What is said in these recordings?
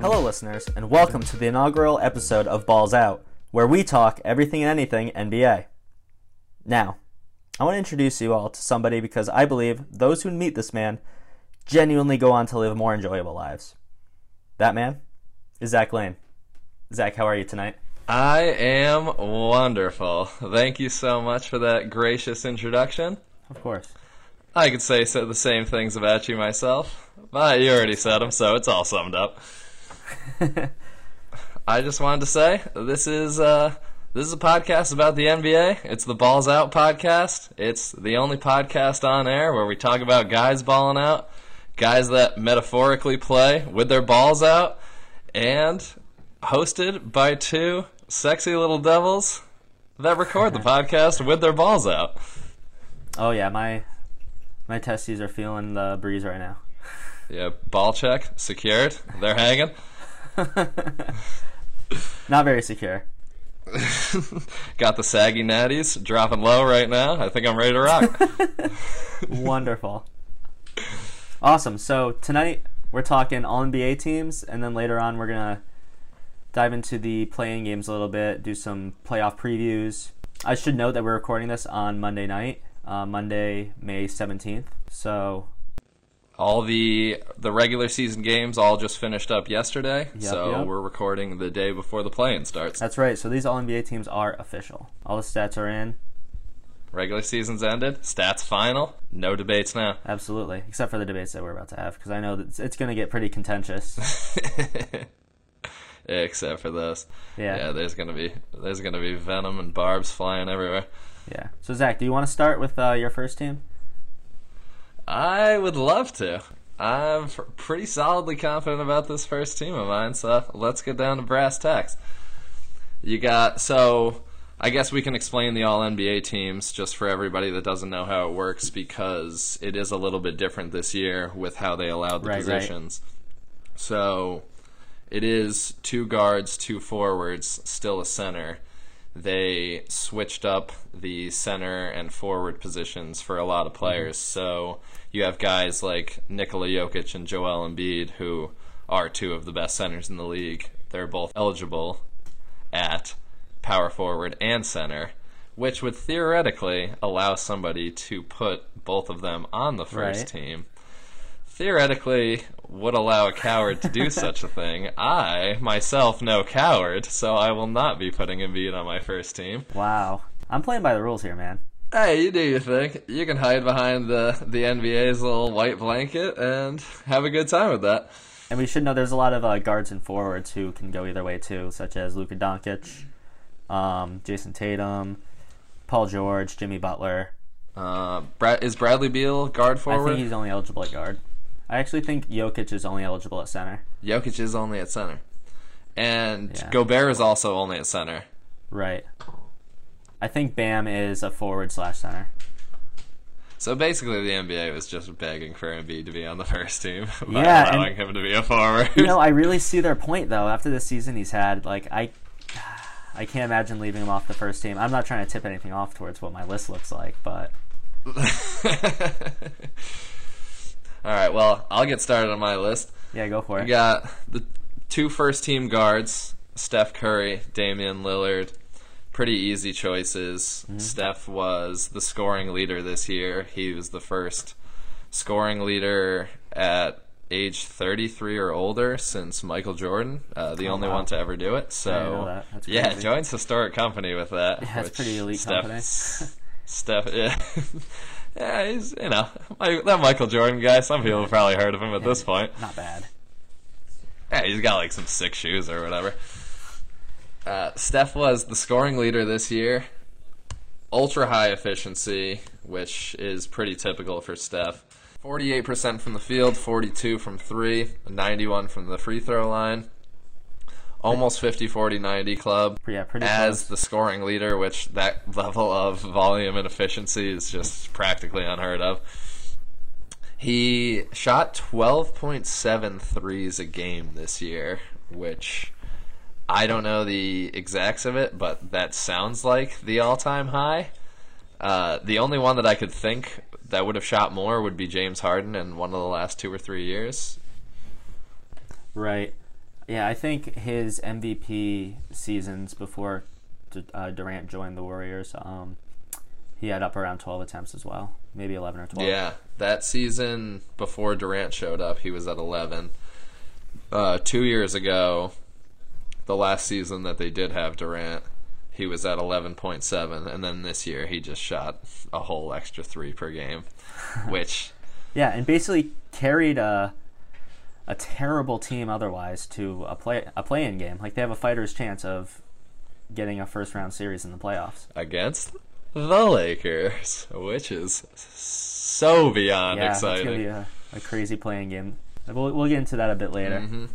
Hello, listeners, and welcome to the inaugural episode of Balls Out, where we talk everything and anything NBA. Now, I want to introduce you all to somebody because I believe those who meet this man genuinely go on to live more enjoyable lives. That man is Zach Lane. Zach, how are you tonight? I am wonderful. Thank you so much for that gracious introduction. Of course. I could say the same things about you myself, but you already said them, so it's all summed up. I just wanted to say this is uh, this is a podcast about the NBA. It's the Balls Out podcast. It's the only podcast on air where we talk about guys balling out, guys that metaphorically play with their balls out, and hosted by two sexy little devils that record the podcast with their balls out. Oh yeah, my my testes are feeling the breeze right now. Yeah, ball check secured. They're hanging. Not very secure. Got the saggy natties dropping low right now. I think I'm ready to rock. Wonderful. Awesome. So tonight we're talking all NBA teams, and then later on we're gonna dive into the play-in games a little bit, do some playoff previews. I should note that we're recording this on Monday night, uh, Monday, May seventeenth. So all the the regular season games all just finished up yesterday, Yep, so yep. we're recording the day before the play-in starts. that's right. So these all NBA teams are official. All the stats are in. Regular season's ended. Stats final. No debates now. Absolutely, except for the debates that we're about to have, because I know that it's, it's going to get pretty contentious. Except for this. Yeah. Yeah, there's gonna be there's gonna be venom and barbs flying everywhere. Yeah. So Zach, do you want to start with uh, your first team? I would love to. I'm pretty solidly confident about this first team of mine, so let's get down to brass tacks. You got so I guess we can explain the all NBA teams just for everybody that doesn't know how it works because it is a little bit different this year with how they allowed the Right, right. positions. So it is two guards, two forwards, still a center. They switched up the center and forward positions for a lot of mm-hmm. players. So you have guys like Nikola Jokic and Joel Embiid, who are two of the best centers in the league. They're both eligible at power forward and center, which would theoretically allow somebody to put both of them on the first Right. team theoretically would allow a coward to do such a thing. I, myself, no coward, so I will not be putting Embiid on my first team. Wow. I'm playing by the rules here, man. Hey, you do your thing. You can hide behind the, the NBA's little white blanket and have a good time with that. And we should know there's a lot of uh, guards and forwards who can go either way too, such as Luka Doncic, um, Jayson Tatum, Paul George, Jimmy Butler. Uh, Brad, is Bradley Beal guard forward? I think he's only eligible at guard. I actually think Jokic is only eligible at center. Jokic is only at center. And Yeah. Gobert is also only at center. Right. I think Bam is a forward slash center. So basically, the NBA was just begging for Embiid to be on the first team by Yeah, allowing him to be a forward. You know, I really see their point though. After the season he's had, like I, I can't imagine leaving him off the first team. I'm not trying to tip anything off towards what my list looks like, but All right, well, I'll get started on my list. yeah, go for We it. got the two first team guards, Steph Curry, Damian Lillard. Pretty easy choices. Steph was the scoring leader this year. He was the first scoring leader at age 33 or older since Michael Jordan, uh, the Oh, only wow. one to ever do it. So, didn't that. That's yeah, joins historic company with that. Yeah, that's pretty elite Steph, company. Steph, yeah, yeah, he's you know that Michael Jordan guy. Some people have probably heard of him at this point. Not bad. Yeah, he's got like some sick shoes or whatever. Uh, Steph was the scoring leader this year. Ultra high efficiency, which is pretty typical for Steph. 48% from the field, 42 from 3, 91 from the free throw line. Almost 50 40 90 club. Yeah, pretty As close. the scoring leader, which that level of volume and efficiency is just practically unheard of. He shot 12.7 threes a game this year, which I don't know the exacts of it, but that sounds like the all time high. Uh, the only one that I could think that would have shot more would be James Harden in one of the last two or three years. Right. Yeah, I think his MVP seasons before uh, Durant joined the Warriors, um, he had up around 12 attempts as well, maybe 11 or 12. Yeah, that season before Durant showed up, he was at 11. Uh, two years ago, the last season that they did have Durant, he was at 11.7, and then this year he just shot a whole extra three per game, which. yeah, and basically carried a a terrible team otherwise to a play a play-in game. Like they have a fighter's chance of getting a first round series in the playoffs against the Lakers, which is so beyond yeah, exciting. It's gonna be a, a crazy play-in game. We'll we'll get into that a bit later. Mm-hmm.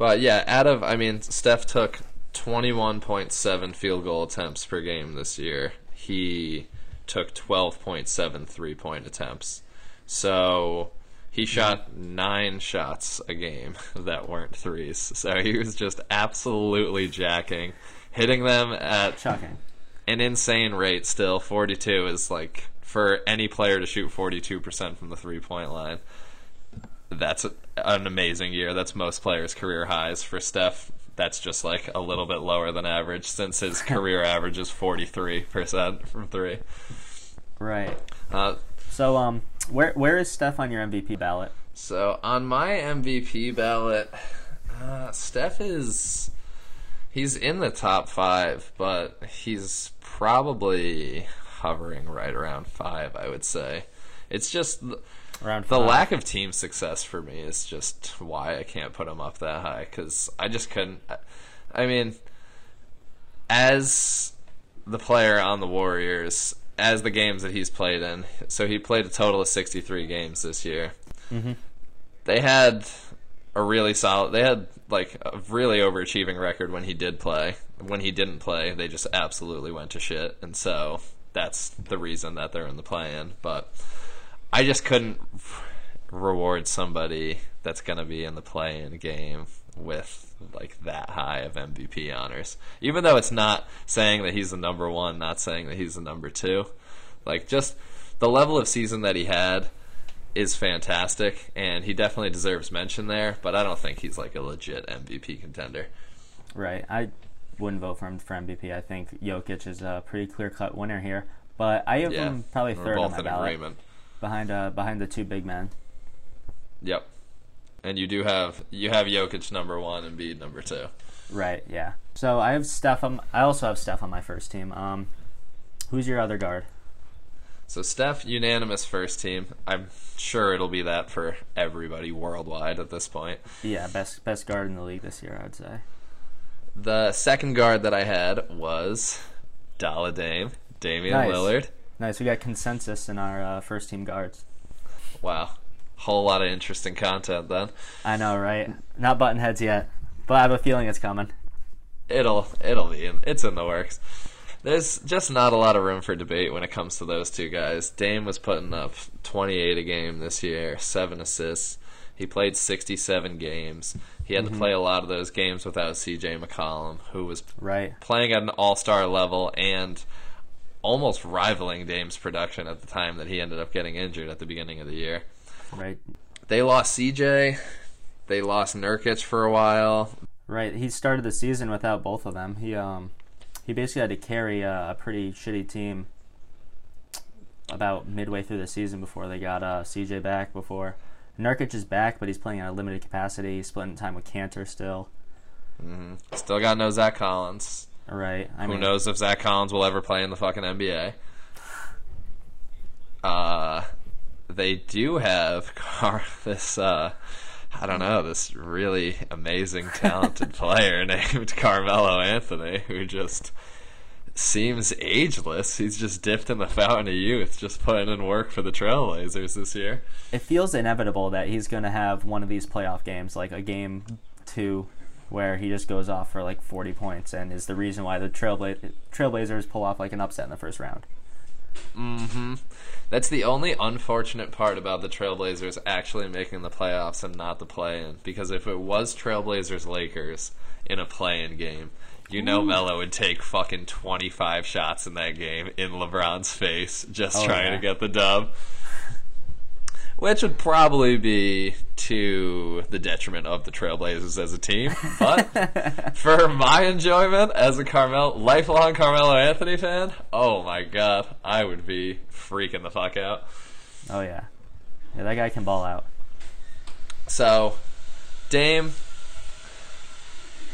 But yeah, out of I mean, Steph took twenty one point seven field goal attempts per game this year. He took twelve point seven three point attempts. So he shot nine shots a game that weren't threes. So he was just absolutely jacking, hitting them at Shocking. an insane rate still. 42 is like for any player to shoot 42% from the three point line. That's an amazing year. That's most players' career highs. For Steph, that's just like a little bit lower than average since his career average is 43% from three. Right. Uh, so, um, where where is Steph on your MVP ballot? So on my MVP ballot, uh, Steph is he's in the top five, but he's probably hovering right around five. I would say it's just around the lack of team success for me is just why I can't put him up that high because I just couldn't. I mean, as the player on the Warriors, as the games that he's played in. So he played a total of 63 games this year. Mm-hmm. They had a really solid. They had like a really overachieving record when he did play. When he didn't play, they just absolutely went to shit, and so that's the reason that they're in the play-in. But I just couldn't reward somebody that's going to be in the play-in game with like that high of MVP honors. Even though it's not saying that he's the number one, not saying that he's the number two. Like just the level of season that he had is fantastic, and he definitely deserves mention there. But I don't think he's like a legit MVP contender. Right. I wouldn't vote for him for MVP. I think Jokic is a pretty clear cut winner here. But I have Yeah, him probably third on both my in ballot agreement. Behind uh, behind the two big men. Yep. And you do have you have Jokic number one and Embiid number two. Right. Yeah. So I have Steph. On, I also have Steph on my first team. Um, who's your other guard? So Steph, unanimous first team. I'm sure it'll be that for everybody worldwide at this point. Yeah, best best guard in the league this year, I'd say. The second guard that I had was Dalla Dame, Damian Nice. Lillard. Nice. We got consensus in our uh, first team guards. Wow, whole lot of interesting content then. I know, right? Not button heads yet, but I have a feeling it's coming. It'll it'll be in, it's in the works. There's just not a lot of room for debate when it comes to those two guys. Dame was putting up 28 a game this year, seven assists. He played 67 games. He had to play a lot of those games without C.J. McCollum, who was Right. playing at an all-star level and almost rivaling Dame's production at the time that he ended up getting injured at the beginning of the year. Right. They lost CJ. They lost Nurkic for a while. Right. He started the season without both of them. He um he basically had to carry a, a pretty shitty team about midway through the season before they got uh, CJ back. Before Nurkic is back, but he's playing in a limited capacity. He's splitting time with Kanter still. Mm. Still got no Zach Collins. Right. I Who mean, knows if Zach Collins will ever play in the fucking NBA? Uh, they do have Car- this. Uh, I don't know this really amazing, talented player named Carmelo Anthony, who just seems ageless. He's just dipped in the fountain of youth, just putting in work for the Trailblazers this year. It feels inevitable that he's going to have one of these playoff games, like a game two, where he just goes off for like 40 points and is the reason why the Trailbla- Trailblazers pull off like an upset in the first round. Mm-hmm. That's the only unfortunate part about the Trailblazers actually making the playoffs and not the play-in. Because if it was Trailblazers Lakers in a play-in game, you know Melo would take fucking twenty five shots in that game in LeBron's face, just Oh, trying yeah. to get the dub. Which would probably be to the detriment of the Trailblazers as a team. But for my enjoyment as a Carmel lifelong Carmelo Anthony fan, oh my god, I would be freaking the fuck out. Oh yeah, yeah, that guy can ball out. So, Dame,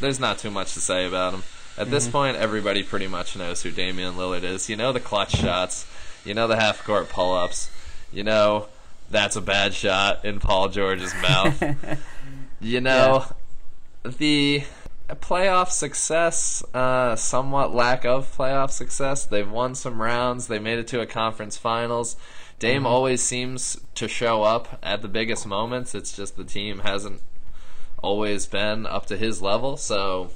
there's not too much to say about him. At this mm-hmm. point, everybody pretty much knows who Damian Lillard is. You know the clutch shots, you know the half court pull ups, you know that's a bad shot in Paul George's mouth. you know the playoff success, uh, somewhat lack of playoff success. They've won some rounds. They made it to a conference finals. Dame always seems to show up at the biggest moments. It's just the team hasn't always been up to his level. So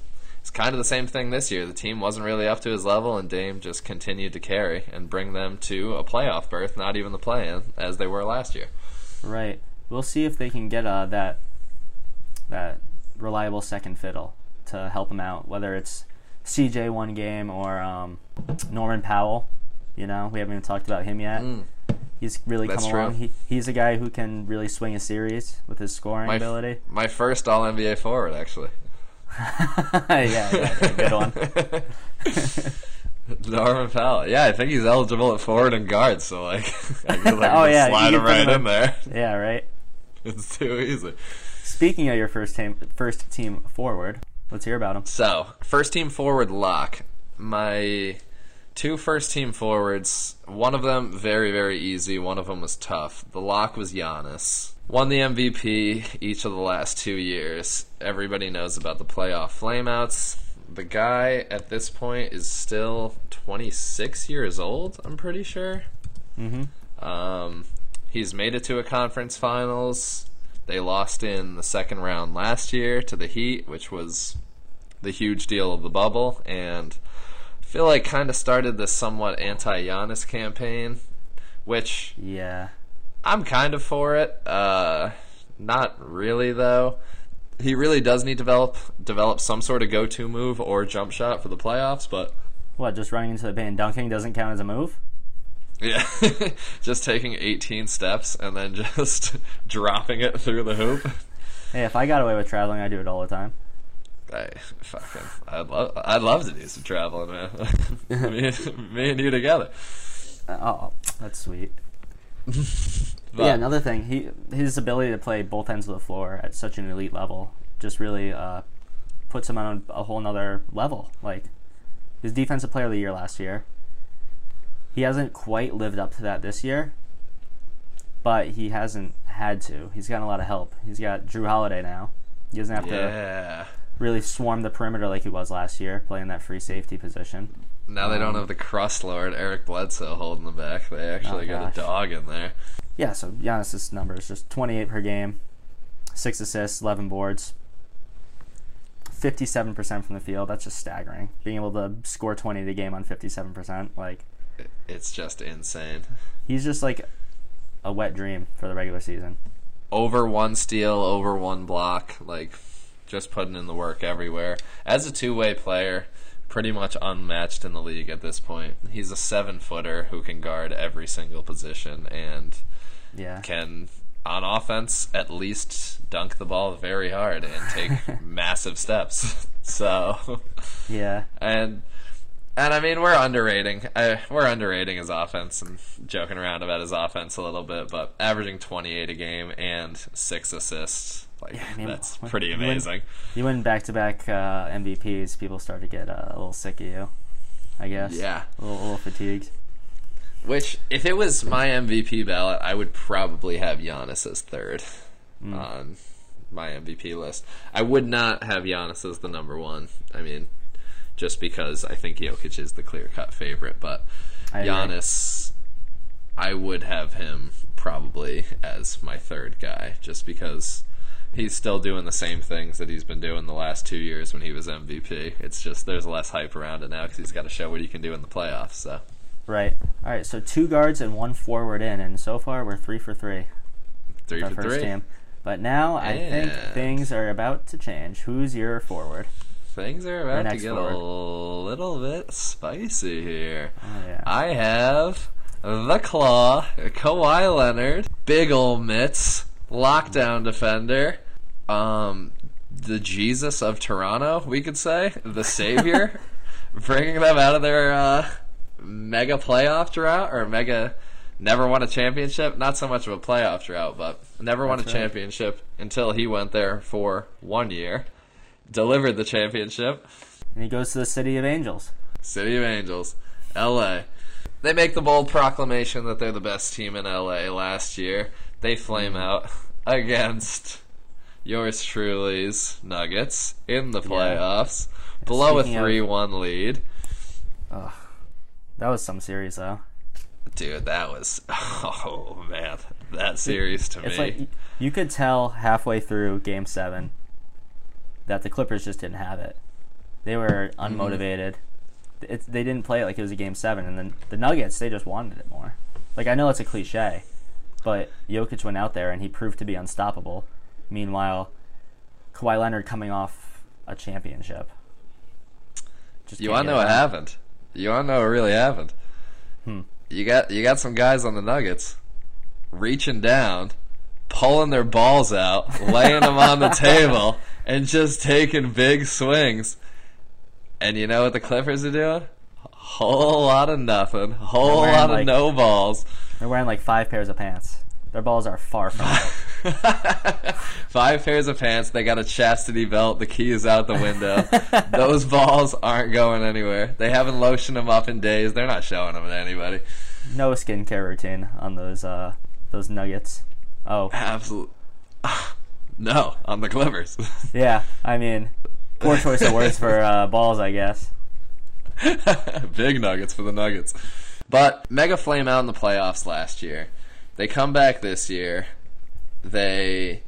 kind of the same thing this year. The team wasn't really up to his level, and Dame just continued to carry and bring them to a playoff berth, not even the play-in, as they were last year. Right. We'll see if they can get uh, that that reliable second fiddle to help them out. Whether it's CJ one game or um, Norman Powell. You know, we haven't even talked about him yet. Mm. He's really That's come along. He, he's a guy who can really swing a series with his scoring My, ability. my first All NBA forward, actually. yeah, yeah, good one. Norman Powell. Yeah, I think he's eligible at forward and guard, so like, I feel like Oh, yeah, slide him right in- there. Yeah, right. It's too easy. Speaking of your first team, first team forward, let's hear about him. So, first team forward lock. My two first team forwards, one of them very, very easy, one of them was tough. The lock was Giannis. Won the MVP each of the last two years. Everybody knows about the playoff flameouts. The guy at this point is still 26 years old, I'm pretty sure. Mm-hmm. Um, he's made it to a conference finals. They lost in the second round last year to the Heat, which was the huge deal of the bubble, and feel like kind of started this somewhat anti-Giannis campaign, which Yeah. I'm kind of for it. Uh, not really though. He really does need to develop develop some sort of go-to move or jump shot for the playoffs, but What? Just running into the paint and dunking doesn't count as a move? Yeah, just taking 18 steps and then just dropping it through the hoop. Hey, if I got away with traveling, I do it all the time. I fucking, I'd love, I'd love to do some traveling, man. me, me and you together. Uh, Oh, that's sweet. But, yeah, another thing, he his ability to play both ends of the floor at such an elite level just really uh, puts him on a whole nother level. Like his defensive player of the year last year. He hasn't quite lived up to that this year, but he hasn't had to. He's gotten a lot of help. He's got Jrue Holiday now. He doesn't have to yeah. Really swarm the perimeter like he was last year, playing that free safety position. Now they don't um, have the crust lord Eric Bledsoe holding them back. They actually Oh, got a dog in there. Yeah, so Giannis's numbers just 28 per game, six assists, 11 boards, 57% from the field. That's just staggering. Being able to score 20 a game on 57%, like It's just insane. he's just like a wet dream for the regular season. over one steal, over one block, like just putting in the work everywhere. As a two way player, pretty much unmatched in the league at this point. He's a seven footer who can guard every single position and Yeah. can on offense at least dunk the ball very hard and take massive steps. So Yeah. and and I mean we're underrating uh, we're underrating his offense and joking around about his offense a little bit, but averaging 28 a game and six assists, like Yeah, I mean, that's when- pretty amazing. You win back to back MVPs, people start to get uh, a little sick of you, I guess. Yeah. A little, a little fatigued. Which if it was my MVP ballot, I would probably have Giannis as third Hmm. on my MVP list. I would not have Giannis as the number one. I mean, just because I think Jokic is the clear cut favorite, but I agree. Giannis, I would have him probably as my third guy, just because he's still doing the same things that he's been doing the last two years when he was MVP. It's just there's less hype around it now because he's got to show what he can do in the playoffs. So Right. All right, so two guards and one forward in, and so far we're three for three. three for three. team. But now I think things are about to change. Who's your forward? Things are about to get forward. a little bit spicy here. Oh yeah. I have the Claw, Kawhi Leonard, big ol' mitts, lockdown defender, um, the Jesus of Toronto, we could say, the savior, bringing them out of their uh, mega playoff drought or mega never won a championship. Not so much of a playoff drought, but never won a right. championship until he went there for one year, delivered the championship. And he goes to the City of Angels. City of Angels, LA. They make the bold proclamation that they're the best team in LA last year. They flame out against yours truly's Nuggets in the playoffs, below a Speaking 3 1 lead. That was some series though. Dude, that was. Oh, man. That series to It's me. like you could tell halfway through Game Seven that the Clippers just didn't have it. They were Mm-hmm. unmotivated. It, they didn't play it like it was a Game Seven, and then the Nuggets they just wanted it more. Like I know it's a cliche, but Jokic went out there and he proved to be unstoppable. Meanwhile, Kawhi Leonard coming off a championship. Just You to know done. happened? You want to know what really happened? Hmm. You got you got some guys on the Nuggets reaching down, pulling their balls out, laying them on the table, and just taking big swings. And you know what the Clippers are doing? Whole lot of nothing. Whole lot of like- no balls. They're wearing like five pairs of pants. Their balls are far from it. Five pairs of pants. They got a chastity belt. The key is out the window. Those balls aren't going anywhere. They haven't lotioned them up in days. They're not showing them to anybody. No skincare routine on those uh those nuggets. Oh Absolutely. No, on the Clippers. yeah, I mean, poor choice of words for uh, balls, I guess. Big nuggets for the Nuggets. But Mega Flame out in the playoffs last year. They come back this year. They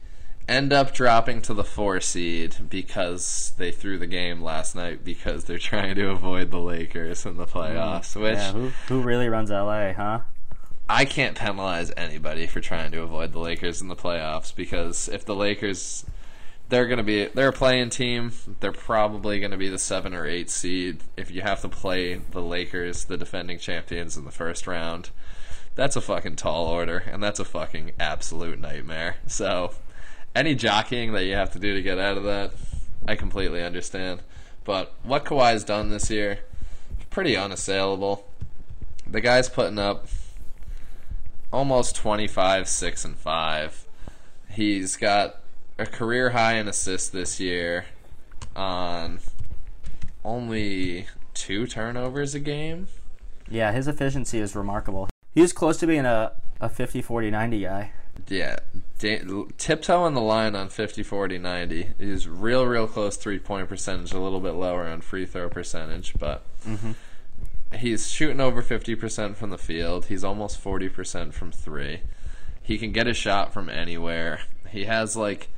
end up dropping to the four seed because they threw the game last night because they're trying to avoid the Lakers in the hmm. playoffs, which Yeah, who who really runs LA, huh? I can't penalize anybody for trying to avoid the Lakers in the playoffs because if the Lakers they're going to be they're a play-in team, they're probably going to be the 7 or 8 seed if you have to play the Lakers, the defending champions in the first round. That's a fucking tall order and that's a fucking absolute nightmare. So, any jockeying that you have to do to get out of that, I completely understand. But what Kawhi's done this year, pretty unassailable. The guy's putting up almost 25, 6, and 5. He's got a career high in assists this year on only two turnovers a game. Yeah, his efficiency is remarkable. He's close to being a, a 50 40 90 guy. Yeah, da- tiptoeing the line on 50, 40, 90. He's real, real close three point percentage, a little bit lower on free throw percentage, but mm-hmm. he's shooting over 50% from the field. He's almost 40% from three. He can get a shot from anywhere. He has, like,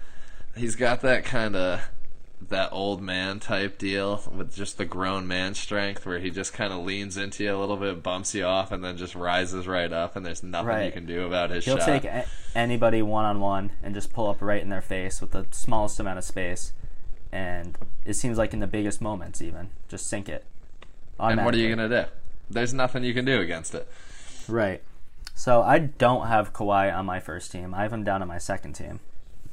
he's got that kind of. That old man type deal with just the grown man strength, where he just kind of leans into you a little bit, bumps you off, and then just rises right up, and there's nothing you can do about his He'll shot. take a- anybody one on one and just pull up right in their face with the smallest amount of space. And it seems like in the biggest moments, even just sink it. And what are you gonna do? There's nothing you can do against it. Right. So I don't have Kawhi on my first team. I have him down on my second team.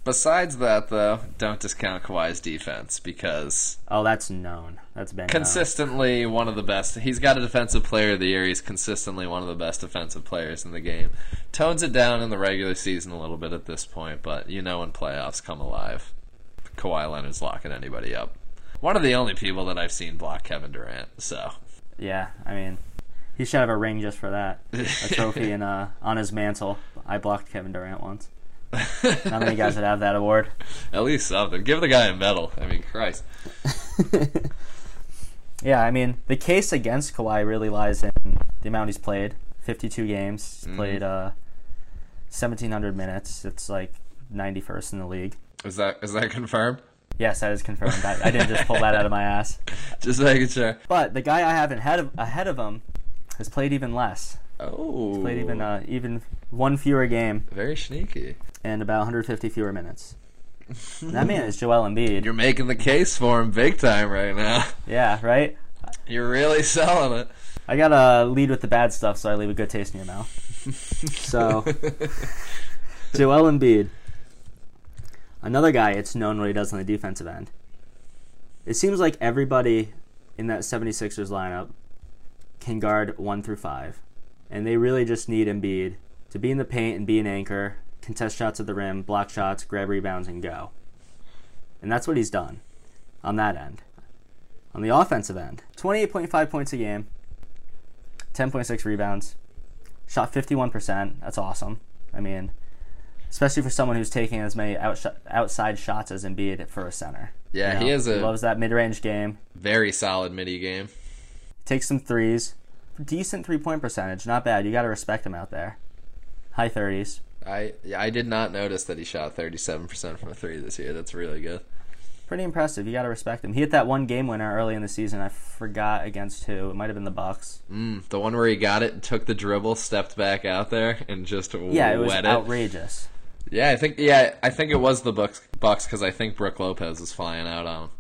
Besides that, though, don't discount Kawhi's defense because Oh, that's known. That's been known. consistently one of the best. He's got a defensive player of the year. He's consistently one of the best defensive players in the game. Tones it down in the regular season a little bit at this point, but you know when playoffs come alive, Kawhi Leonard's locking anybody up. One of the only people that I've seen block Kevin Durant. So Yeah, I mean, he should have a ring just for that. A trophy and uh, on his mantle. I blocked Kevin Durant once. Not many guys would have that award. at least something. Give the guy a medal. I mean, Christ. Yeah, I mean, the case against Kawhi really lies in the amount he's played. 52 games. He's played uh, 1,700 minutes. It's like 91st in the league. Is that is that confirmed? Yes, that is confirmed. I, I didn't just pull that out of my ass. Just making sure. But the guy I have ahead of, ahead of him has played even less. Oh, he's Played even uh, even one fewer game very sneaky. And about 150 fewer minutes. That man is Joel Embiid. You're making the case for him big time right now. Yeah, right. You're really selling it. I gotta lead with the bad stuff, so I leave a good taste in your mouth. so, Joel Embiid, another guy. It's known what he does on the defensive end. It seems like everybody in that 76ers lineup can guard one through five, and they really just need Embiid to be in the paint and be an anchor, contest shots at the rim, block shots, grab rebounds, and go. And that's what he's done on that end. On the offensive end, 28.5 points a game, 10.6 rebounds, shot 51%. That's awesome. I mean, especially for someone who's taking as many outsh- outside shots as Embiid for a center. Yeah, You know, he has a loves that mid-range game. very solid midi game. Takes some threes, decent three-point percentage. Not bad. You got to respect him out there. High 30s. I I did not notice that he shot 37% from a three this year. That's really good. Pretty impressive. You got to respect him. He hit that one game winner early in the season. I forgot against who. It might have been the Bucks. Mm, the one where he got it, took the dribble, stepped back out there, and just Yeah, it was it. outrageous. Yeah, I think yeah, I think it was the Bucks Bucks because I think Brook Lopez was flying out on him.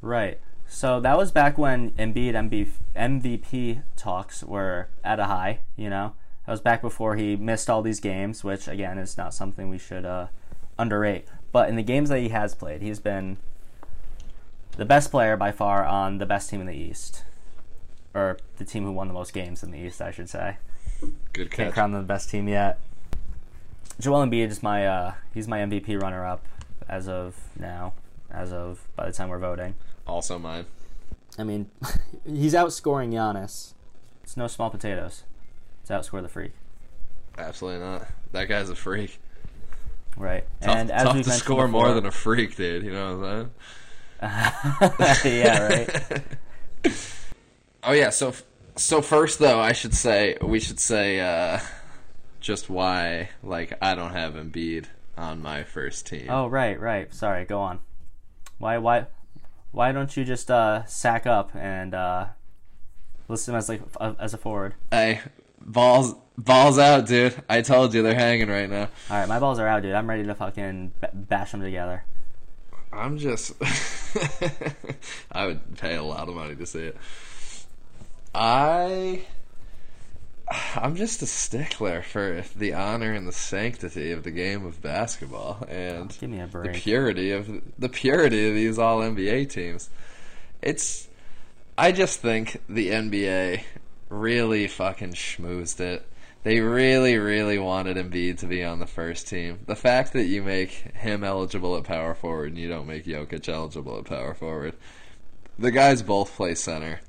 Right. So that was back when Embiid MB, MVP talks were at a high, you know? That was back before he missed all these games, which, again, is not something we should uh, underrate. But in the games that he has played, he's been the best player by far on the best team in the East. Or the team who won the most games in the East, I should say. Good Can't crown them the best team yet. Joel Embiid is my uh, he's my MVP runner up as of now, as of by the time we're voting. Also mine. I mean, he's outscoring Giannis. It's no small potatoes. It's outscore the freak, Absolutely not. That guy's a freak. right? Tough, and as tough to score more than a freak, dude. You know what I'm saying? yeah, right. Oh yeah. So so first though, I should say we should say uh, just why like I don't have Embiid on my first team. Oh, right, right. Sorry, go on. Why, why, why don't you just uh, sack up and uh, list him as like uh, as a forward? Hey, balls balls out, dude. I told you they're hanging right now. All right, my balls are out, dude. I'm ready to fucking b- bash them together. I'm just. I would pay a lot of money to see it. I. I'm just a stickler for the honor and the sanctity of the game of basketball and Give me a the purity of the purity of these all NBA teams. It's. I just think the NBA really fucking schmoozed it. They really, really wanted Embiid to be on the first team. The fact that you make him eligible at power forward and you don't make Jokic eligible at power forward. The guys both play center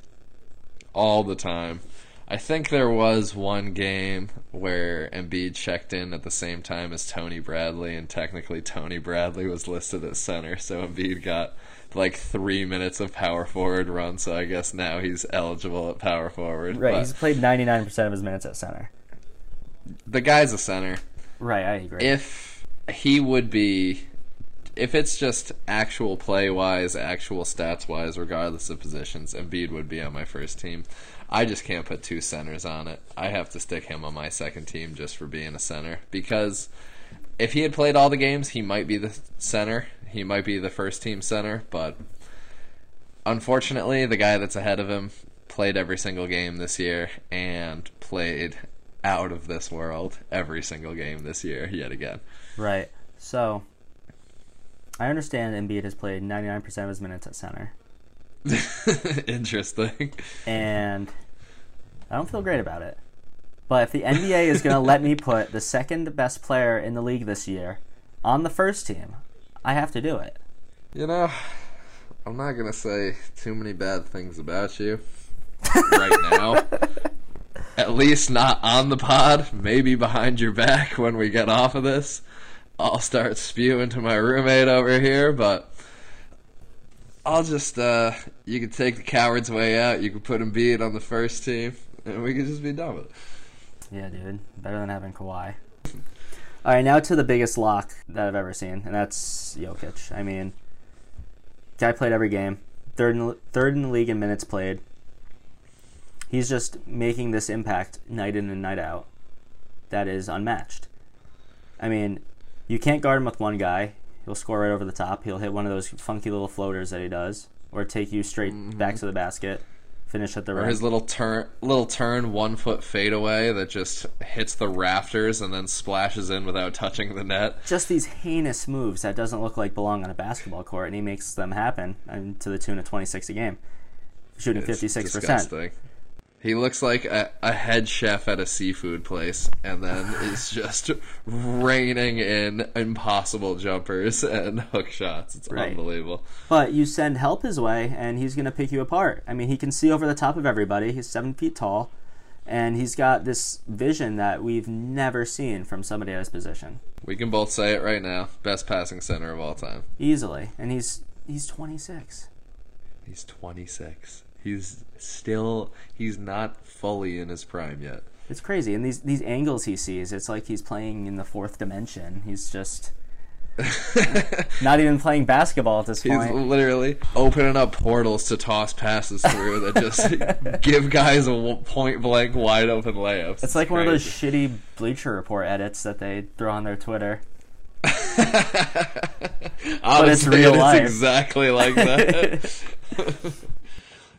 all the time. I think there was one game where Embiid checked in at the same time as Tony Bradley, and technically Tony Bradley was listed as center, so Embiid got like three minutes of power forward run. So I guess now he's eligible at power forward. Right, But he's played 99% of his minutes at center. the guy's a center. Right, I agree. If he would be, if it's just actual play wise, actual stats wise, regardless of positions, Embiid would be on my first team. I just can't put two centers on it. I have to stick him on my second team just for being a center because if he had played all the games, he might be the center. He might be the first team center, but unfortunately, the guy that's ahead of him played every single game this year and played out of this world every single game this year yet again. right. So, I understand Embiid has played 99% of his minutes at center. Interesting. and I don't feel great about it. But if the NBA is going to let me put the second best player in the league this year on the first team, I have to do it. You know, I'm not gonna say too many bad things about you right now. At least not on the pod. Maybe behind your back when we get off of this. I'll start spewing to my roommate over here, but I'll just uh you can take the coward's way out, you can put Embiid on the first team, and we can just be done with it. Yeah, dude. Better than having Kawhi. All right, now to the biggest lock that I've ever seen, and that's Jokic. I mean, guy played every game, third in, third in the league in minutes played. He's just making this impact night in and night out that is unmatched. I mean, you can't guard him with one guy. He'll score right over the top. He'll hit one of those funky little floaters that he does, or take you straight mm-hmm. back to the basket. Finish at the Or his little turn, little turn, one foot fadeaway that just hits the rafters and then splashes in without touching the net. Just these heinous moves that doesn't look like belong on a basketball court, and he makes them happen and to the tune of 26 a game, shooting It's 56%. disgusting. He looks like a, a head chef at a seafood place, and then is just raining in impossible jumpers and hook shots. It's Right. unbelievable. But you send help his way, and he's going to pick you apart. I mean, he can see over the top of everybody. He's seven feet tall, and he's got this vision that we've never seen from somebody at his position, We can both say it right now. Best passing center of all time. easily. And he's he's 26. He's 26. He's still he's not fully in his prime yet. It's crazy. And these these angles he sees, it's like he's playing in the fourth dimension. He's just not even playing basketball at this point. He's literally opening up portals to toss passes through that just give guys a point blank wide open layups. It's like one of those shitty Bleacher Report edits that they throw on their Twitter. Honestly, real it is life. exactly like that.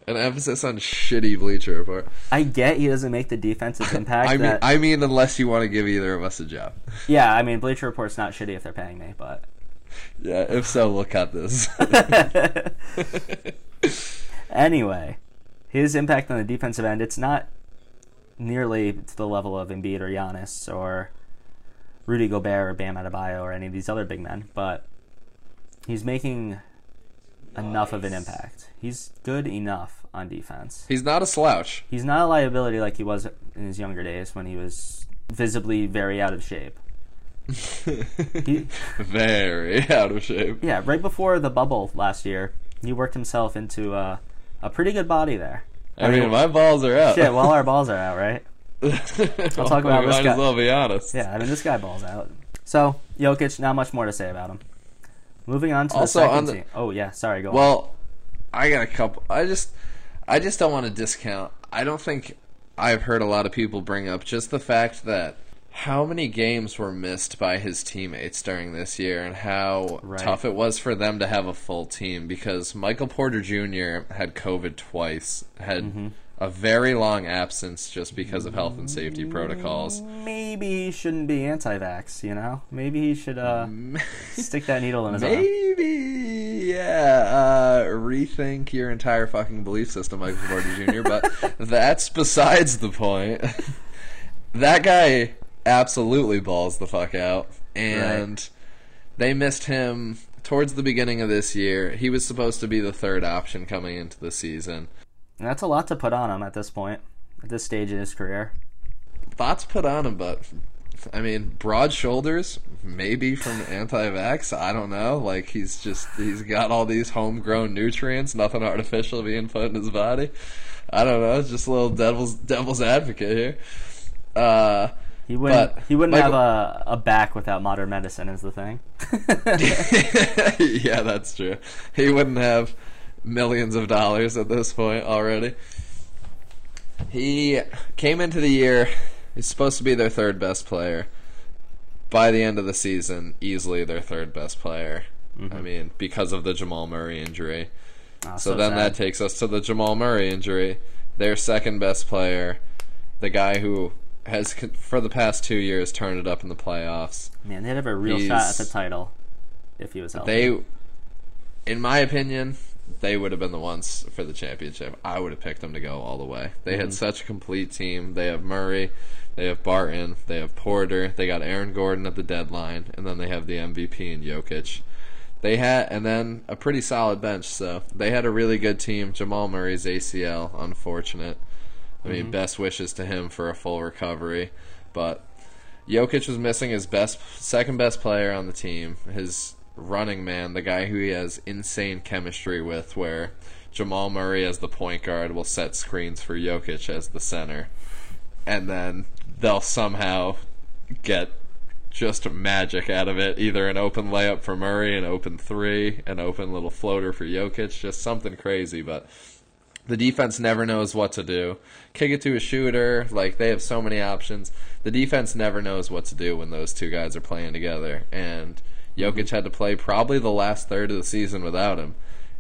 An emphasis on shitty Bleacher Report. I get he doesn't make the defensive impact. I mean, that, I mean, unless you want to give either of us a job. yeah, I mean, Bleacher Report's not shitty if they're paying me, but Yeah, if so, we'll cut this. anyway, his impact on the defensive end, it's not nearly to the level of Embiid or Giannis or Rudy Gobert or Bam Adebayo or any of these other big men, but he's making enough of an impact. He's good enough on defense. He's not a slouch. He's not a liability like he was in his younger days when he was visibly very out of shape. He, Very out of shape. yeah, right before the bubble last year, he worked himself into a, a pretty good body there. I mean, my balls are out. Shit, well, our balls are out, right? I'll talk about we this might guy. as well be honest. Yeah, I mean, this guy balls out. So, Jokic, not much more to say about him. Moving on to Also, the second on the- team. Oh, yeah, sorry, go on. Well, I got a couple. I just, I just don't want to discount. I don't think I've heard a lot of people bring up just the fact that how many games were missed by his teammates during this year and how Right. tough it was for them to have a full team because Michael Porter Jr. had COVID twice, had Mm-hmm. A very long absence just because of health and safety protocols. Maybe he shouldn't be anti-vax, you know? Maybe he should uh, stick that needle in his arm. Maybe, yeah. Uh, rethink your entire fucking belief system, Michael Porter Jr. But that's besides the point. that guy absolutely balls the fuck out, and they missed him towards the beginning of this year. He was supposed to be the third option coming into the season. And that's a lot to put on him at this point, at this stage in his career. Thoughts put on him, but I mean, broad shoulders, maybe from anti-vax. I don't know. Like he's just he's got all these homegrown nutrients, nothing artificial being put in his body. I don't know. It's just a little devil's devil's advocate here. Uh, He wouldn't. But he wouldn't Michael- have a, a back without modern medicine. Is the thing. yeah, that's true. He wouldn't have millions of dollars at this point already. He came into the year, he's supposed to be their third best player. By the end of the season, easily their third best player. I mm-hmm. mean, because of the Jamal Murray injury. Oh, So, then that takes us to the Jamal Murray injury. Their second best player, the guy who has, for the past two years, turned it up in the playoffs. man, they'd have a real shot at the title if he was healthy. They, in my opinion, they would have been the ones for the championship. I would have picked them to go all the way. They had mm-hmm. such a complete team. They have Murray, they have Barton, they have Porter, they got Aaron Gordon at the deadline, and then they have the MVP in Jokic. They had, and then a pretty solid bench. So they had a really good team. Jamal Murray's ACL, unfortunate. I mean, mm-hmm. best wishes to him for a full recovery, but Jokic was missing his best, second best player on the team, his running man, the guy who he has insane chemistry with, where Jamal Murray as the point guard will set screens for Jokic as the center, and then they'll somehow get just magic out of it. Either an open layup for Murray, an open three, an open little floater for Jokic, just something crazy, but the defense never knows what to do. Kick it to a shooter, like they have so many options. The defense never knows what to do when those two guys are playing together. And Jokic had to play probably the last third of the season without him.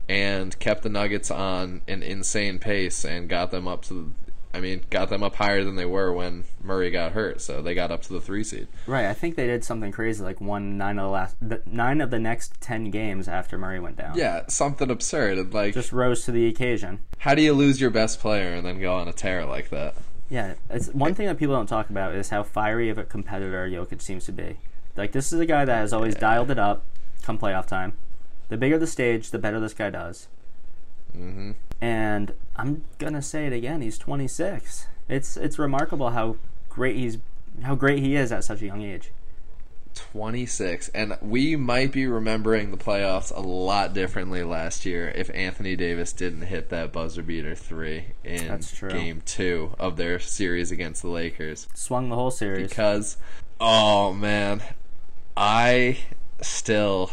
and kept the Nuggets on an insane pace and got them up to I mean, got them up higher than they were when Murray got hurt, so they got up to the three seed. Right. I think they did something crazy, like won nine of the last the, nine of the next ten games after Murray went down. Yeah, something absurd. Like, Just rose to the occasion. how do you lose your best player and then go on a tear like that? Yeah, it's one thing that people don't talk about is how fiery of a competitor Jokic seems to be. Like this is a guy that has always dialed it up come playoff time. The bigger the stage, the better this guy does. hmm And I'm gonna say it again. He's 26. It's it's remarkable how great he's how great he is at such a young age. 26 and we might be remembering the playoffs a lot differently last year if Anthony Davis didn't hit that buzzer beater 3 in game 2 of their series against the Lakers Swung the whole series. because oh man I still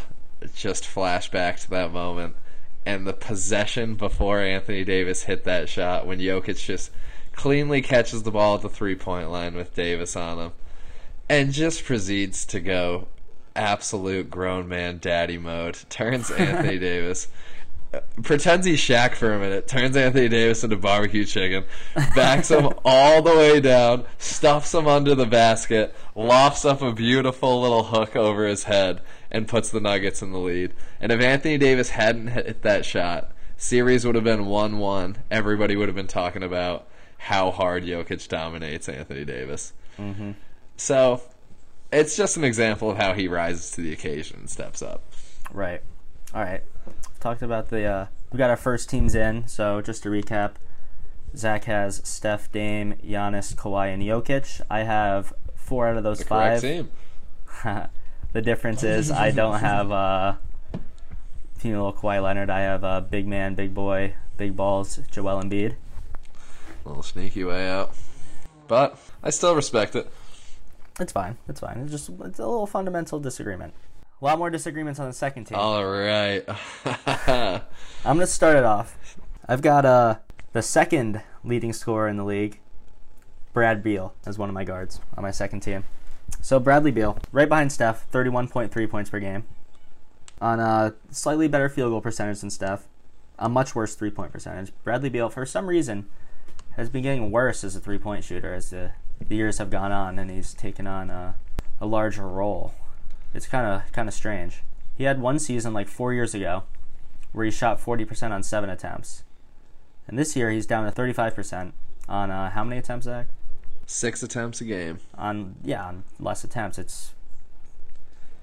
just flash back to that moment and the possession before Anthony Davis hit that shot when Jokic just cleanly catches the ball at the three point line with Davis on him and just proceeds to go absolute grown man daddy mode. Turns Anthony Davis. Pretends he's Shaq for a minute, turns Anthony Davis into barbecue chicken, backs him all the way down, stuffs him under the basket, lofts up a beautiful little hook over his head, and puts the Nuggets in the lead. And if Anthony Davis hadn't hit that shot, series would have been 1 1. Everybody would have been talking about how hard Jokic dominates Anthony Davis. hmm So it's just an example of how he rises to the occasion and steps up. Right. All right. Talked about the. Uh, we got our first teams in. So just to recap, Zach has Steph, Dame, Giannis, Kawhi, and Jokic. I have four out of those The five. team. the difference is I don't have uh, you know, Kawhi Leonard. I have uh, big man, big boy, big balls, Joel Embiid. little sneaky way out. But I still respect it. It's fine. It's fine. It's just it's a little fundamental disagreement. A lot more disagreements on the second team. All right. I'm gonna start it off. I've got uh the second leading scorer in the league, Brad Beal, as one of my guards on my second team. So Bradley Beal, right behind Steph, 31.3 points per game, on a slightly better field goal percentage than Steph, a much worse three point percentage. Bradley Beal, for some reason, has been getting worse as a three point shooter as the, the years have gone on, and he's taken on a, a larger role. It's kind of kind of strange. He had one season like four years ago where he shot 40% on seven attempts. And this year he's down to 35% on uh, how many attempts, Zach? Six attempts a game. On yeah, on less attempts. It's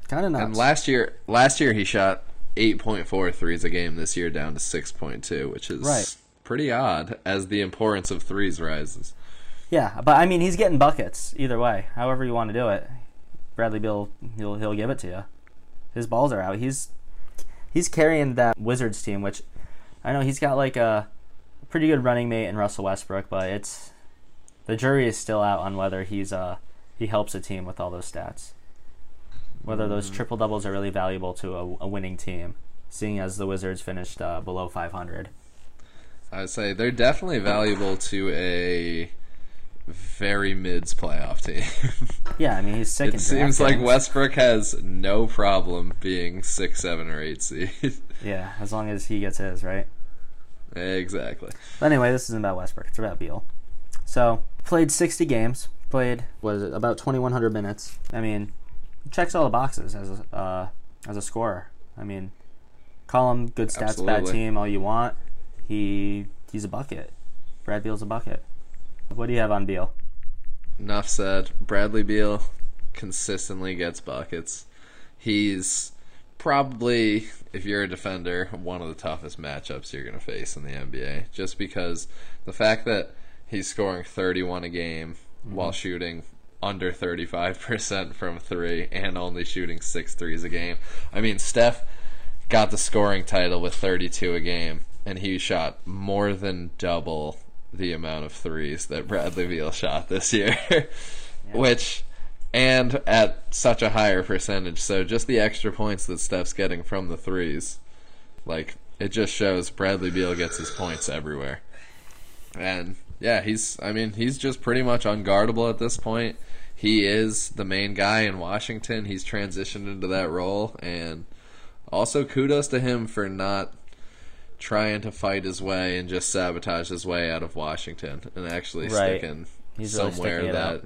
kind of nuts. And last year last year he shot 8.4 threes a game. This year down to 6.2, which is Right. pretty odd as the importance of threes rises. yeah, but I mean he's getting buckets either way. However you want to do it, Bradley Beal he'll he'll give it to you. His balls are out. He's he's carrying that Wizards team, which I know he's got like a pretty good running mate in Russell Westbrook, but it's the jury is still out on whether he's uh he helps a team with all those stats. Whether those triple doubles are really valuable to a, a winning team, seeing as the Wizards finished uh, below 500. I'd say they're definitely valuable to a very mids playoff team. Yeah, I mean he's sick. it seems like games. Westbrook has no problem being six, seven, or eight seed. Yeah, as long as he gets his right. exactly. But anyway, this isn't about Westbrook. It's about Beal. So played 60 games. Played what is it? About 2,100 minutes. I mean, checks all the boxes as a uh, as a scorer. I mean, call him good stats, bad team, all you want. He he's a bucket. Brad Beal's a bucket. What do you have on Beal? Enough said. Bradley Beal consistently gets buckets. He's probably, if you're a defender, one of the toughest matchups you're going to face in the NBA. Just because the fact that he's scoring 31 a game mm-hmm. while shooting under 35% from three and only shooting six threes a game. I mean, Steph got the scoring title with 32 a game, and he shot more than double the amount of threes that Bradley Beal shot this year, which and at such a higher percentage. So just the extra points that Steph's getting from the threes, like it just shows Bradley Beal gets his points everywhere. And yeah, he's I mean, he's just pretty much unguardable at this point. He is the main guy in Washington. He's transitioned into that role and also kudos to him for not trying to fight his way and just sabotage his way out of Washington and actually Right. sticking He's really somewhere sticking that out.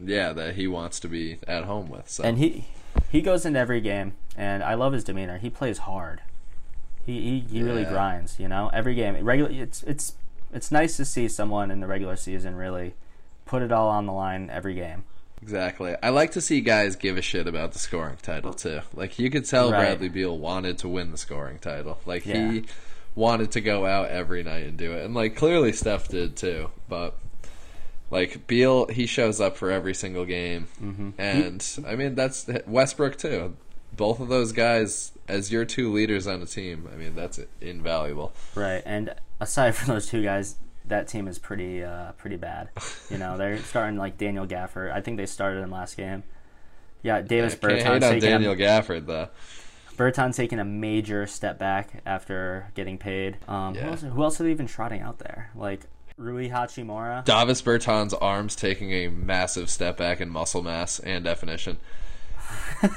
yeah that he wants to be at home with. So And he he goes into every game, and I love his demeanor. He plays hard. He he, he really grinds. You know, every game. Regular. It's it's it's nice to see someone in the regular season really put it all on the line every game. Exactly. I like to see guys give a shit about the scoring title too. Like you could tell Right. Bradley Beal wanted to win the scoring title. Like Yeah. he wanted to go out every night and do it. And like clearly Steph did too, but like Beal he shows up for every single game. Mm-hmm. And I mean that's Westbrook too. Both of those guys as your two leaders on a team. I mean that's invaluable. Right. And aside from those two guys, that team is pretty uh, pretty bad. You know, they're starting like Daniel Gafford. I think they started him last game. Yeah, Davis hate Bertans on Daniel Gafford though. Bertans taking a major step back after getting paid. Um, who, else, who else are they even trotting out there? Like Rui Hachimura. Davis Bertans' arms taking a massive step back in muscle mass and definition.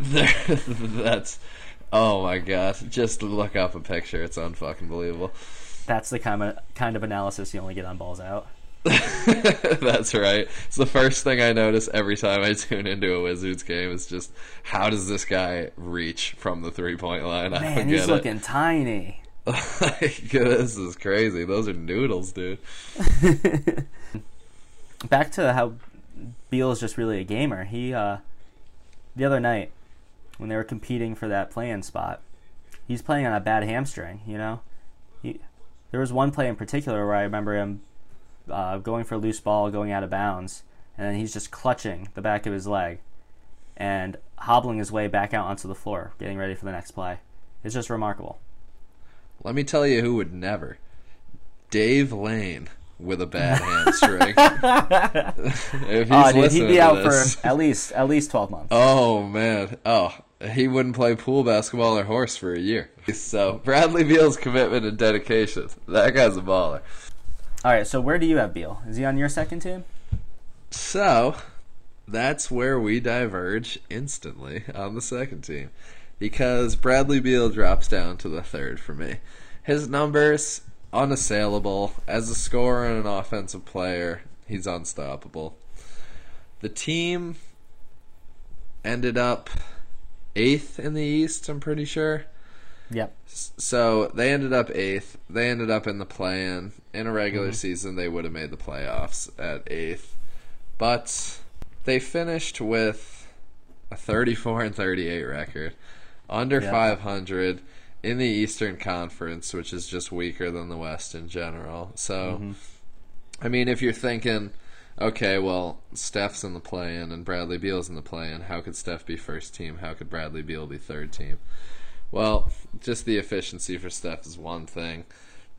That's oh my god! Just look up a picture; it's unfucking believable. That's the kind of kind of analysis you only get on balls out. That's right. It's the first thing I notice every time I tune into a Wizards game. Is just how does this guy reach from the three point line? I Man, don't he's get looking tiny. like, this is crazy. Those are noodles, dude. Back to how Beal is just really a gamer. He uh, the other night when they were competing for that play-in spot, he's playing on a bad hamstring. You know, he there was one play in particular where I remember him uh, going for a loose ball, going out of bounds, and then he's just clutching the back of his leg and hobbling his way back out onto the floor, getting ready for the next play. It's just remarkable. Let me tell you who would never. Dave Lane with a bad hamstring. if he's Oh, dude, he'd be out this- for at least at least twelve months. Oh man. Oh, he wouldn't play pool basketball or horse for a year. So Bradley Beal's commitment and dedication. That guy's a baller. All right, so where do you have Beal? Is he on your second team? So that's where we diverge instantly on the second team. Because Bradley Beal drops down to the third for me. His numbers unassailable. As a scorer and an offensive player, he's unstoppable. The team ended up eighth in the East, I'm pretty sure. Yep. So they ended up eighth. They ended up in the play-in. In a regular mm-hmm. season, they would have made the playoffs at eighth, but they finished with a 34 and 38 record, under Yeah. 500 in the Eastern Conference, which is just weaker than the West in general. So, mm-hmm. I mean, if you're thinking, okay, well, Steph's in the play-in and Bradley Beal's in the play-in, how could Steph be first team? How could Bradley Beal be third team? Well, just the efficiency for Steph is one thing.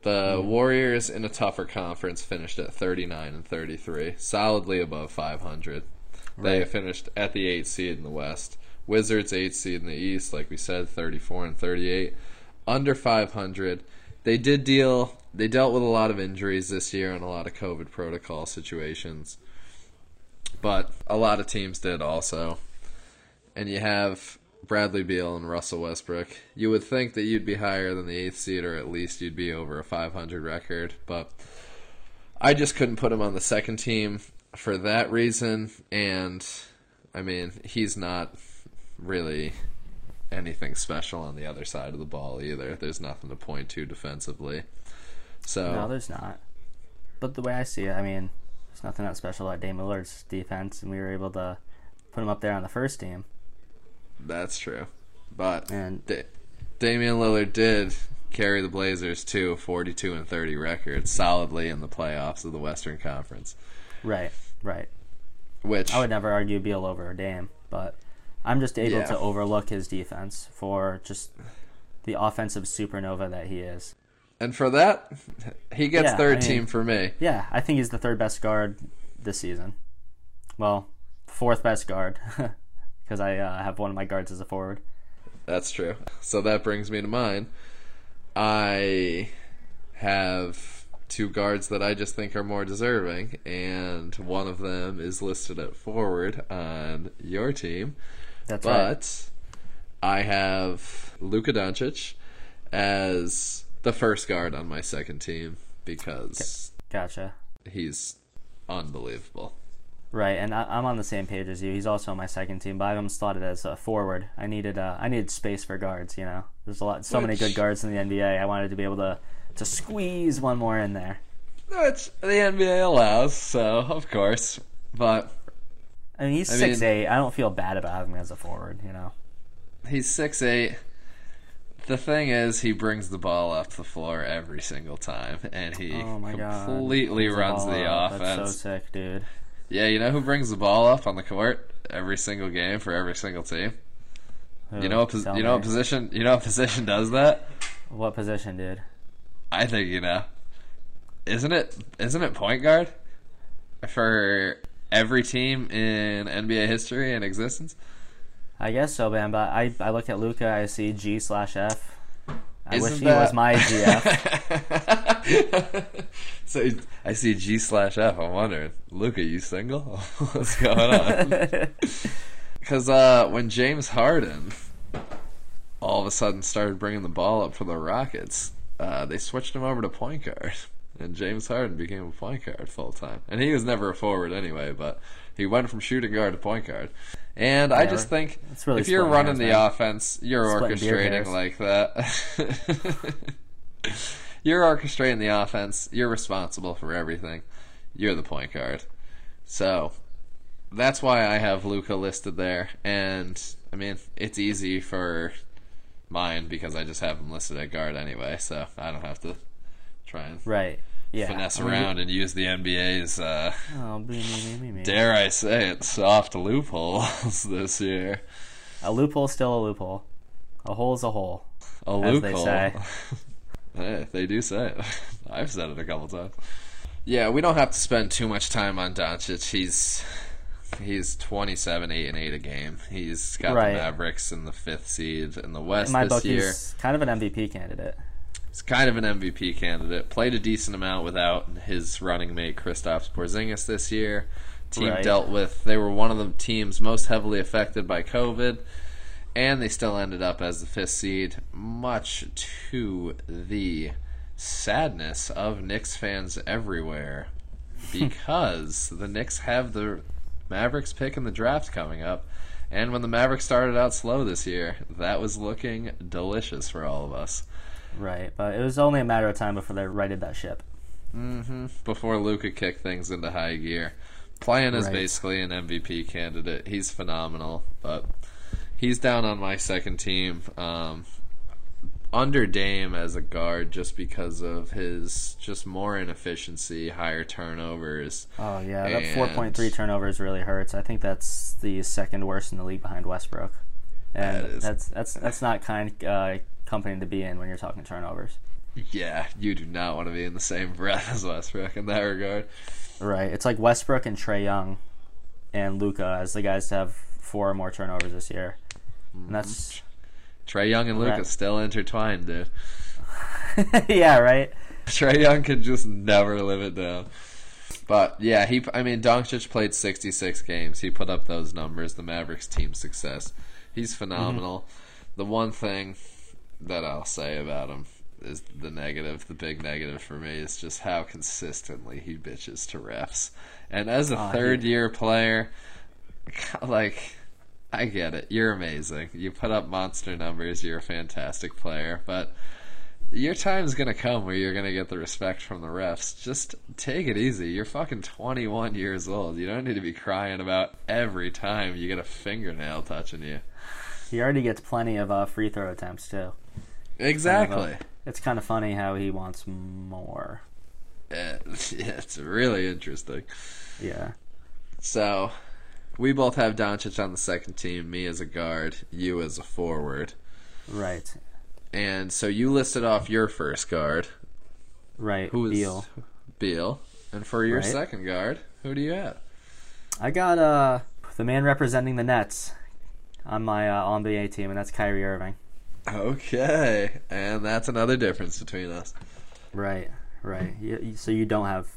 The Warriors in a tougher conference finished at 39 and 33, solidly above 500. They Right. finished at the 8th seed in the West. Wizards 8th seed in the East, like we said, 34 and 38, under 500. They did deal they dealt with a lot of injuries this year and a lot of COVID protocol situations. But a lot of teams did also. And you have Bradley Beal and Russell Westbrook. You would think that you'd be higher than the eighth seed, or at least you'd be over a 500 record. But I just couldn't put him on the second team for that reason. And I mean, he's not really anything special on the other side of the ball either. There's nothing to point to defensively. So No, there's not. But the way I see it, I mean, there's nothing that special about Dame defense, and we were able to put him up there on the first team. That's true. But And Da- Damian Lillard did carry the Blazers to a 42 and 30 record solidly in the playoffs of the Western Conference, right, right. which I would never argue Beal over Dame, but I'm just able Yeah. to overlook his defense for just the offensive supernova that he is. and for that he gets Yeah, third I mean- team for me. Yeah, I think he's the third best guard this season. Well, fourth best guard because I uh, have one of my guards as a forward. That's true. So that brings me to mine. I have two guards that I just think are more deserving, and one of them is listed at forward on your team. That's right. But I have Luka Doncic as the first guard on my second team because Gotcha. he's unbelievable. Right, and I, I'm on the same page as you. He's also on my second team, but I have him slotted as a forward. I needed uh, I needed space for guards. You know, there's a lot, so many good guards in the NBA. I wanted to be able to to squeeze one more in there. Which the NBA allows, so of course. But I mean, he's I six mean- eight. I don't feel bad about having him as a forward. You know. he's six eight. The thing is, he brings the ball up the floor every single time, and he Oh completely runs ball the offense. That's so sick, dude. Yeah, you know who brings the ball up on the court every single game for every single team? Who? You know what? Pos- you know what position? You know what position does that? What position, dude? I think you know. Isn't it? Isn't it point guard for every team in NBA history and existence? I guess so, man. But I I look at Luka. I see G slash F. I wish Isn't he that- was my GF. so I see G slash F. I'm wondering, Luka, you single? What's going on? Because uh, when James Harden all of a sudden started bringing the ball up for the Rockets, uh, they switched him over to point guard, and James Harden became a point guard full time. And he was never a forward anyway, but he went from shooting guard to point guard. And I just think really if you're running hairs, the man. offense, you're Splitting orchestrating like that. you're orchestrating the offense. You're responsible for everything. You're the point guard. So that's why I have Luka listed there. And I mean, it's easy for mine because I just have him listed at guard anyway. So I don't have to try and right. Yeah. finesse around and use the NBA's, uh, Oh, me, me, me, me, me. dare I say it, soft loopholes this year. A loophole's still a loophole. A hole's a hole. A As they loophole. hey, they do say it. I've said it a couple times. Yeah, we don't have to spend too much time on Doncic. He's he's 27, 8 and 8 a game. He's got Right. the Mavericks in the fifth seed in the West In my this book, year. he's kind of an MVP candidate. He's kind of an MVP candidate. Played a decent amount without his running mate Kristaps Porzingis this year. Team Right. dealt with they were one of the teams most heavily affected by COVID, and they still ended up as the fifth seed, much to the sadness of Knicks fans everywhere, because the Knicks have the Mavericks pick in the draft coming up. And when the Mavericks started out slow this year, that was looking delicious for all of us. Right. But it was only a matter of time before they righted that ship. hmm Before Luka kicked things into high gear, playing is Right. basically an MVP candidate. He's phenomenal, but he's down on my second team. Um, under Dame as a guard, just because of his just more inefficiency, higher turnovers. Oh, yeah. That 4.3 turnovers really hurts. I think that's the second worst in the league behind Westbrook. And That is- that's that's that's not kind uh, company to be in when you're talking turnovers. Yeah, you do not want to be in the same breath as Westbrook in that regard. Right. It's like Westbrook and Trae Young and Luka as the guys to have four or more turnovers this year. And mm-hmm. that's Trae Young and Luka still intertwined, dude. yeah, right. Trae Young could just never live it down. But yeah, he. I mean, Doncic played 66 games. He put up those numbers. The Mavericks team success. He's mm-hmm. phenomenal. The one thing that I'll say about him is the negative. The big negative for me is just how consistently he bitches to refs. And as a Oh, he- third year player, like. I get it. You're amazing. You put up monster numbers. You're a fantastic player. But your time's gonna come where you're gonna get the respect from the refs. Just take it easy. You're fucking 21 years old. You don't need to be crying about every time you get a fingernail touching you. He already gets plenty of uh, free throw attempts too. Exactly. It's kind of funny how he wants more. Yeah, yeah, it's really interesting. Yeah. So, we both have Doncic on the second team. Me as a guard, you as a forward. Right. And so you listed off your first guard. Right. Who is Beal. Beal. And for your Right. second guard, who do you have? I got uh the man representing the Nets on my uh, on the team, and that's Kyrie Irving. Okay, and that's another difference between us. Right. Right. You, so you don't have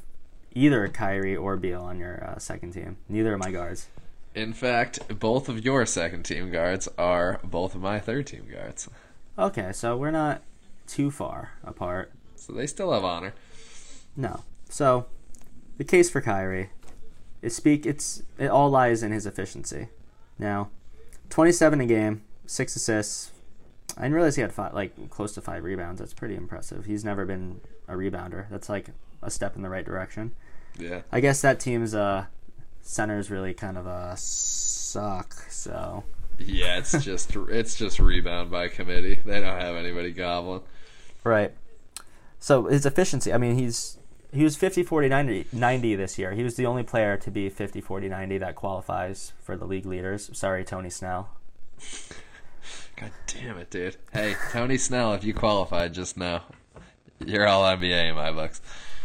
either Kyrie or Beal on your uh, second team. Neither of my guards. In fact, both of your second team guards are both of my third team guards. Okay, so we're not too far apart. So they still have honor. No. So the case for Kyrie is speak it's it all lies in his efficiency. Now, 27 a game, 6 assists. I didn't realize he had five, like close to 5 rebounds. That's pretty impressive. He's never been a rebounder. That's like a step in the right direction. Yeah. I guess that team's uh centers really kind of uh suck. So, Yeah, it's just it's just rebound by committee. They don't have anybody gobbling. Right. So his efficiency, I mean, he's he was 50 40 90, 90 this year. He was the only player to be 50 40 90 that qualifies for the league leaders. Sorry, Tony Snell. God damn it, dude. Hey, Tony Snell, if you qualified just now, you're all NBA in my books.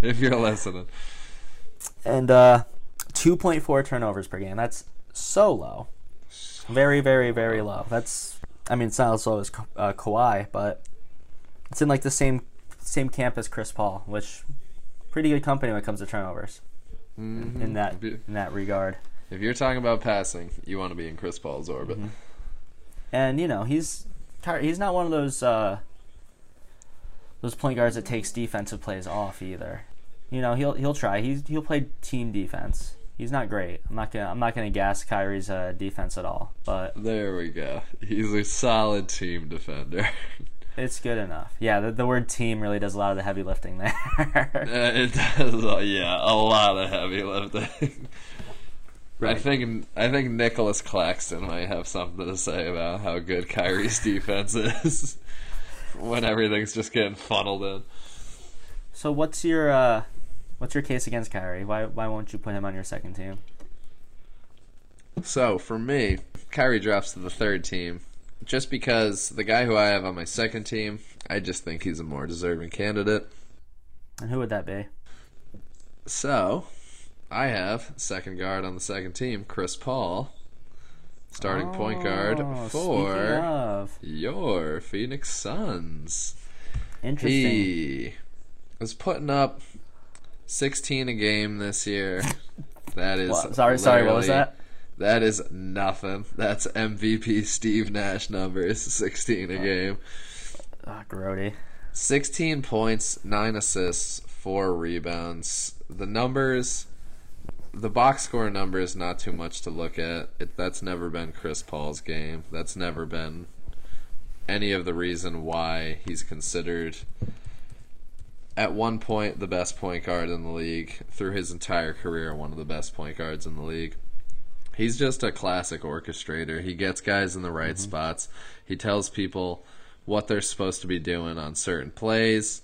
if you're listening. And uh 2.4 turnovers per game. That's so low. Very very very low. That's I mean, it's not as low as uh, Kawhi, but it's in like the same same camp as Chris Paul, which pretty good company when it comes to turnovers in that in that regard. If you're talking about passing, you want to be in Chris Paul's orbit. Mm-hmm. And you know, he's he's not one of those uh, those point guards that takes defensive plays off either. You know, he'll he'll try. He's he'll play team defense. He's not great. I'm not gonna I'm not gonna gas Kyrie's uh, defense at all, but There we go. He's a solid team defender. it's good enough. Yeah, the, the word team really does a lot of the heavy lifting there. Uh, it does, uh, yeah, a lot of heavy lifting. I think I think Nicolas Claxton might have something to say about how good Kyrie's defense is when everything's just getting funneled in. so what's your uh, what's your case against Kyrie? Why why won't you put him on your second team? So for me, Kyrie drops to the third team, just because the guy who I have on my second team, I just think he's a more deserving candidate. And who would that be? So, I have second guard on the second team, Chris Paul, starting point guard Oh, for your Phoenix Suns. interesting. He was putting up 16 a game this year. That is What? Sorry, sorry. What was that? That is nothing. That's MVP Steve Nash numbers, 16 a game. Ah, grody. 16 points, 9 assists, 4 rebounds. The numbers, the box score number is not too much to look at. It, that's never been Chris Paul's game. That's never been any of the reason why he's considered at one point the best point guard in the league through his entire career one of the best point guards in the league. He's just a classic orchestrator. He gets guys in the right mm-hmm. spots. He tells people what they're supposed to be doing on certain plays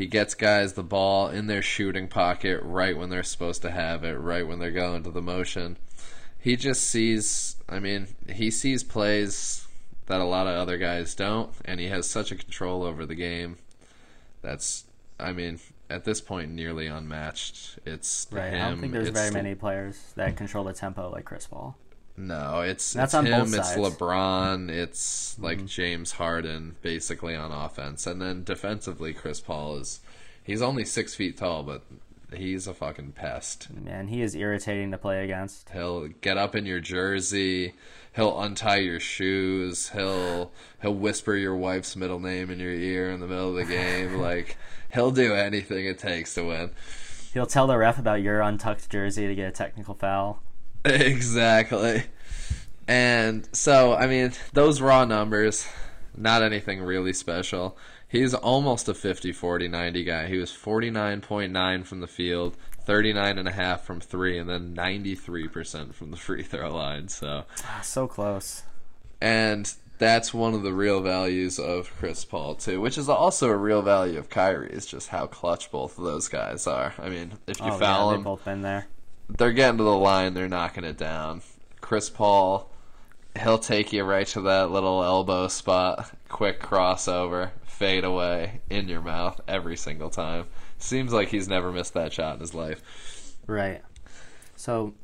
he gets guys the ball in their shooting pocket right when they're supposed to have it right when they're going to the motion he just sees i mean he sees plays that a lot of other guys don't and he has such a control over the game that's I mean, at this point, nearly unmatched. It's Right. him. I don't think there's very many players that control the tempo like Chris Paul. No, it's That's it's on him. It's. Mm-hmm. LeBron. It's like James Harden, basically on offense, and then defensively, Chris Paul is. He's only six feet tall, but he's a fucking pest. Man, he is irritating to play against. He'll get up in your jersey. He'll untie your shoes. He'll he'll whisper your wife's middle name in your ear in the middle of the game. like he'll do anything it takes to win. He'll tell the ref about your untucked jersey to get a technical foul. Exactly. And so, I mean, those raw numbers, not anything really special. He's almost a 50 40 90 guy. He was 49.9 from the field, 39.5 from three, and then 93% from the free throw line. So, Ah, so close. and that's one of the real values of Chris Paul, too, which is also a real value of Kyrie, is just how clutch both of those guys are. I mean, if you oh, foul yeah, them, both been there. They're getting to the line, they're knocking it down. Chris Paul, he'll take you right to that little elbow spot, quick crossover, fade away in your mouth every single time. Seems like he's never missed that shot in his life. Right. So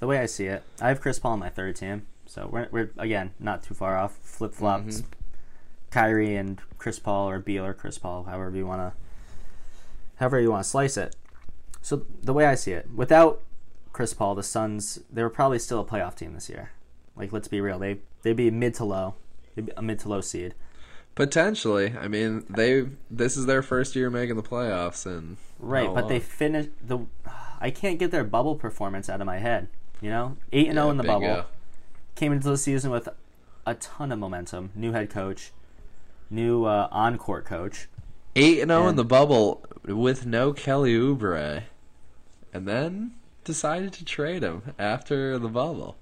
the way I see it, I have Chris Paul on my third team. So we're, we're again not too far off. Flip flops. Mm-hmm. Kyrie and Chris Paul, or Beal or Chris Paul, however you want to, however you want to slice it. So the way I see it, without Chris Paul, the Suns they were probably still a playoff team this year. Like let's be real, they they'd be mid to low, they'd be a mid to low seed. Potentially, I mean, they this is their first year making the playoffs, and Right, but they finished the. I can't get their bubble performance out of my head. You know, eight and zero Yeah, in the bubble. Came into the season with a ton of momentum. New head coach, new uh, on court coach. Eight and zero in the bubble with no Kelly Oubre, and then decided to trade him after the bubble.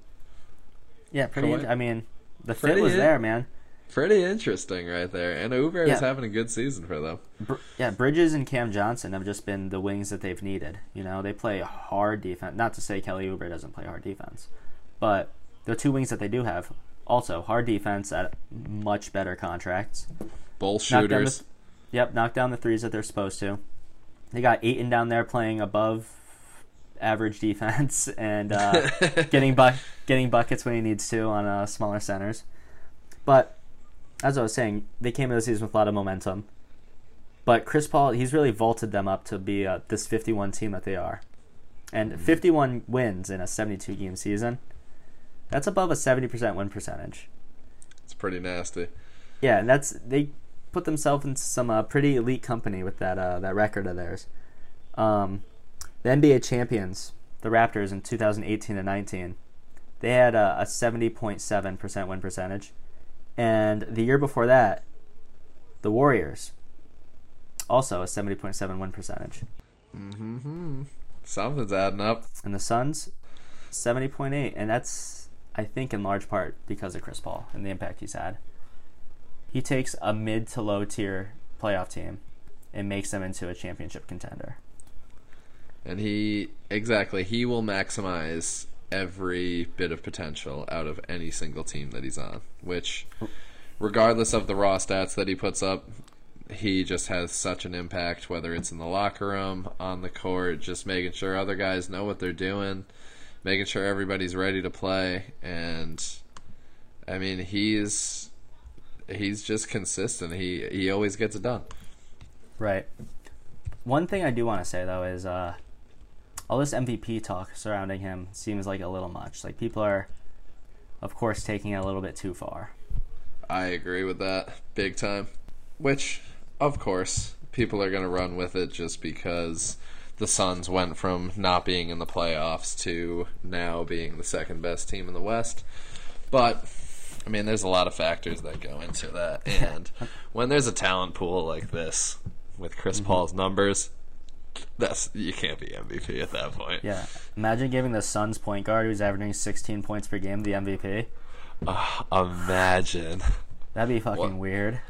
Yeah, pretty. Int- I mean, the fit was in- there, man. Pretty interesting, right there. And Oubre Yeah. is having a good season for them. Br- yeah, Bridges and Cam Johnson have just been the wings that they've needed. You know, they play hard defense. Not to say Kelly Oubre doesn't play hard defense, but the two wings that they do have also hard defense at much better contracts. Both Knock the- shooters. Yep, knock down the threes that they're supposed to. They got Ayton down there playing above average defense and uh, getting buck getting buckets when he needs to on uh, smaller centers. But as I was saying, they came into the season with a lot of momentum. But Chris Paul, he's really vaulted them up to be uh, this 51 team that they are. And 51 wins in a 72 game season, that's above a 70% win percentage. It's pretty nasty. Yeah, and that's they put themselves into some uh, pretty elite company with that uh, that record of theirs. Um, the NBA champions, the Raptors in 2018 and 19, they had a, a 70.7 percent win percentage, and the year before that, the Warriors, also a 70.7 win percentage, Mm-hmm. Something's adding up. and the Suns, 70.8, and that's I think in large part because of Chris Paul and the impact he's had. He takes a mid to low tier playoff team and makes them into a championship contender. And he exactly he will maximize every bit of potential out of any single team that he's on. Which, regardless of the raw stats that he puts up, he just has such an impact. Whether it's in the locker room, on the court, just making sure other guys know what they're doing, making sure everybody's ready to play, and I mean he's he's just consistent. He he always gets it done. Right. One thing I do want to say though is uh, all this MVP talk surrounding him seems like a little much. Like people are, of course, taking it a little bit too far. I agree with that big time. Which, of course, people are going to run with it just because the Suns went from not being in the playoffs to now being the second best team in the West. But, I mean, there's a lot of factors that go into that. And when there's a talent pool like this with Chris mm-hmm. Paul's numbers, that's you can't be MVP at that point. Yeah. Imagine giving the Suns point guard who's averaging 16 points per game the MVP. Uh, imagine. That'd be fucking What? weird.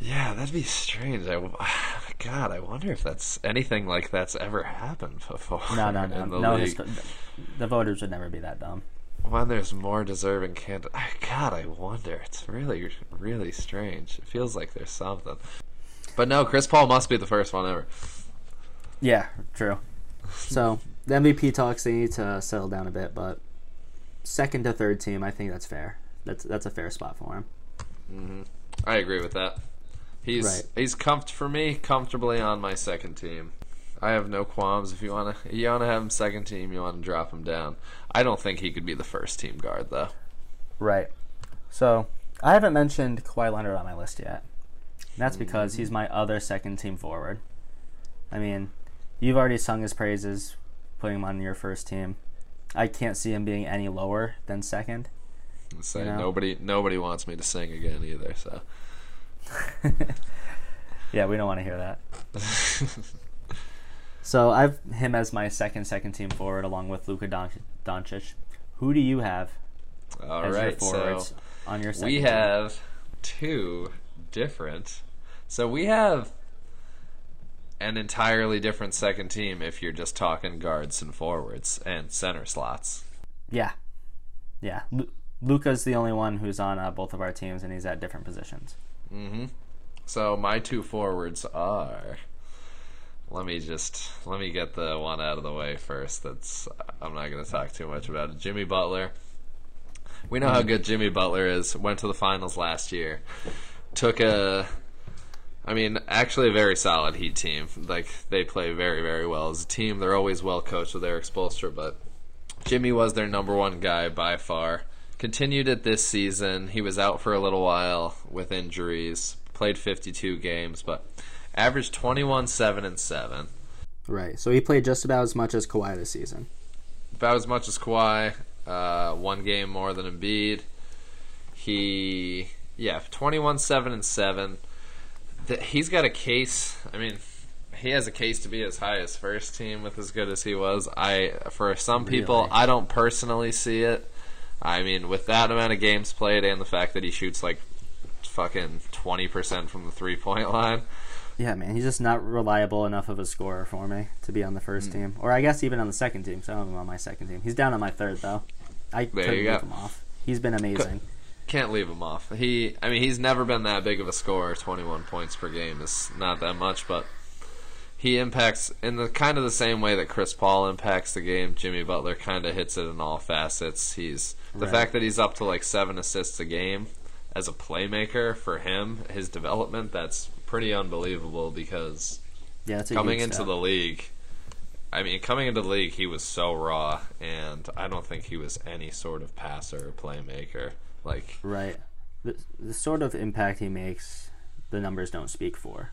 Yeah, that'd be strange. I, God, I wonder if that's anything like that's ever happened before. No, no, no, the no. histo- the voters would never be that dumb. When there's more deserving candidates, God, I wonder. It's really, really strange. It feels like there's something. But no, Chris Paul must be the first one ever. Yeah, true. So the MVP talks they need to settle down a bit, but second to third team, I think that's fair. That's that's a fair spot for him. Mm-hmm. I agree with that. He's Right. he's comfort for me comfortably on my second team. I have no qualms. If you wanna you wanna have him second team, you wanna drop him down. I don't think he could be the first team guard though. Right. So I haven't mentioned Kawhi Leonard on my list yet. And that's because mm-hmm. he's my other second team forward. I mean, you've already sung his praises, putting him on your first team. I can't see him being any lower than second. Say You know? nobody nobody wants me to sing again either. So Yeah, we don't want to hear that. so I've him as my second second team forward, along with Luka Don- Doncic. Who do you have all as your right, forwards so on your second we team? have two different. So we have an entirely different second team if you're just talking guards and forwards and center slots. Yeah, yeah. Lu- Luka's the only one who's on uh, both of our teams, and he's at different positions. Mm-hmm. So my two forwards are. Let me just let me get the one out of the way first. That's I'm not going to talk too much about it. Jimmy Butler. We know how good Jimmy Butler is. Went to the finals last year. Took a. I mean, actually, a very solid Heat team. Like they play very, very well as a team. They're always well coached with Erik Spoelstra, but Jimmy was their number one guy by far. continued it this season. He was out for a little while with injuries. Played 52 games, but averaged 21, 7, and 7. Right. So he played just about as much as Kawhi this season. About as much as Kawhi. Uh, one game more than Embiid. He, yeah, 21, 7, and 7. He's got a case. I mean, he has a case to be as high as first team with as good as he was. I for some people, Really? I don't personally see it. I mean, with that amount of games played and the fact that he shoots like fucking twenty percent from the three point line, Yeah, man, he's just not reliable enough of a scorer for me to be on the first hmm. team, or I guess even on the second team. So I don't have him on my second team. He's down on my third though. I There couldn't you go. leave him off. He's been amazing. Can't leave him off. He, I mean, he's never been that big of a scorer. Twenty one points per game is not that much, but he impacts in the kind of the same way that Chris Paul impacts the game. Jimmy Butler kind of hits it in all facets. He's the Right. fact that he's up to like seven assists a game as a playmaker for him, his development. That's pretty unbelievable because Yeah, coming into the league. I mean, coming into the league, he was so raw, and I don't think he was any sort of passer or playmaker. Like, right. The, the sort of impact he makes, the numbers don't speak for.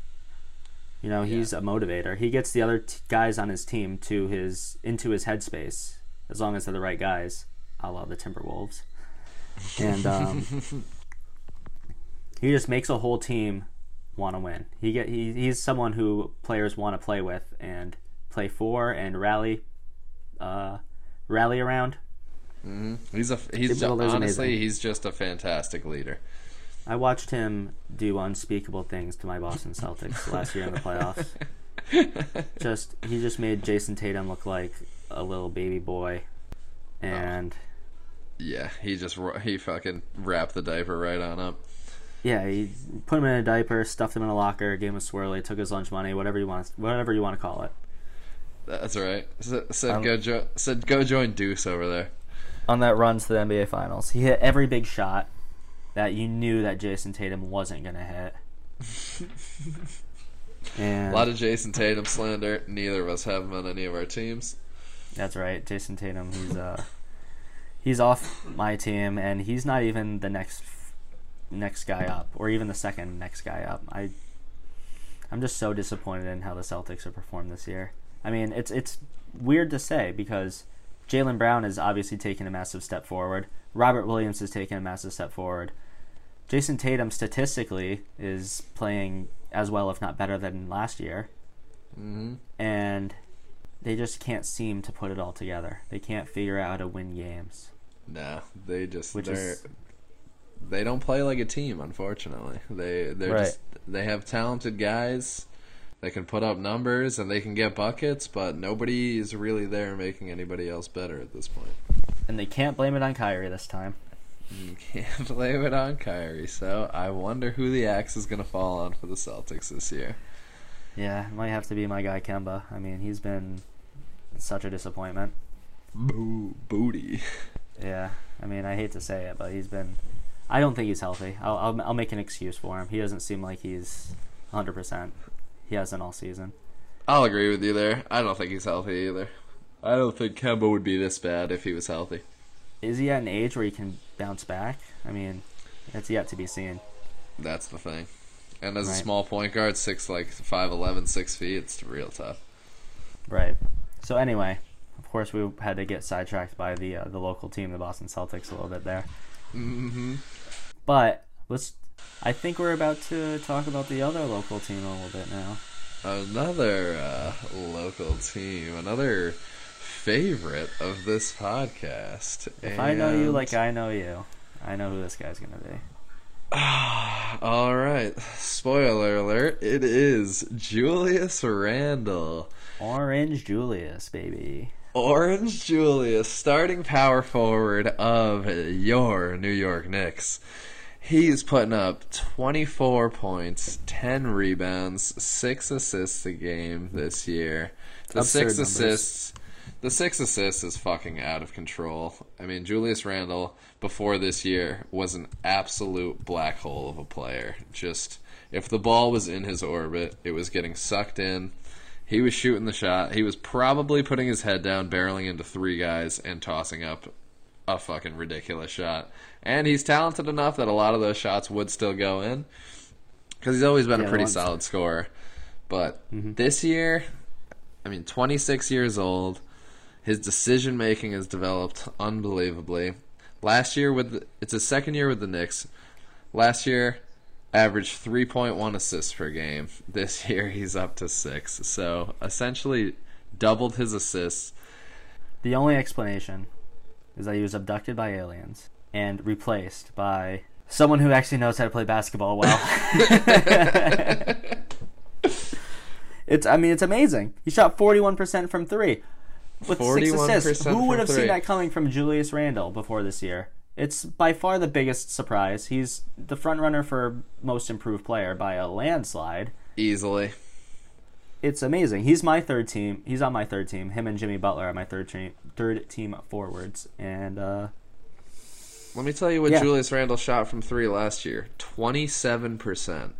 You know, he's a motivator. He gets the other t- guys on his team to his into his headspace, as long as they're the right guys, a la the Timberwolves. And um, he just makes a whole team want to win. He get he, he's someone who players want to play with and play for and rally, uh, rally around. He's a he's Jimmy ju- Butler's honestly amazing. he's just a fantastic leader. I watched him do unspeakable things to my Boston Celtics last year in the playoffs. just he just made Jayson Tatum look like a little baby boy, and Yeah, he just he fucking wrapped the diaper right on up. yeah, he put him in a diaper, stuffed him in a locker, gave him a swirly, took his lunch money, whatever you want, whatever you want to call it. That's right. S- said Um, go jo- said go join Deuce over there. On that run to the NBA Finals, he hit every big shot that you knew that Jayson Tatum wasn't gonna hit. and A lot of Jayson Tatum slander. Neither of us have him on any of our teams. That's right, Jayson Tatum. He's uh, he's off my team, and he's not even the next next guy up, or even the second next guy up. I I'm just so disappointed in how the Celtics have performed this year. I mean, it's it's weird to say because Jaylen Brown is obviously taking a massive step forward. Robert Williams is taking a massive step forward. Jayson Tatum statistically is playing as well, if not better, than last year hmm and they just can't seem to put it all together. They can't figure out how to win games. No, they just Which is- they don't play like a team. Unfortunately, they they're Right. just they have talented guys. They can put up numbers and they can get buckets, but nobody is really there making anybody else better at this point. And they can't blame it on Kyrie this time. You can't blame it on Kyrie. So I wonder who the axe is going to fall on for the Celtics this year. Yeah, it might have to be my guy Kemba. I mean, he's been such a disappointment. Boo booty. Yeah, I mean, I hate to say it, but he's been. I don't think he's healthy. I'll I'll, I'll make an excuse for him. He doesn't seem like he's 100. percent He hasn't all season. I'll agree with you there. I don't think he's healthy either. I don't think Kemba would be this bad if he was healthy. Is he at an age where he can bounce back? I mean, it's yet to be seen. That's the thing. And as a small point guard, six like five eleven, six feet, it's real tough. Right. So anyway, of course, we had to get sidetracked by the uh, the local team, the Boston Celtics, a little bit there. Mm-hmm. But let's. I think we're about to talk about the other local team a little bit now. Another uh, local team, another favorite of this podcast. If I know you like I know you, I know who this guy's gonna be. All right. Spoiler alert. It is Julius Randle. Orange Julius, baby. Orange Julius, starting power forward of your New York Knicks. He's putting up 24 points, 10 rebounds, 6 assists a game this year. The Absurd 6 numbers. assists the 6 assists is fucking out of control. I mean, Julius Randle before this year was an absolute black hole of a player. Just if the ball was in his orbit, it was getting sucked in. He was shooting the shot. He was probably putting his head down, barreling into three guys, and tossing up a fucking ridiculous shot. And he's talented enough that a lot of those shots would still go in because he's always been Yeah, a pretty solid scorer. But Mm-hmm. this year, I mean, 26 years old, his decision making has developed unbelievably. Last year with the, it's his second year with the Knicks. Last year averaged 3.1 assists per game. This year he's up to 6. So, essentially doubled his assists. The only explanation is that he was abducted by aliens and replaced by someone who actually knows how to play basketball well. it's I mean it's amazing. He shot 41% from 3 with 6 assists. Who would have three. seen that coming from Julius Randle before this year? It's by far the biggest surprise. He's the front runner for most improved player by a landslide. Easily. It's amazing. He's my third team. He's on my third team. Him and Jimmy Butler are my third team, third team forwards. And uh, Let me tell you what Yeah. Julius Randle shot from 3 last year. 27%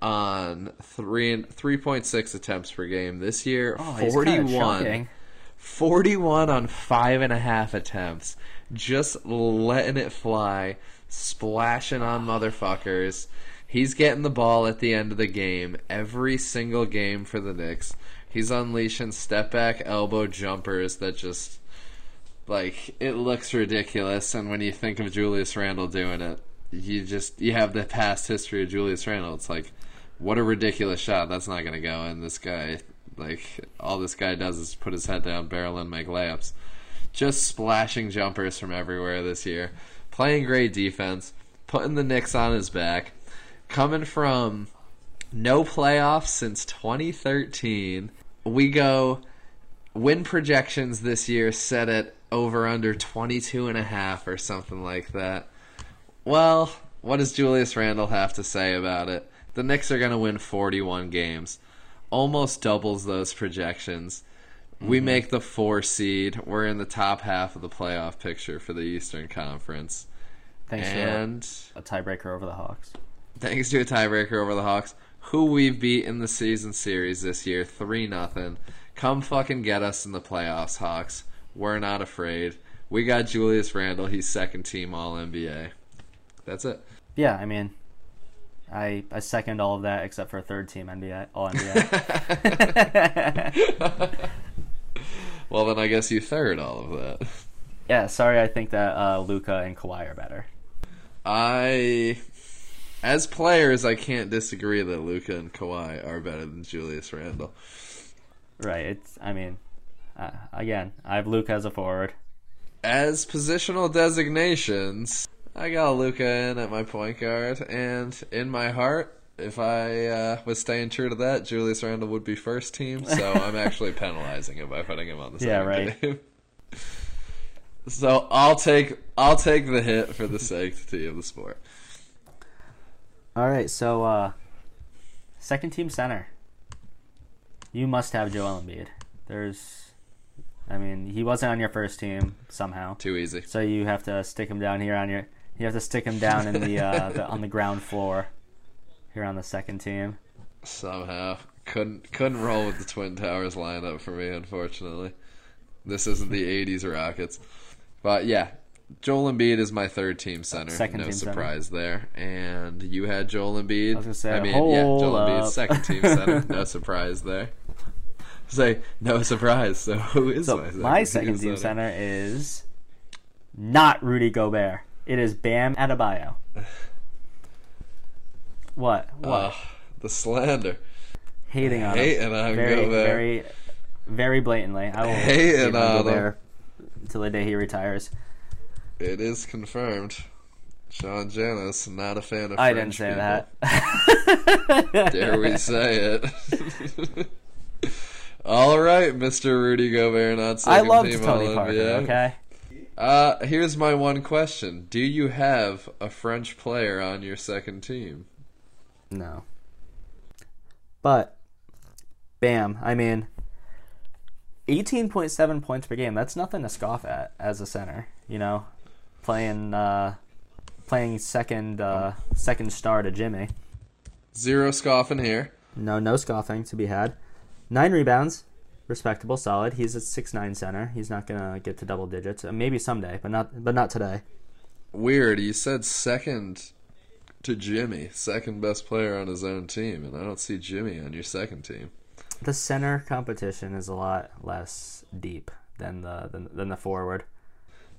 on 3 3.6 attempts per game. This year, oh, 41. 41 on five and a half attempts. Just letting it fly, splashing on motherfuckers. He's getting the ball at the end of the game every single game for the Knicks. He's unleashing step back elbow jumpers that just like it looks ridiculous and when you think of Julius Randle doing it, you just you have the past history of Julius Randle. It's like what a ridiculous shot. That's not going to go in. This guy like all this guy does is put his head down, barrel and make layups. Just splashing jumpers from everywhere this year. Playing great defense, putting the Knicks on his back. Coming from no playoffs since 2013. We go win projections this year set at over under 22 and a half or something like that. Well, what does Julius Randle have to say about it? The Knicks are going to win 41 games. Almost doubles those projections. We mm-hmm. make the 4 seed. We're in the top half of the playoff picture for the Eastern Conference. Thanks And for a tiebreaker over the Hawks. thanks to a tiebreaker over the Hawks, who we've beat in the season series this year, three nothing. Come fucking get us in the playoffs, Hawks. We're not afraid. We got Julius Randle. He's second team All NBA. That's it. Yeah, I mean, I I second all of that except for third team NBA, all NBA. Well, then I guess you third all of that. yeah, sorry, I think that uh, Luka and Kawhi are better. I, as players, I can't disagree that Luka and Kawhi are better than Julius Randle. Right. It's. I mean, uh, again, I have Luka as a forward. As positional designations, I got Luka in at my point guard, and in my heart, if I uh, was staying true to that, Julius Randle would be first team. So I'm actually penalizing him by putting him on the second Yeah, right. team. so I'll take I'll take the hit for the sanctity of the sport. All right, so uh, second team center. You must have Joel Embiid. There's, I mean, he wasn't on your first team somehow, Too easy. so you have to stick him down here on your. You have to stick him down in the, uh, the on the ground floor, here on the second team. Somehow couldn't couldn't roll with the Twin Towers lineup for me, unfortunately. This isn't the '80s Rockets, but yeah, Joel Embiid is my third team center. Second no team center. surprise there. And you had Joel Embiid. I was gonna say, mean, yeah, Joel up. Embiid, second team center. no surprise there. Say no surprise. So who is So my second, my second team center is not Rudy Gobert. It is Bam Adebayo. What? What? Ugh, the slander. hating on hating him. on very, Gobert. very, very blatantly. I will Hating hate on. Gobert until the day he retires. It is confirmed. Sean Janis, not a fan of. I didn't say people. that. Dare we say it? All right, Mr. Rudy Gobert, not I loved team Tony Parker. NBA. Okay. Uh, here's my one question: Do you have a French player on your second team? No. But, bam. I mean, 18.7 points per game. That's nothing to scoff at as a center. You know, playing uh, playing second uh, second star to Jimmy. Zero scoffing here. No, no scoffing to be had. Nine rebounds, respectable, solid. He's a six nine center. He's not gonna get to double digits. Uh, maybe someday, but not but not today. Weird. You said second to Jimmy, second best player on his own team, and I don't see Jimmy on your second team. The center competition is a lot less deep than the than, than the forward.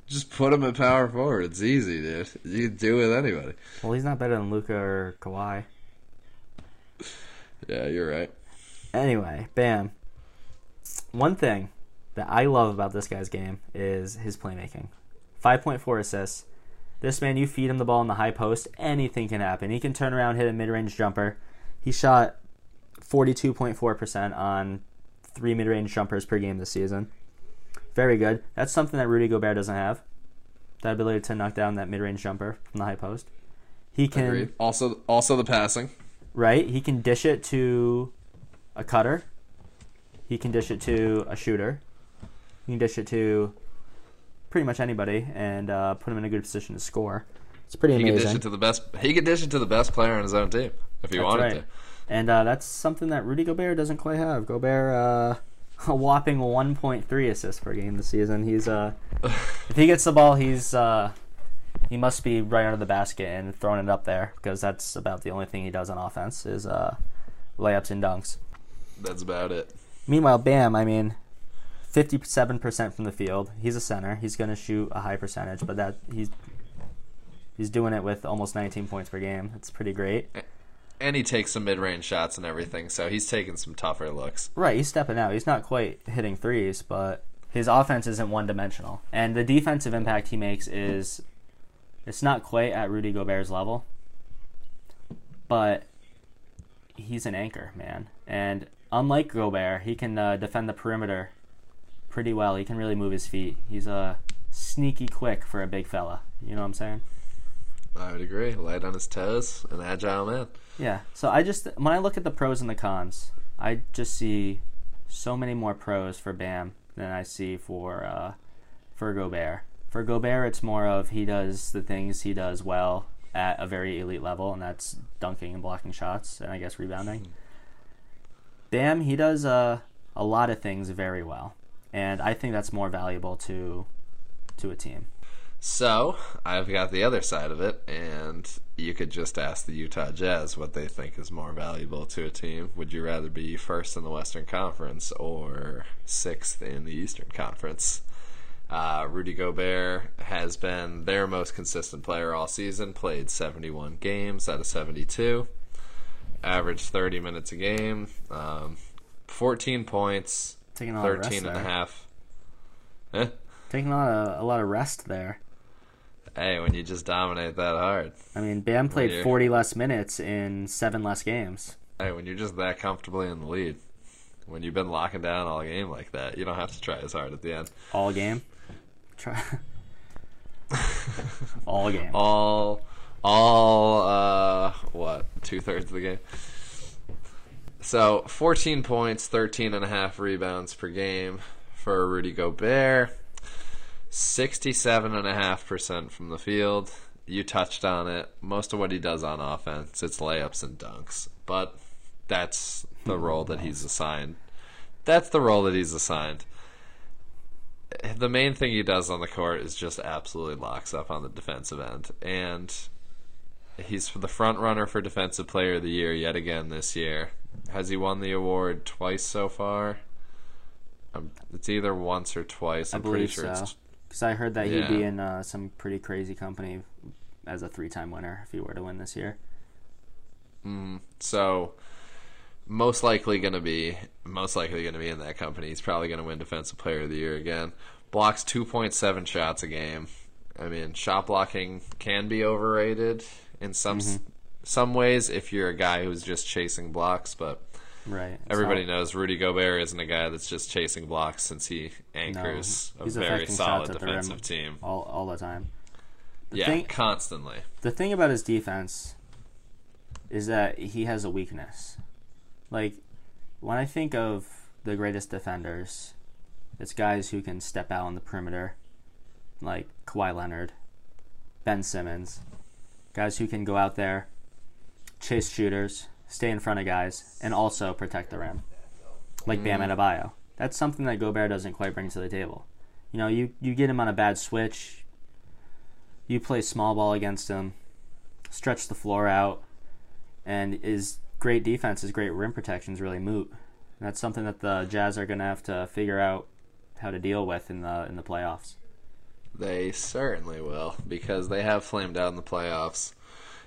Just put him at power forward. It's easy, dude. You can do it with anybody. Well, he's not better than Luka or Kawhi. Yeah, you're right. Anyway, Bam. One thing that I love about this guy's game is his playmaking. 5.4 assists. This man, you feed him the ball in the high post, anything can happen. He can turn around, hit a mid range jumper. He shot 42.4% on three mid range jumpers per game this season. Very good. That's something that Rudy Gobert doesn't have. That ability to knock down that mid range jumper from the high post. He can Agreed. Also, also the passing. right? He can dish it to a cutter. He can dish it to a shooter. He can dish it to pretty much anybody and uh, put him in a good position to score. It's pretty He could amazing. dish it to the best. He could dish it to the best player on his own team if he That's wanted right. to. And uh, that's something that Rudy Gobert doesn't quite have. Gobert, uh, a whopping 1.3 assists per game this season. He's uh, if he gets the ball, he's uh, he must be right under the basket and throwing it up there because that's about the only thing he does on offense is uh, layups and dunks. That's about it. Meanwhile, Bam, I mean, 57% from the field. He's a center. He's going to shoot a high percentage, but that he's he's doing it with almost 19 points per game. That's pretty great. And he takes some mid-range shots and everything, so he's taking some tougher looks. Right, he's stepping out. He's not quite hitting threes, but his offense isn't one-dimensional. And the defensive impact he makes is it's not quite at Rudy Gobert's level, but he's an anchor, man. And unlike Gobert, he can uh, defend the perimeter pretty well. He can really move his feet. He's a uh, sneaky quick for a big fella. You know what I'm saying? I would agree. Light on his toes, an agile man. Yeah. So I just when I look at the pros and the cons, I just see so many more pros for Bam than I see for uh, for Gobert. For Gobert, it's more of he does the things he does well at a very elite level, and that's dunking and blocking shots, and I guess rebounding. Bam, he does uh, a lot of things very well, and I think that's more valuable to to a team. So I've got the other side of it, and you could just ask the Utah Jazz what they think is more valuable to a team. Would you rather be first in the Western Conference or sixth in the Eastern Conference? Uh, Rudy Gobert has been their most consistent player all season. Played 71 games out of 72. Averaged 30 minutes a game. Um, 14 points. Taking a lot of rest 13 and a half. Eh? Taking a lot of a lot of rest there. Hey, when you just dominate that hard. I mean, Bam played 40 less minutes in seven less games. Hey, when you're just that comfortably in the lead, when you've been locking down all game like that, you don't have to try as hard at the end. All game. Try. all game. All, all, uh, what, two thirds of the game? So, 14 points, 13 and a half rebounds per game for Rudy Gobert. 67.5% from the field. You touched on it. Most of what he does on offense, it's layups and dunks. But that's the role that he's assigned. That's the role that he's assigned. The main thing he does on the court is just absolutely locks up on the defensive end. And he's the front runner for Defensive Player of the Year yet again this year. Has he won the award twice so far? Um, it's either once or twice. I I'm pretty sure so. Because I heard that he'd be in uh, some pretty crazy company as a three-time winner if he were to win this year. So most likely going to be most likely going to be in that company. He's probably going to win Defensive Player of the Year again. Blocks 2.7 shots a game. I mean, shot blocking can be overrated in some mm-hmm. s some ways if you're a guy who's just chasing blocks, but Right. Everybody not- knows Rudy Gobert isn't a guy that's just chasing blocks since he anchors he's a very solid shots at the rim. defensive team. all all the time. The Yeah, thing- constantly. the thing about his defense is that he has a weakness. Like when I think of the greatest defenders, it's guys who can step out on the perimeter, like Kawhi Leonard, Ben Simmons, guys who can go out there, chase shooters, stay in front of guys, and also protect the rim, like Bam mm-hmm. Adebayo. That's something that Gobert doesn't quite bring to the table. You know, you, you get him on a bad switch, you play small ball against him, stretch the floor out, and his great defense, his great rim protection is really moot. And that's something that the Jazz are going to have to figure out how to deal with in the in the playoffs. They certainly will because they have flamed out in the playoffs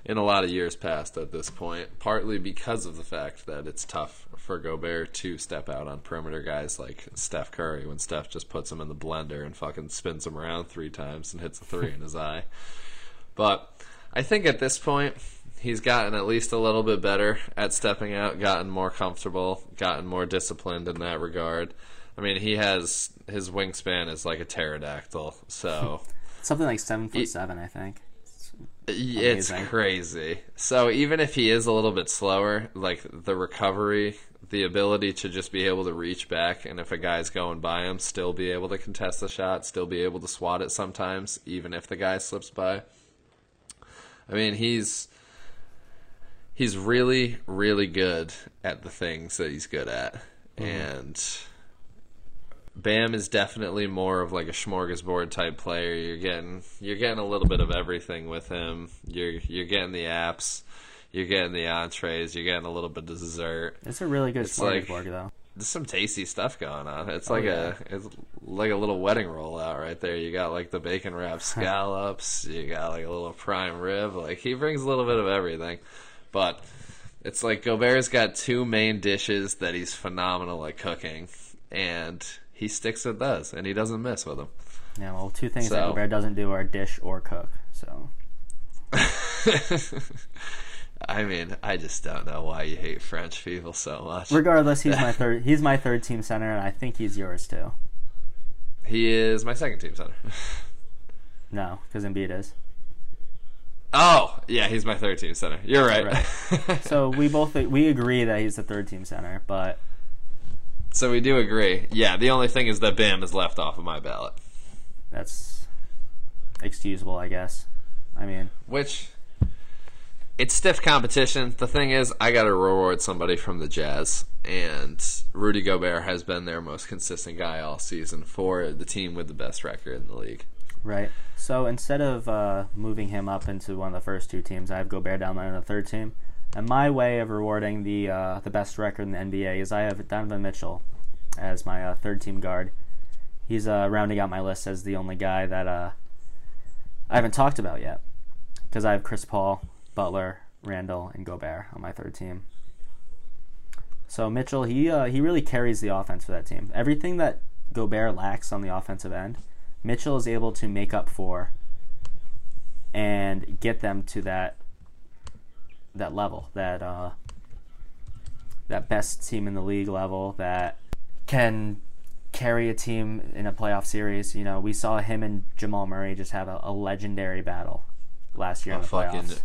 in a lot of years past at this point, partly because of the fact that it's tough for Gobert to step out on perimeter guys like Steph Curry when Steph just puts him in the blender and fucking spins him around three times and hits a three in his eye. But I think at this point, he's gotten at least a little bit better at stepping out, gotten more comfortable, gotten more disciplined in that regard. I mean, he has his wingspan is like a pterodactyl, so Something like seven foot seven, I think. it's Amazing. crazy. So even if he is a little bit slower, like the recovery, the ability to just be able to reach back, and if a guy's going by him, still be able to contest the shot, still be able to swat it sometimes, even if the guy slips by. I mean, he's he's really, really good at the things that he's good at, mm-hmm. and Bam is definitely more of like a smorgasbord type player. You're getting you're getting a little bit of everything with him. You're you're getting the apps, you're getting the entrees, you're getting a little bit of dessert. It's a really good It's like- smorgasbord, though. There's some tasty stuff going on. It's Oh, like yeah. a it's like a little wedding rollout right there. You got like the bacon wrapped scallops. you got like a little prime rib. Like he brings a little bit of everything, but it's like Gobert's got two main dishes that he's phenomenal at cooking, and he sticks with those, and he doesn't miss with them. Yeah, well, two things that So- Gobert doesn't do are dish or cook. So I mean, I just don't know why you hate French people so much. regardless, he's my third. He's my third team center, and I think he's yours too. He is my second team center. No, because Embiid is. Oh, yeah, he's my third team center. You're right. So we both we agree that he's the third team center, but so we do agree. Yeah, the only thing is that Bam is left off of my ballot. that's excusable, I guess. I mean, Which it's stiff competition. The thing is, I got to reward somebody from the Jazz, and Rudy Gobert has been their most consistent guy all season for the team with the best record in the league. right. So instead of uh, moving him up into one of the first two teams, I have Gobert down there in the third team. And my way of rewarding the uh, the best record in the NBA is I have Donovan Mitchell as my uh, third team guard. He's uh, rounding out my list as the only guy that uh, I haven't talked about yet because I have Chris Paul, Butler, Randle, and Gobert on my third team. So Mitchell, he uh, he really carries the offense for that team. Everything that Gobert lacks on the offensive end, Mitchell is able to make up for and get them to that that level, that uh, that best team in the league level that can carry a team in a playoff series. You know, we saw him and Jamal Murray just have a, a legendary battle last year A in the fucking playoffs.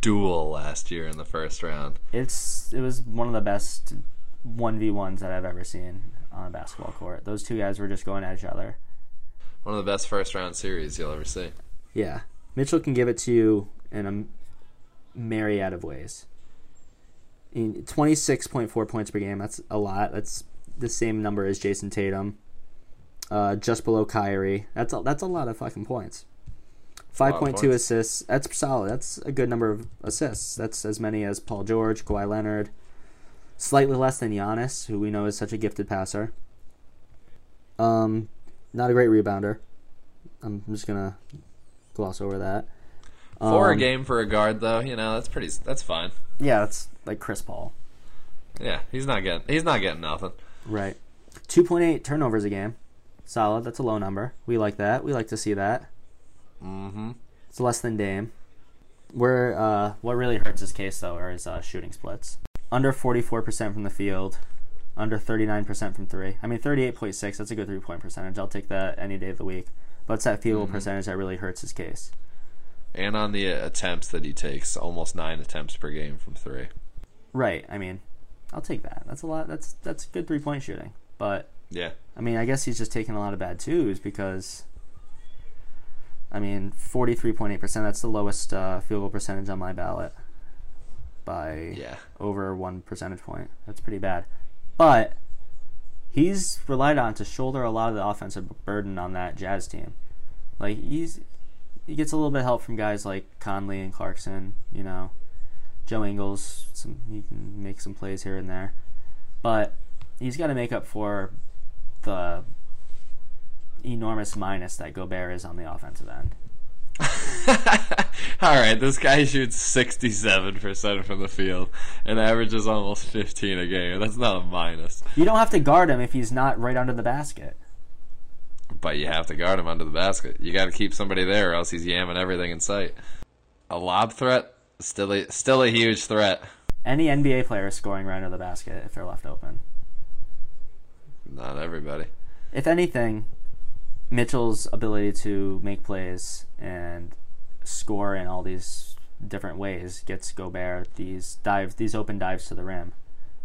duel last year in the first round. It's it was one of the best one v ones that I've ever seen on a basketball court. Those two guys were just going at each other. One of the best first round series you'll ever see. Yeah, Mitchell can give it to you in a myriad of ways. In twenty six point four points per game. That's a lot. That's the same number as Jayson Tatum. Uh, just below Kyrie. That's a, that's a lot of fucking points. Five of point two points. assists. That's solid. That's a good number of assists. That's as many as Paul George, Kawhi Leonard. Slightly less than Giannis, who we know is such a gifted passer. Um, not a great rebounder. I'm just gonna gloss over that. For a Um, game for a guard, though, you know that's pretty. That's fine. Yeah, that's like Chris Paul. Yeah, he's not getting. He's not getting nothing. Right. 2.8 turnovers a game. Solid. That's a low number. We like that. We like to see that. Mm-hmm. It's less than Dame. Where uh, what really hurts his case though are his uh, shooting splits. Under 44% from the field, under 39% from three. I mean 38.6. That's a good three point percentage. I'll take that any day of the week. But it's that field goal percentage that really hurts his case. And on the attempts that he takes, almost nine attempts per game from three. Right. I mean, I'll take that. That's a lot. That's that's good three point shooting. But Yeah. I mean, I guess he's just taking a lot of bad twos because, I mean, 43.8%, that's the lowest uh, field goal percentage on my ballot by Yeah. over one percentage point. That's pretty bad. But he's relied on to shoulder a lot of the offensive burden on that Jazz team. Like he's he gets a little bit of help from guys like Conley and Clarkson. You know, Joe Ingles. Some he can make some plays here and there, but he's got to make up for the enormous minus that Gobert is on the offensive end. All right, this guy shoots 67% from the field and averages almost 15 a game. That's not a minus. You don't have to guard him if he's not right under the basket. But you have to guard him under the basket. You got to keep somebody there, or else he's yamming everything in sight. A lob threat, still a, still a huge threat. Any NBA player is scoring right under the basket if they're left open. Not everybody. If anything, Mitchell's ability to make plays and score in all these different ways gets Gobert these dives, these open dives to the rim.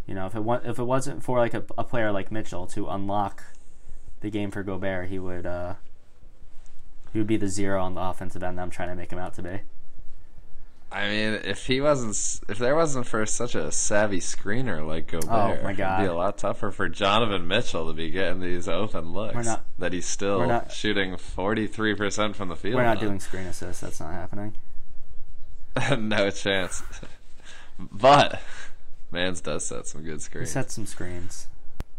You know, if it wa- if it wasn't for like a, a player like Mitchell to unlock the game for Gobert, he would uh, he would be the zero on the offensive end that I'm trying to make him out to be. I mean, if he wasn't, if there wasn't for such a savvy screener like Gobert, Oh, my God. it'd be a lot tougher for Donovan Mitchell to be getting these open looks. We're not- that he's still we're not- shooting forty three percent from the field. We're not on. doing screen assists. That's not happening. no chance. but Mans does set some good screens. He set some screens.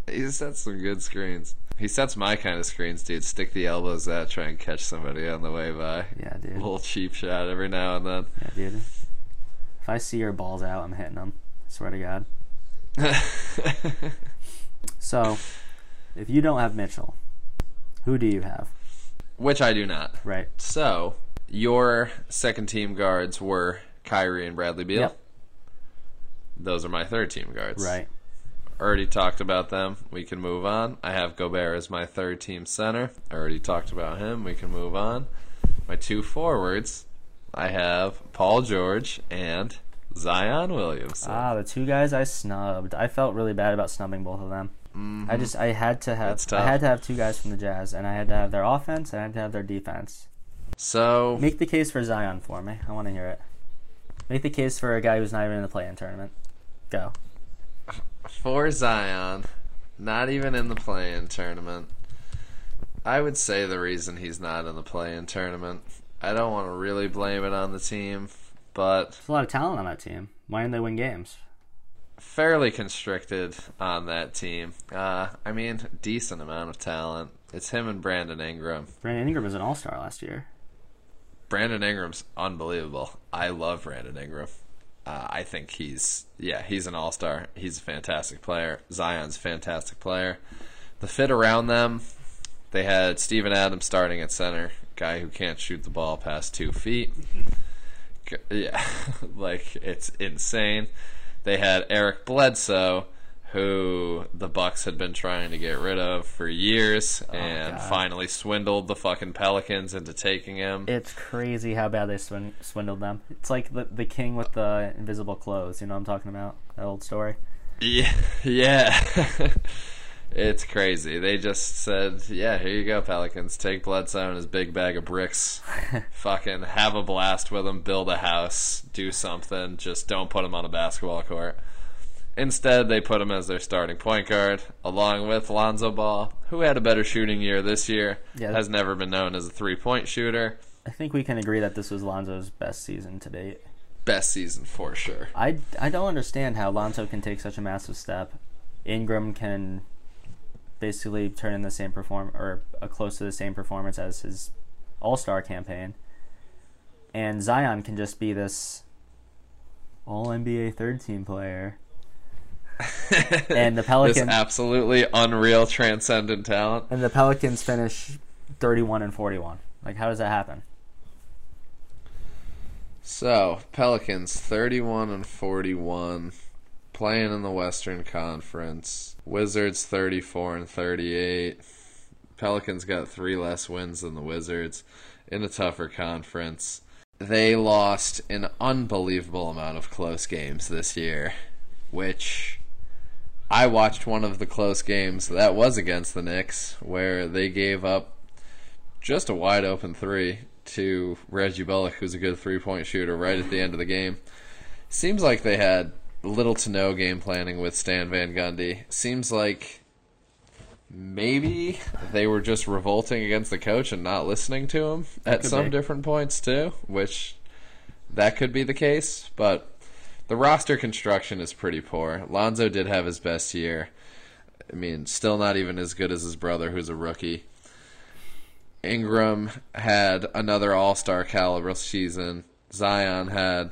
He set some good screens. He sets my kind of screens, dude. Stick the elbows out, try and catch somebody on the way by. Yeah, A dude. little cheap shot every now and then. Yeah, dude. If I see your balls out, I'm hitting them. Swear to God. So, if you don't have Mitchell, who do you have? Which I do not. Right. So, your second team guards were Kyrie and Bradley Beal. Yep. Those are my third team guards. Right. Already talked about them. We can move on. I have Gobert as my third team center. I already talked about him. We can move on. My two forwards, I have Paul George and Zion Williamson. Ah, the two guys I snubbed. I felt really bad about snubbing both of them. I just I had to have I had to have two guys from the Jazz, and I had to have their offense, and I had to have their defense. so, Make the case for Zion for me. I want to hear it. Make the case for a guy who's not even in the play-in tournament. Go. For Zion, not even in the play-in tournament. I would say the reason he's not in the play-in tournament. I don't want to really blame it on the team, but There's a lot of talent on that team. Why didn't they win games? fairly constricted on that team. Uh, I mean, decent amount of talent. It's him and Brandon Ingram. Brandon Ingram was an All-Star last year. Brandon Ingram's unbelievable. I love Brandon Ingram. Uh, I think he's yeah he's an all star. He's a fantastic player. Zion's a fantastic player. The fit around them, they had Steven Adams starting at center, guy who can't shoot the ball past two feet. Yeah, like it's insane. They had Eric Bledsoe, who the Bucks had been trying to get rid of for years, oh, and God. finally swindled the fucking Pelicans into taking him. It's crazy how bad they swin- swindled them. It's like the the king with the invisible clothes. You know what I'm talking about? That old story. Yeah, yeah. it's crazy. They just said, "Yeah, here you go, Pelicans. Take Bledsoe and his big bag of bricks. Fucking have a blast with him. Build a house. Do something. Just don't put him on a basketball court." Instead, they put him as their starting point guard, along with Lonzo Ball, who had a better shooting year this year. Yeah. Has never been known as a three-point shooter. I think we can agree that this was Lonzo's best season to date. Best season for sure. I, I don't understand how Lonzo can take such a massive step. Ingram can basically turn in the same perform or close to the same performance as his All Star campaign, and Zion can just be this All NBA third team player. And the This Pelicans absolutely unreal, transcendent talent. and the Pelicans finish thirty one and forty one. Like how does that happen? So, Pelicans 31 and 41 playing in the Western Conference. Wizards 34 and 38. Pelicans got 3 less wins than the Wizards in a tougher conference. They lost an unbelievable amount of close games this year, which I watched one of the close games that was against the Knicks where they gave up just a wide open three to Reggie Bullock, who's a good three point shooter, right at the end of the game. Seems like they had little to no game planning with Stan Van Gundy. Seems like maybe they were just revolting against the coach and not listening to him at could some be. different points too, which that could be the case, but the roster construction is pretty poor. Lonzo did have his best year. I mean, still not even as good as his brother who's a rookie. Ingram had another all-star caliber season. Zion had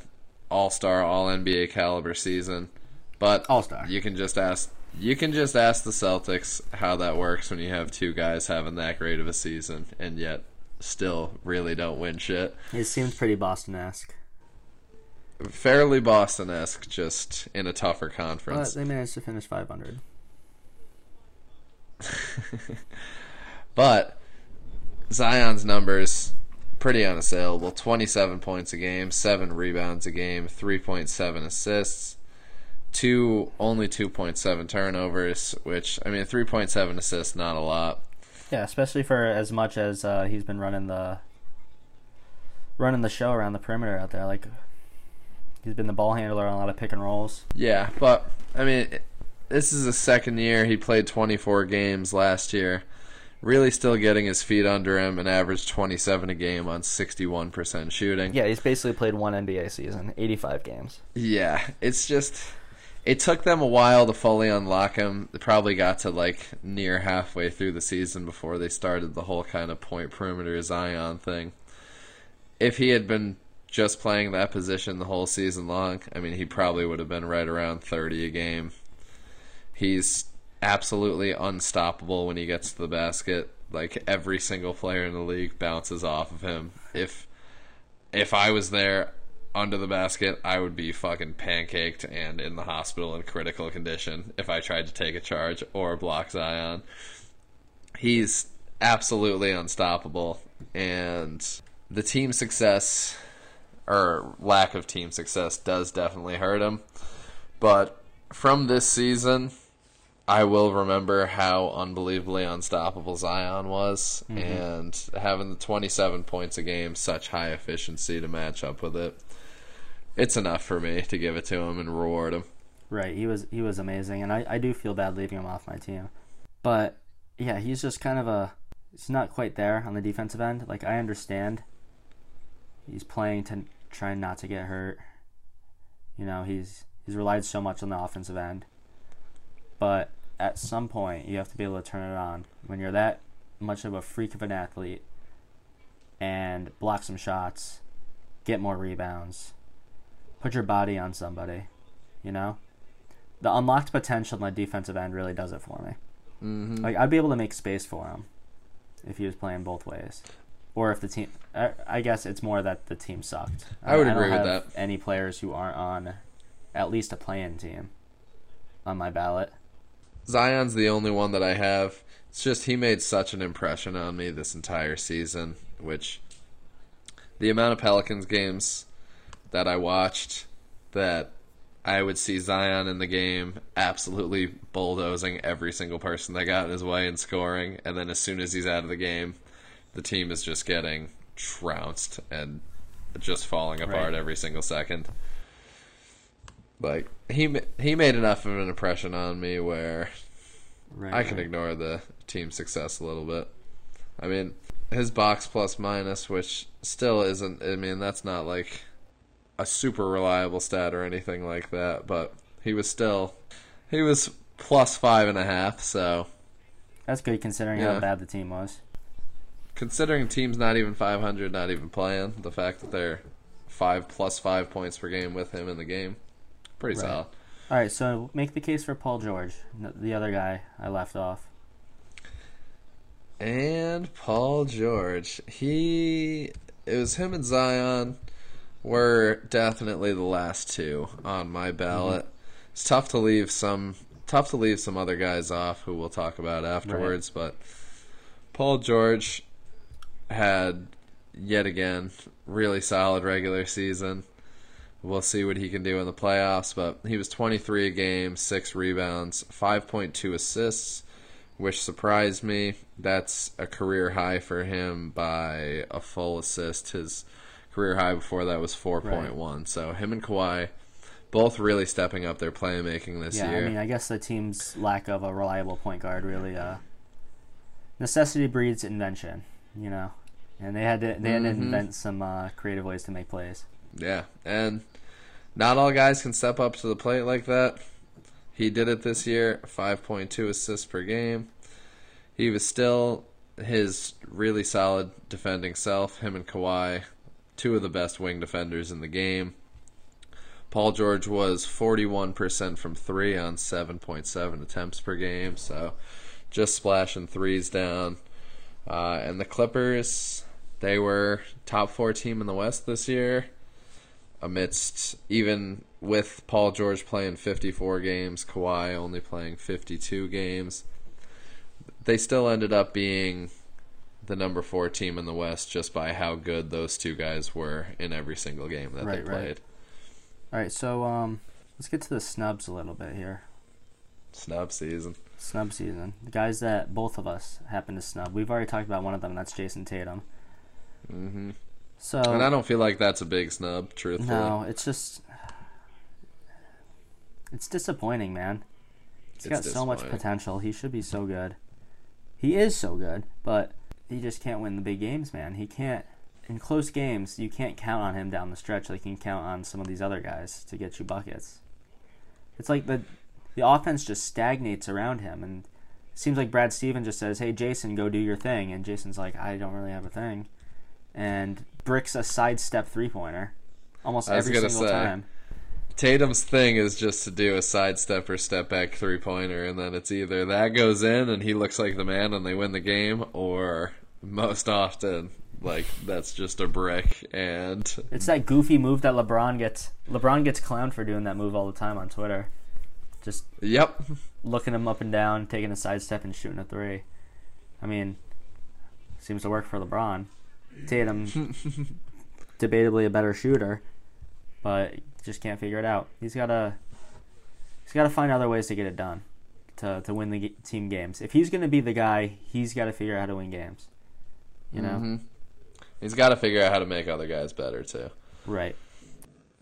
all-star, all NBA caliber season. But All-star. you can just ask you can just ask the Celtics how that works when you have two guys having that great of a season and yet still really don't win shit. It seems pretty Boston esque. Fairly Boston esque, just in a tougher But conference. they managed to finish 500. But Zion's numbers pretty unassailable. 27 points a game, 7 rebounds a game, 3.7 assists, two only 2.7 turnovers, which I mean 3.7 assists not a lot. Yeah, especially for as much as uh, he's been running the running the show around the perimeter out there. Like he's been the ball handler on a lot of pick and rolls. Yeah, but I mean, this is the second year. He played 24 games last year. Really, still getting his feet under him and averaged 27 a game on 61% shooting. Yeah, he's basically played one NBA season, 85 games. Yeah, it's just it took them a while to fully unlock him. They probably got to like near halfway through the season before they started the whole kind of point perimeter Zion thing. If he had been just playing that position the whole season long, I mean, he probably would have been right around 30 a game. He's absolutely unstoppable when he gets to the basket. Like every single player in the league bounces off of him. If if I was there under the basket, I would be fucking pancaked and in the hospital in critical condition if I tried to take a charge or block Zion. He's absolutely unstoppable, and the team success or lack of team success does definitely hurt him. But from this season, I will remember how unbelievably unstoppable Zion was, mm-hmm. and having the 27 points a game, such high efficiency to match up with it. It's enough for me to give it to him and reward him. Right, he was he was amazing, and I, I do feel bad leaving him off my team. But yeah, he's just kind of a he's not quite there on the defensive end. Like I understand, he's playing to try not to get hurt. You know, he's he's relied so much on the offensive end, but at some point you have to be able to turn it on when you're that much of a freak of an athlete and block some shots, get more rebounds, put your body on somebody. You know the unlocked potential on the defensive end really does it for me. Mm-hmm. Like I'd be able to make space for him if he was playing both ways, or if the team. I, I guess it's more that the team sucked. I would don't agree with have that. Any players who aren't on at least a play-in team on my ballot. Zion's the only one that I have. It's just he made such an impression on me this entire season, which the amount of Pelicans games that I watched that I would see Zion in the game absolutely bulldozing every single person that got in his way and scoring, and then as soon as he's out of the game, the team is just getting trounced and just falling apart Right. every single second. Like he he made enough of an impression on me where Right. I can right. ignore the team success a little bit. I mean, his box plus minus, which still isn't. I mean, that's not like a super reliable stat or anything like that, but he was still he was plus five and a half. So That's good considering Yeah. how bad the team was. Considering teams not even 500, not even playing, the fact that they're five plus five points per game with him in the game, pretty Right. solid. All right, so make the case for Paul George, the other guy I left off. And Paul George. He it was him and Zion were definitely the last two on my ballot. Mm-hmm. It's tough to leave some tough to leave some other guys off who we'll talk about afterwards, but Paul George had yet again really solid regular season. We'll see what he can do in the playoffs, but he was 23 a game, 6 rebounds, 5.2 assists, which surprised me. That's a career high for him by a full assist. His career high before that was 4.1. So him and Kawhi both really stepping up their playmaking this yeah, year. I mean, I guess the team's lack of a reliable point guard really uh, necessity breeds invention, you know, and they had to they had to invent some uh, creative ways to make plays. Yeah, and not all guys can step up to the plate like that. He did it this year, 5.2 assists per game. He was still his really solid defending self. Him and Kawhi, two of the best wing defenders in the game. Paul George was 41% from three on 7.7 attempts per game, so just splashing threes down. Uh, and the Clippers, they were top four team in the West this year amidst even with Paul George playing 54 games, Kawhi only playing 52 games, they still ended up being the number four team in the West just by how good those two guys were in every single game that Right, they right. played. All right, so um, let's get to the snubs a little bit here. Snub season. Snub season. The guys that both of us happen to snub. We've already talked about one of them. That's Jayson Tatum. Hmm So And I don't feel like that's a big snub, truthfully. no, it's just it's disappointing, man. He's It's got so much potential. He should be so good. He is so good, but he just can't win the big games, man. He can't in close games. You can't count on him down the stretch like you can count on some of these other guys to get you buckets. It's like the the offense just stagnates around him, and it seems like Brad Stevens just says, "Hey, Jayson, go do your thing," and Jayson's like, "I don't really have a thing," and bricks a sidestep three pointer almost every single say. time. Tatum's thing is just to do a sidestep or step back three pointer, and then it's either that goes in and he looks like the man and they win the game, or most often, like that's just a brick and It's that goofy move that LeBron gets. LeBron gets clowned for doing that move all the time on Twitter. Just yep, looking him up and down, taking a sidestep and shooting a three. I mean, seems to work for LeBron. Tatum, debatably a better shooter, but just can't figure it out. He's got to he's got to find other ways to get it done to to win the g- team games. If he's going to be the guy, he's got to figure out how to win games. You know, Mhm. he's got to figure out how to make other guys better too. right?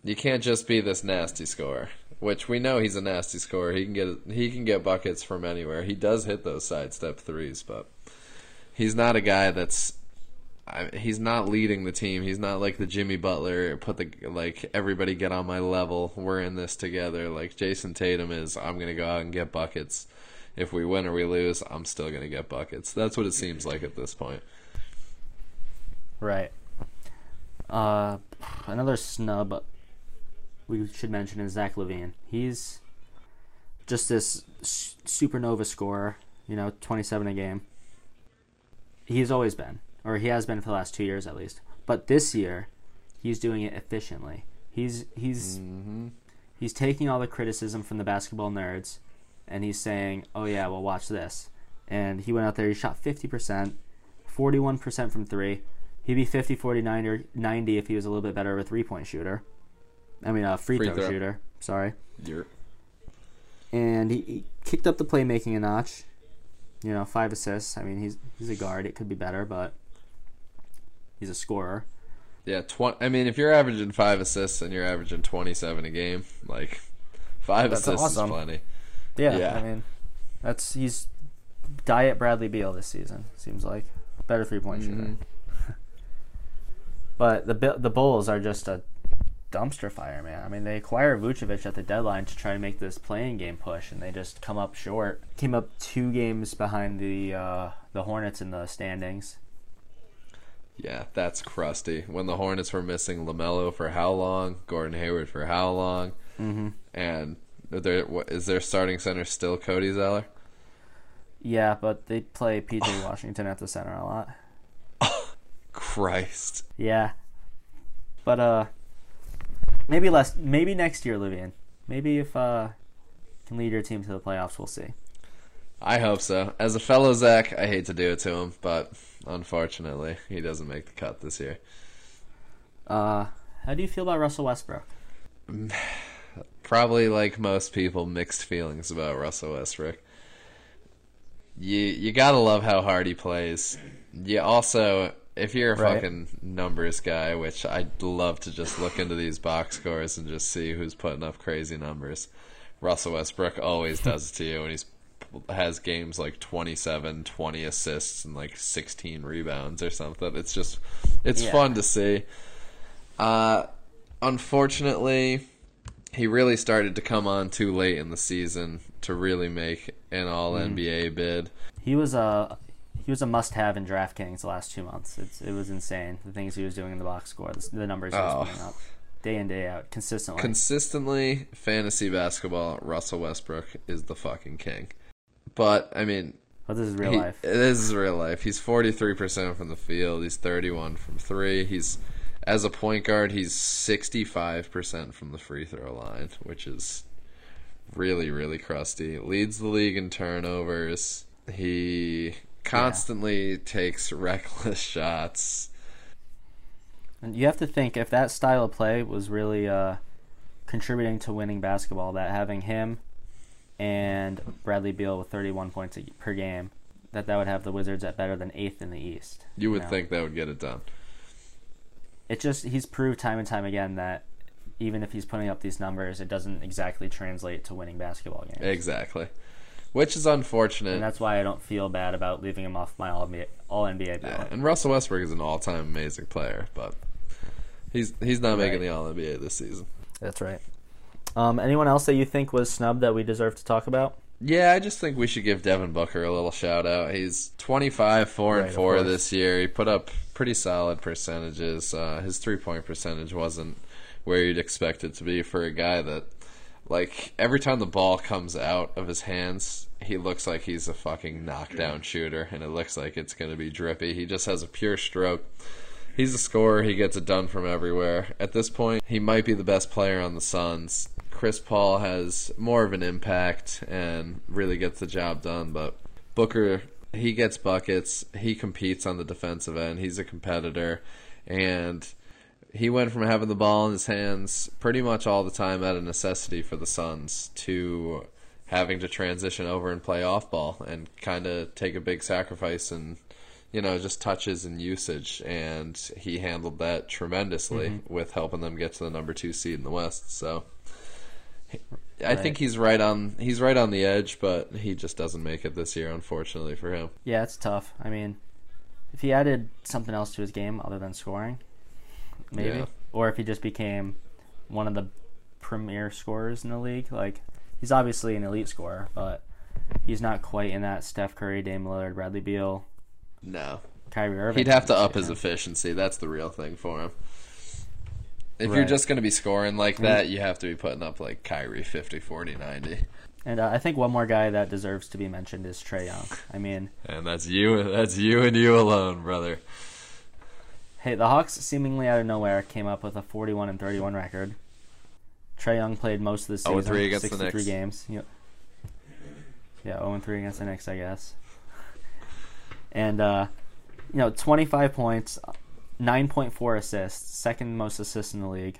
You can't just be this nasty scorer, which we know he's a nasty scorer. He can get he can get buckets from anywhere. He does hit those sidestep threes, but he's not a guy that's I, he's not leading the team. He's not like the Jimmy Butler. Put the like everybody get on my level. We're in this together. Like Jayson Tatum is. I'm gonna go out and get buckets. If we win or we lose, I'm still gonna get buckets. That's what it seems like at this point. Right. Uh, another snub we should mention is Zach LaVine. He's just this supernova scorer. You know, twenty-seven a game. He's always been, or he has been for the last two years at least. But this year, he's doing it efficiently. He's he's mm-hmm. he's taking all the criticism from the basketball nerds, and he's saying, "Oh yeah, well watch this." And he went out there. He shot fifty percent, forty-one percent from three. He'd be 50, 40, 90, 90 if he was a little bit better of a three-point shooter. I mean, a free, Free throw, throw. shooter. Sorry. You're And he, he kicked up the playmaking a notch. You know, five assists. I mean, he's he's a guard. It could be better, but he's a scorer. Yeah, tw- I mean, if you're averaging five assists and you're averaging 27 a game, like five That's assists awesome. is plenty. Yeah, Yeah. I mean, that's he's diet Bradley Beal this season. Seems like better three-point shooter. Mhm. But the the Bulls are just a dumpster fire, man. I mean, they acquire Vucevic at the deadline to try to make this play-in game push, and they just come up short. Came up two games behind the uh, the Hornets in the standings. Yeah, that's crusty. When the Hornets were missing LaMelo for how long? Gordon Hayward for how long? Mm-hmm. And there what, is their starting center still Cody Zeller? Yeah, but they play PJ Washington at the center a lot. Christ. Yeah, but uh, maybe less. Maybe next year, Livian. Maybe if uh, can lead your team to the playoffs, we'll see. I hope so. As a fellow Zach, I hate to do it to him, but unfortunately, he doesn't make the cut this year. Uh, how do you feel about Russell Westbrook? probably like most people mixed feelings about Russell Westbrook. You you gotta love how hard he plays. You also if you're a Right. fucking numbers guy, which I'd love to just look into these box scores and just see who's putting up crazy numbers. Russell Westbrook always does it to you when he's has games like 27, 20 assists and like 16 rebounds or something. It's just it's Yeah. fun to see. Uh unfortunately, he really started to come on too late in the season to really make an all NBA bid. He was a he was a must-have in DraftKings the last two months. It's, it was insane the things he was doing in the box score, the, the numbers he was Oh. putting up day in day out consistently. Consistently fantasy basketball, Russell Westbrook is the fucking king. But I mean, but this is real He- life. This is real life. He's 43% from the field. He's 31 from 3. He's as a point guard, he's 65% from the free throw line, which is really really crusty. Leads the league in turnovers. He constantly takes reckless shots. And you have to think if that style of play was really uh, contributing to winning basketball, that having him and Bradley Beal with 31 points a- per game, that that would have the Wizards at better than eighth in the East. You would know? think that would get it done. it just he's proved time and time again that even if he's putting up these numbers, it doesn't exactly translate to winning basketball games. Exactly. Which is unfortunate. and that's why I don't feel bad about leaving him off my all NBA, all NBA Yeah, and Russell Westbrook is an all-time amazing player, but he's he's not making the All NBA this season. That's right. Um, anyone else that you think was snubbed that we deserve to talk about? Yeah, I just think we should give Devin Booker a little shout out. He's 25, 4 Right, and 4 this year. He put up pretty solid percentages. Uh, his three point percentage wasn't where you'd expect it to be for a guy that, like, every time the ball comes out of his hands, he looks like he's a fucking knockdown shooter, and it looks like it's going to be drippy. He just has a pure stroke. He's a scorer. He gets it done from everywhere. At this point, he might be the best player on the Suns. Chris Paul has more of an impact and really gets the job done, but Booker, he gets buckets. He competes on the defensive end. He's a competitor. And he went from having the ball in his hands pretty much all the time out of necessity for the Suns to having to transition over and play off ball and kind of take a big sacrifice and you know just touches and usage and he handled that tremendously mm-hmm. with helping them get to the number 2 seed in the west so I think he's right on he's right on the edge but he just doesn't make it this year unfortunately for him Yeah, it's tough. I mean, if he added something else to his game other than scoring, maybe, Yeah. or if he just became one of the premier scorers in the league, like he's obviously an elite scorer, but he's not quite in that Steph Curry, Dame Lillard, Bradley Beal, no Kyrie Irving. He'd have to up his efficiency. That's the real thing for him. If you're just going to be scoring like that, you have to be putting up like Kyrie 50, 40, 90. And uh, I think one more guy that deserves to be mentioned is Trae Young. I mean, And that's you. That's you and you alone, brother. hey, the Hawks seemingly out of nowhere came up with a 41 and 31 record. Trae Young played most of the season, 0-3 against the 63 Knicks. games. Yep. Yeah, 0 and 3 against the Knicks, I guess. And uh, you know, 25 points, 9.4 assists, second most assists in the league.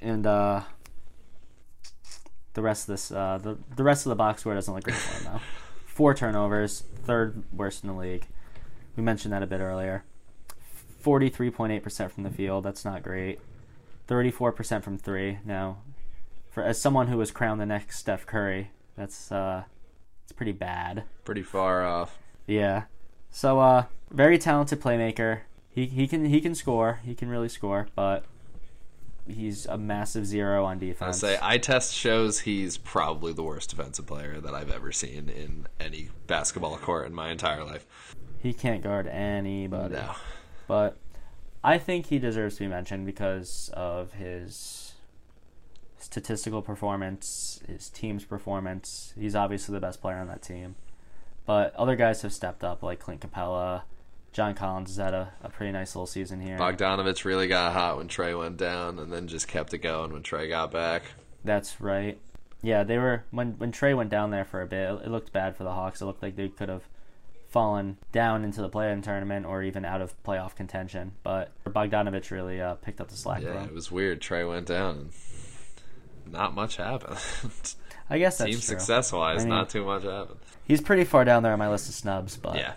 And uh, the rest of this, uh, the the rest of the box score doesn't look great for him though. Four turnovers, third worst in the league. We mentioned that a bit earlier. 43.8% from the field. That's not great. 34% from three. Now, for as someone who was crowned the next Steph Curry, that's uh, it's pretty bad. Pretty far off. Yeah. So, uh, very talented playmaker. He he can he can score. He can really score, but he's a massive zero on defense. I say eye test shows he's probably the worst defensive player that I've ever seen in any basketball court in my entire life. he can't guard anybody. No. But I think he deserves to be mentioned because of his statistical performance, his team's performance. He's obviously the best player on that team. But other guys have stepped up, like Clint Capela. John Collins has had a, a pretty nice little season here. Bogdanovic really got hot when Trae went down and then just kept it going when Trae got back. That's right. Yeah, they were when when Trae went down there for a bit. It, looked bad for the Hawks. It looked like they could have fallen down into the play-in tournament or even out of playoff contention. But Bogdanovic really uh, picked up the slack Yeah, it was weird. Trae went down and not much happened. I guess that's Team true. success wise, I mean- not too much happened. He's pretty far down there on my list of snubs, but Yeah.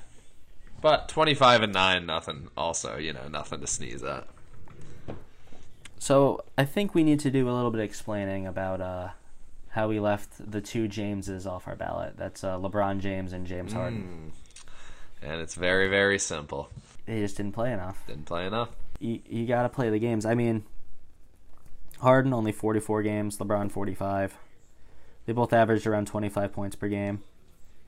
But 25 and 9, nothing. Also, you know, nothing to sneeze at. So I think we need to do a little bit of explaining about uh, how we left the two Jameses off our ballot. That's uh, LeBron James and James Harden. And it's very, very simple. They just didn't play enough. Didn't play enough. You, you got to play the games. I mean, Harden only 44 games, LeBron 45. They both averaged around 25 points per game.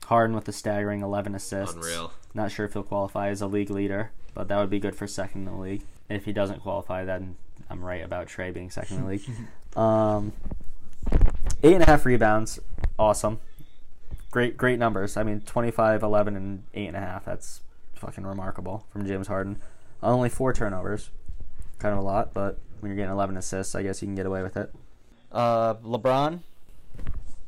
Harden with a staggering 11 assists. Unreal. Not sure if he'll qualify as a league leader, but that would be good for second in the league. And if he doesn't qualify, then I'm right about Trae being second in the league. Um, eight and a half rebounds, awesome. Great, great numbers. I mean, 25, 11, and eight and a half. That's fucking remarkable from James Harden. Only four turnovers, kind of a lot, but when you're getting 11 assists, I guess you can get away with it. Uh, LeBron.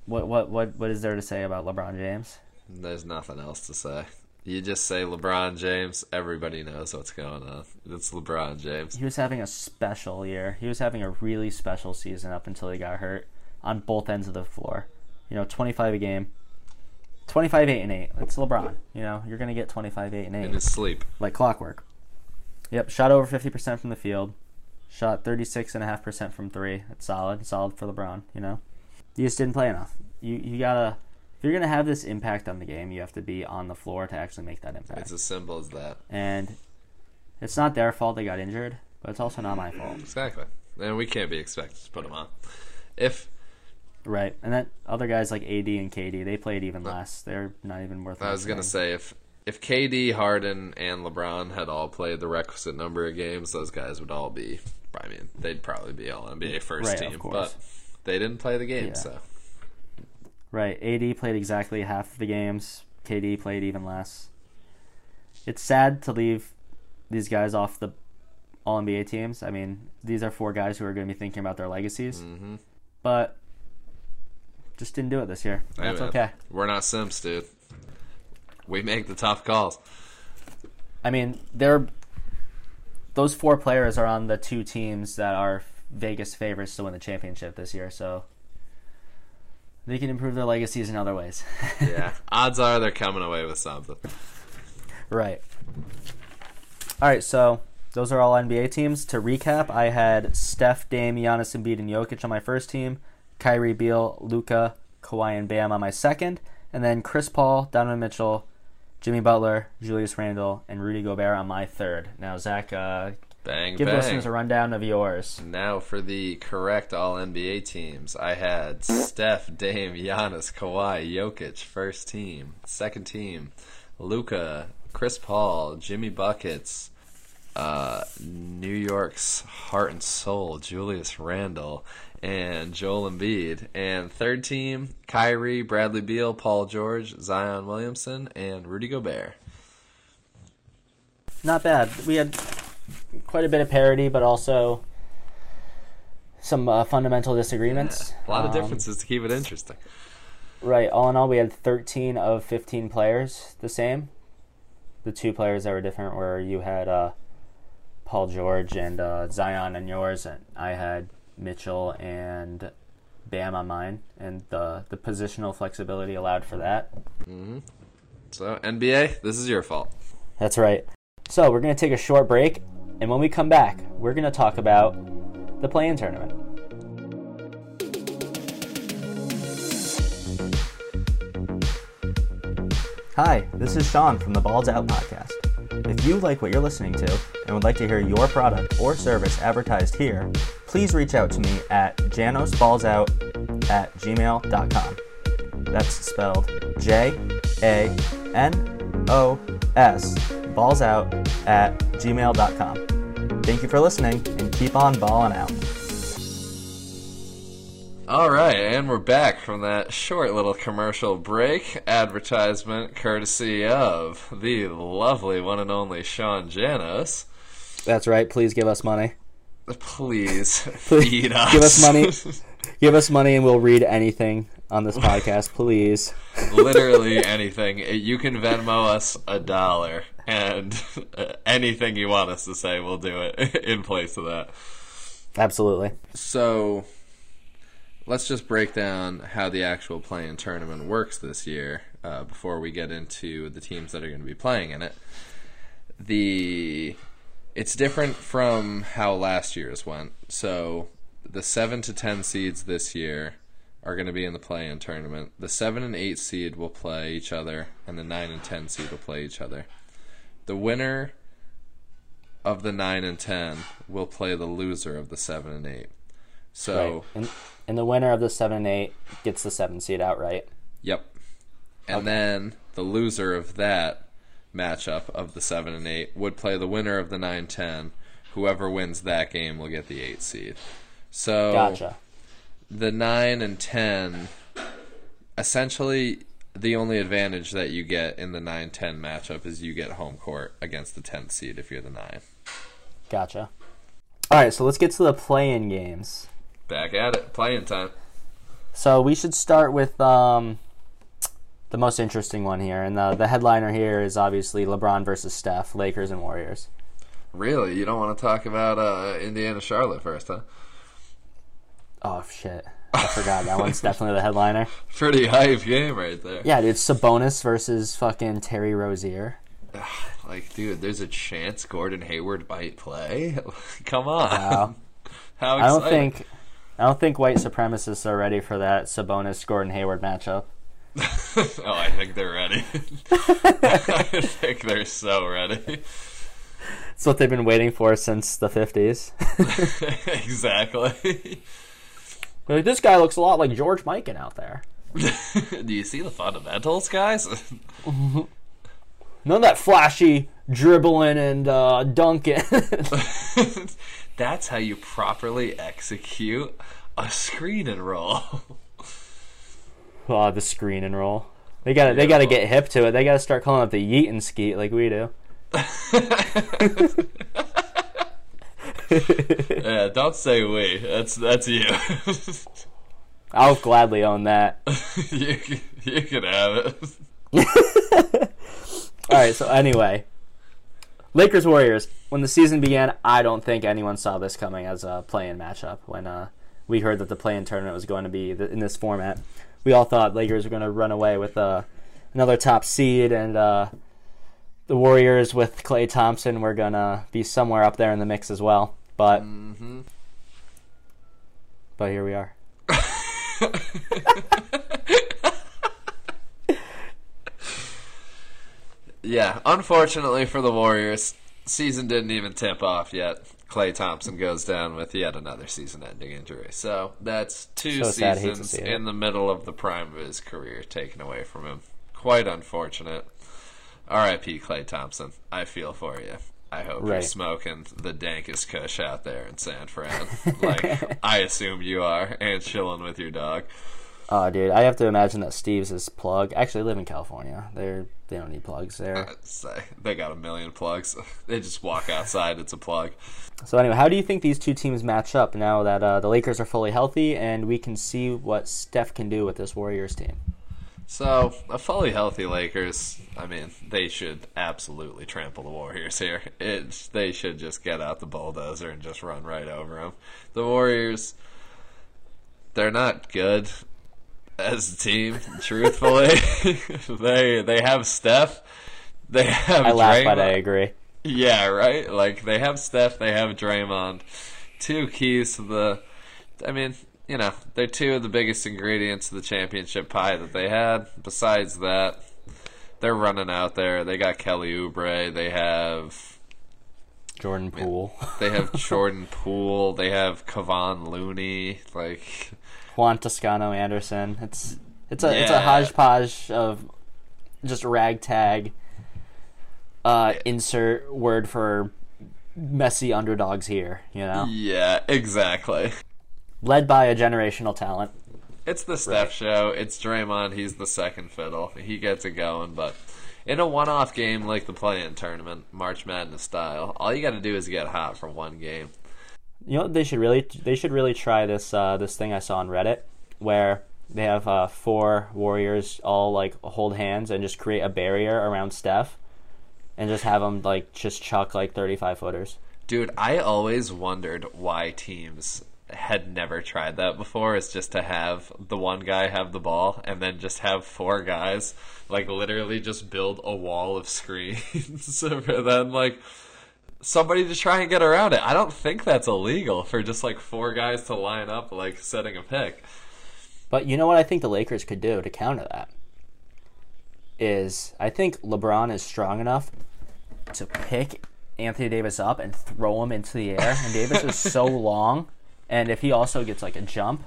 What what what what is there to say about LeBron James? There's nothing else to say. You just say LeBron James, everybody knows what's going on. It's LeBron James. He was having a special year. He was having a really special season up until he got hurt on both ends of the floor. You know, 25 a game. 25 8 and 8. It's LeBron. You know, you're going to get 25 8 and 8 In his sleep. like clockwork. Yep, shot over 50% from the field. Shot 36.5% from 3. That's solid. Solid for LeBron, you know. You just didn't play enough. You you got to if you're going to have this impact on the game, you have to be on the floor to actually make that impact. It's as simple as that. and it's not their fault they got injured, but it's also not my fault. Exactly. And we can't be expected to put them on. If Right. And that other guys like AD and KD, they played even less. They're not even worth I was gonna mentioning. say if if KD, Harden, and LeBron had all played the requisite number of games, those guys would all be. I mean, they'd probably be all NBA first Right, of team, course. but they didn't play the game, Yeah. so Right. AD played exactly half of the games. KD played even less. It's sad to leave these guys off the all NBA teams. I mean, these are four guys who are going to be thinking about their legacies. Mhm. But just didn't do it this year. Hey, That's man, okay. We're not Sims, dude. We make the tough calls. I mean, they're those four players are on the two teams that are Vegas favorites to win the championship this year, so they can improve their legacies in other ways. Yeah, odds are they're coming away with something. right. All right, so those are all NBA teams. To recap, I had Steph, Dame, Giannis, Embiid, and Jokic on my first team, Kyrie, Beal, Luka, Kawhi, and Bam on my second, and then Chris Paul, Donovan Mitchell, Jimmy Butler, Julius Randle, and Rudy Gobert on my third. Now, Zach, uh, Bang give bang. listeners a rundown of yours. Now for the correct All NBA teams, I had Steph, Dame, Giannis, Kawhi, Jokic, first team. Second team, Luka, Chris Paul, Jimmy buckets, uh, New York's heart and soul, Julius Randle, and Joel Embiid. And third team, Kyrie, Bradley Beal, Paul George, Zion Williamson, and Rudy Gobert. Not bad. We had quite a bit of parity, but also some uh, fundamental disagreements. A lot of Um, differences to keep it interesting. Right. All in all, we had 13 of 15 players the same. The two players that were different were you had uh, Paul George and uh, Zion on yours, and I had Mitchell and Bam on mine, and the the positional flexibility allowed for that. Mhm. So, NBA, this is your fault. That's right. So we're gonna take a short break, and when we come back, we're gonna talk about the play-in tournament. Hi, this is Sean from the Balls Out podcast. If you like what you're listening to and would like to hear your product or service advertised here, please reach out to me at janosballsout at gmail.com. That's spelled J A N O S balls out at gmail.com. Thank you for listening and keep on balling out. All right, and we're back from that short little commercial break. Advertisement courtesy of the lovely one and only Sean Janos. That's right. Please give us money. Please, Please feed us. give us money. Give us money and we'll read anything on this podcast, please. Literally anything. You can Venmo us a dollar, and anything you want us to say, we'll do it in place of that. Absolutely. So, let's just break down how the actual play-in tournament works this year uh, before we get into the teams that are going to be playing in it. The it's different from how last year's went. So, the seven to ten seeds this year are going to be in the play-in tournament. The seven and eight seed will play each other, and the nine and ten seed will play each other. The winner of the nine and ten will play the loser of the seven and eight. So, Right. And, and the winner of the seven and eight gets the seven seed outright. yep. And then the loser of that matchup of the seven and eight would play the winner of the nine ten. Whoever wins that game will get the eight seed. So Gotcha. the 9 and 10 essentially the only advantage that you get in the 9-10 matchup is you get home court against the 10th seed if you're the 9 Gotcha. All right, so let's get to the play-in games. back at it playing time So we should start with um, the most interesting one here, and the the headliner here is obviously LeBron versus Steph, Lakers and Warriors. really you don't want to talk about uh, indiana charlotte first huh Oh shit, I forgot that one's definitely the headliner. pretty hype game right there Yeah, dude, Sabonis versus fucking Terry Rozier. like dude there's a chance gordon hayward might play come on Wow. how I don't think I don't think white supremacists are ready for that Sabonis Gordon Hayward matchup. oh i think they're ready i think they're so ready It's what they've been waiting for since the fifties. exactly like this guy looks a lot like George Mikan out there. Do you see the fundamentals, guys? None of that flashy dribbling and uh, dunking. That's how you properly execute a screen and roll. oh, the screen and roll. They got to they got to get hip to it. They got to start calling it the yeet and skeet like we do. yeah, don't say we. That's that's you. I'll gladly own that. you can- you can have it. All right. So anyway, Lakers Warriors. When the season began, I don't think anyone saw this coming as a play-in matchup. When uh, we heard that the play-in tournament was going to be in this format, we all thought Lakers were going to run away with uh, another top seed, and uh, the Warriors with Klay Thompson were to be somewhere up there in the mix as well. But Mm-hmm. but here we are. Yeah, unfortunately for the Warriors, season didn't even tip off yet. Klay Thompson goes down with yet another season-ending injury. So that's two So sad, hate to seasons in the middle of the prime of his career taken away from him. Quite unfortunate. R.I.P. Klay Thompson. I feel for you. I hope you're smoking the dankest kush out there in San Fran. like I assume you are, and chilling with your dog. Oh, dude, I have to imagine that Steve's his plug. Actually, I live in California. They're they don't need plugs there. Say they got a million plugs. They just walk outside. It's a plug. So anyway, how do you think these two teams match up now that uh, the Lakers are fully healthy and we can see what Steph can do with this Warriors team? So, a fully healthy Lakers, I mean, they should absolutely trample the Warriors here. It's, they should just get out the bulldozer and just run right over them. The Warriors, they're not good as a team, truthfully. they they have Steph. They have I laugh, but I agree. Yeah, right. Like they have Steph, they have Draymond. Two keys to the. I mean, you know, they're two of the biggest ingredients of the championship pie that they had. Besides that, they're running out there. They got Kelly Oubre. They have Jordan Poole, they have Jordan Poole. They have Kevon Looney. Like Juan Toscano Anderson. It's it's a it's a hodgepodge of just ragtag. Uh, insert word for messy underdogs here. You know, yeah, exactly. Led by a generational talent. It's the Steph show. It's Draymond. He's the second fiddle. He gets it going, but in a one-off game like the play-in tournament, March Madness style, all you got to do is get hot for one game. You know what they should really they should really try this uh, this thing I saw on Reddit where they have uh, four warriors all like hold hands and just create a barrier around Steph and just have them like just chuck like 35 footers. Dude, I always wondered why teams had never tried that before. Is just to have the one guy have the ball and then just have four guys like literally just build a wall of screens for then like somebody to try and get around it. I don't think that's illegal for just like four guys to line up like setting a pick. But you know what I think the Lakers could do to counter that? Is I think LeBron is strong enough to pick Anthony Davis up and throw him into the air. And Davis is so long. And if he also gets like a jump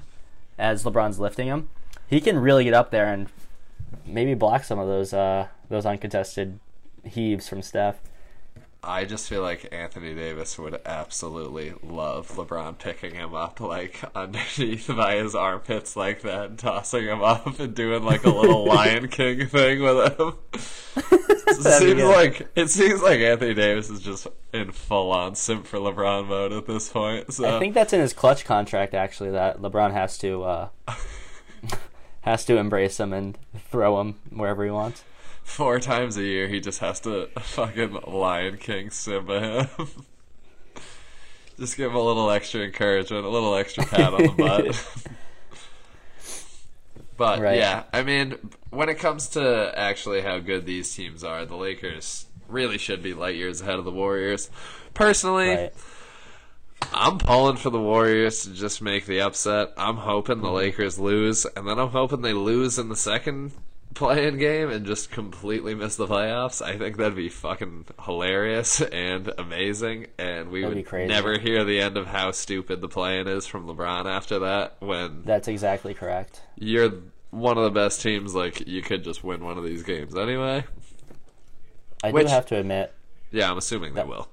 as LeBron's lifting him, he can really get up there and maybe block some of those uh, those uncontested heaves from Steph. I just feel like Anthony Davis would absolutely love LeBron picking him up like underneath by his armpits like that and tossing him up and doing like a little Lion King thing with him. it seems like it seems like Anthony Davis is just in full on simp for LeBron mode at this point. So I think that's in his clutch contract actually that LeBron has to uh, has to embrace him and throw him wherever he wants four times a year he just has to fucking Lion King Simba him. just give him a little extra encouragement, a little extra pat on the butt. but right. yeah, I mean, when it comes to actually how good these teams are, the Lakers really should be light years ahead of the Warriors. Personally, right. I'm pulling for the Warriors to just make the upset. I'm hoping the mm-hmm. Lakers lose, and then I'm hoping they lose in the second play-in game and just completely miss the playoffs, I think that'd be fucking hilarious and amazing. And we that'd would never hear the end of how stupid the play-in is from LeBron after that. When that's exactly correct. You're one of the best teams. Like you could just win one of these games anyway. I Which, do have to admit. Yeah, I'm assuming that, they will.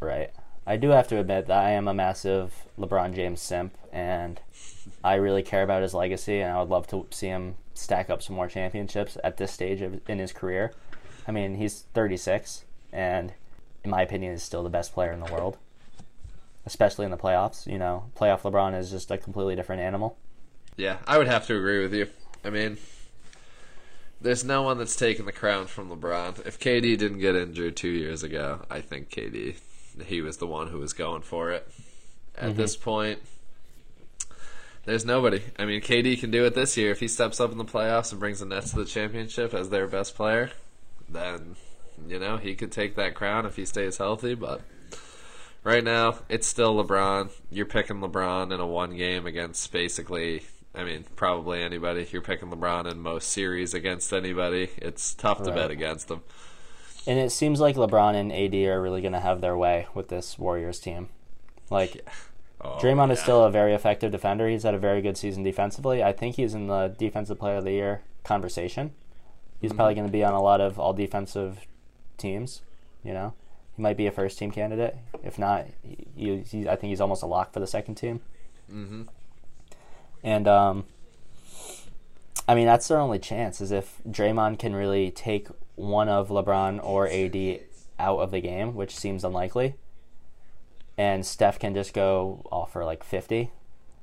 Right. I do have to admit that I am a massive LeBron James simp, and I really care about his legacy, and I would love to see him stack up some more championships at this stage of, in his career. I mean, he's 36, and in my opinion, is still the best player in the world, especially in the playoffs. You know, playoff LeBron is just a completely different animal. Yeah, I would have to agree with you. I mean, there's no one that's taken the crown from LeBron. If KD didn't get injured two years ago, I think KD, he was the one who was going for it. At mm-hmm. this point, there's nobody. I mean, KD can do it this year if he steps up in the playoffs and brings the Nets to the championship as their best player. Then, you know, he could take that crown if he stays healthy. But right now, it's still LeBron. You're picking LeBron in a one game against basically, I mean, probably anybody. You're picking LeBron in most series against anybody. It's tough right. to bet against them. And it seems like LeBron and AD are really going to have their way with this Warriors team. Like. Yeah Oh, Draymond yeah. is still a very effective defender. He's had a very good season defensively. I think he's in the defensive player of the year conversation. He's mm-hmm. probably going to be on a lot of all defensive teams. You know, he might be a first team candidate. If not, he, he, I think he's almost a lock for the second team. Mm-hmm. And um, I mean, that's their only chance is if Draymond can really take one of LeBron or AD out of the game, which seems unlikely and Steph can just go off for like 50.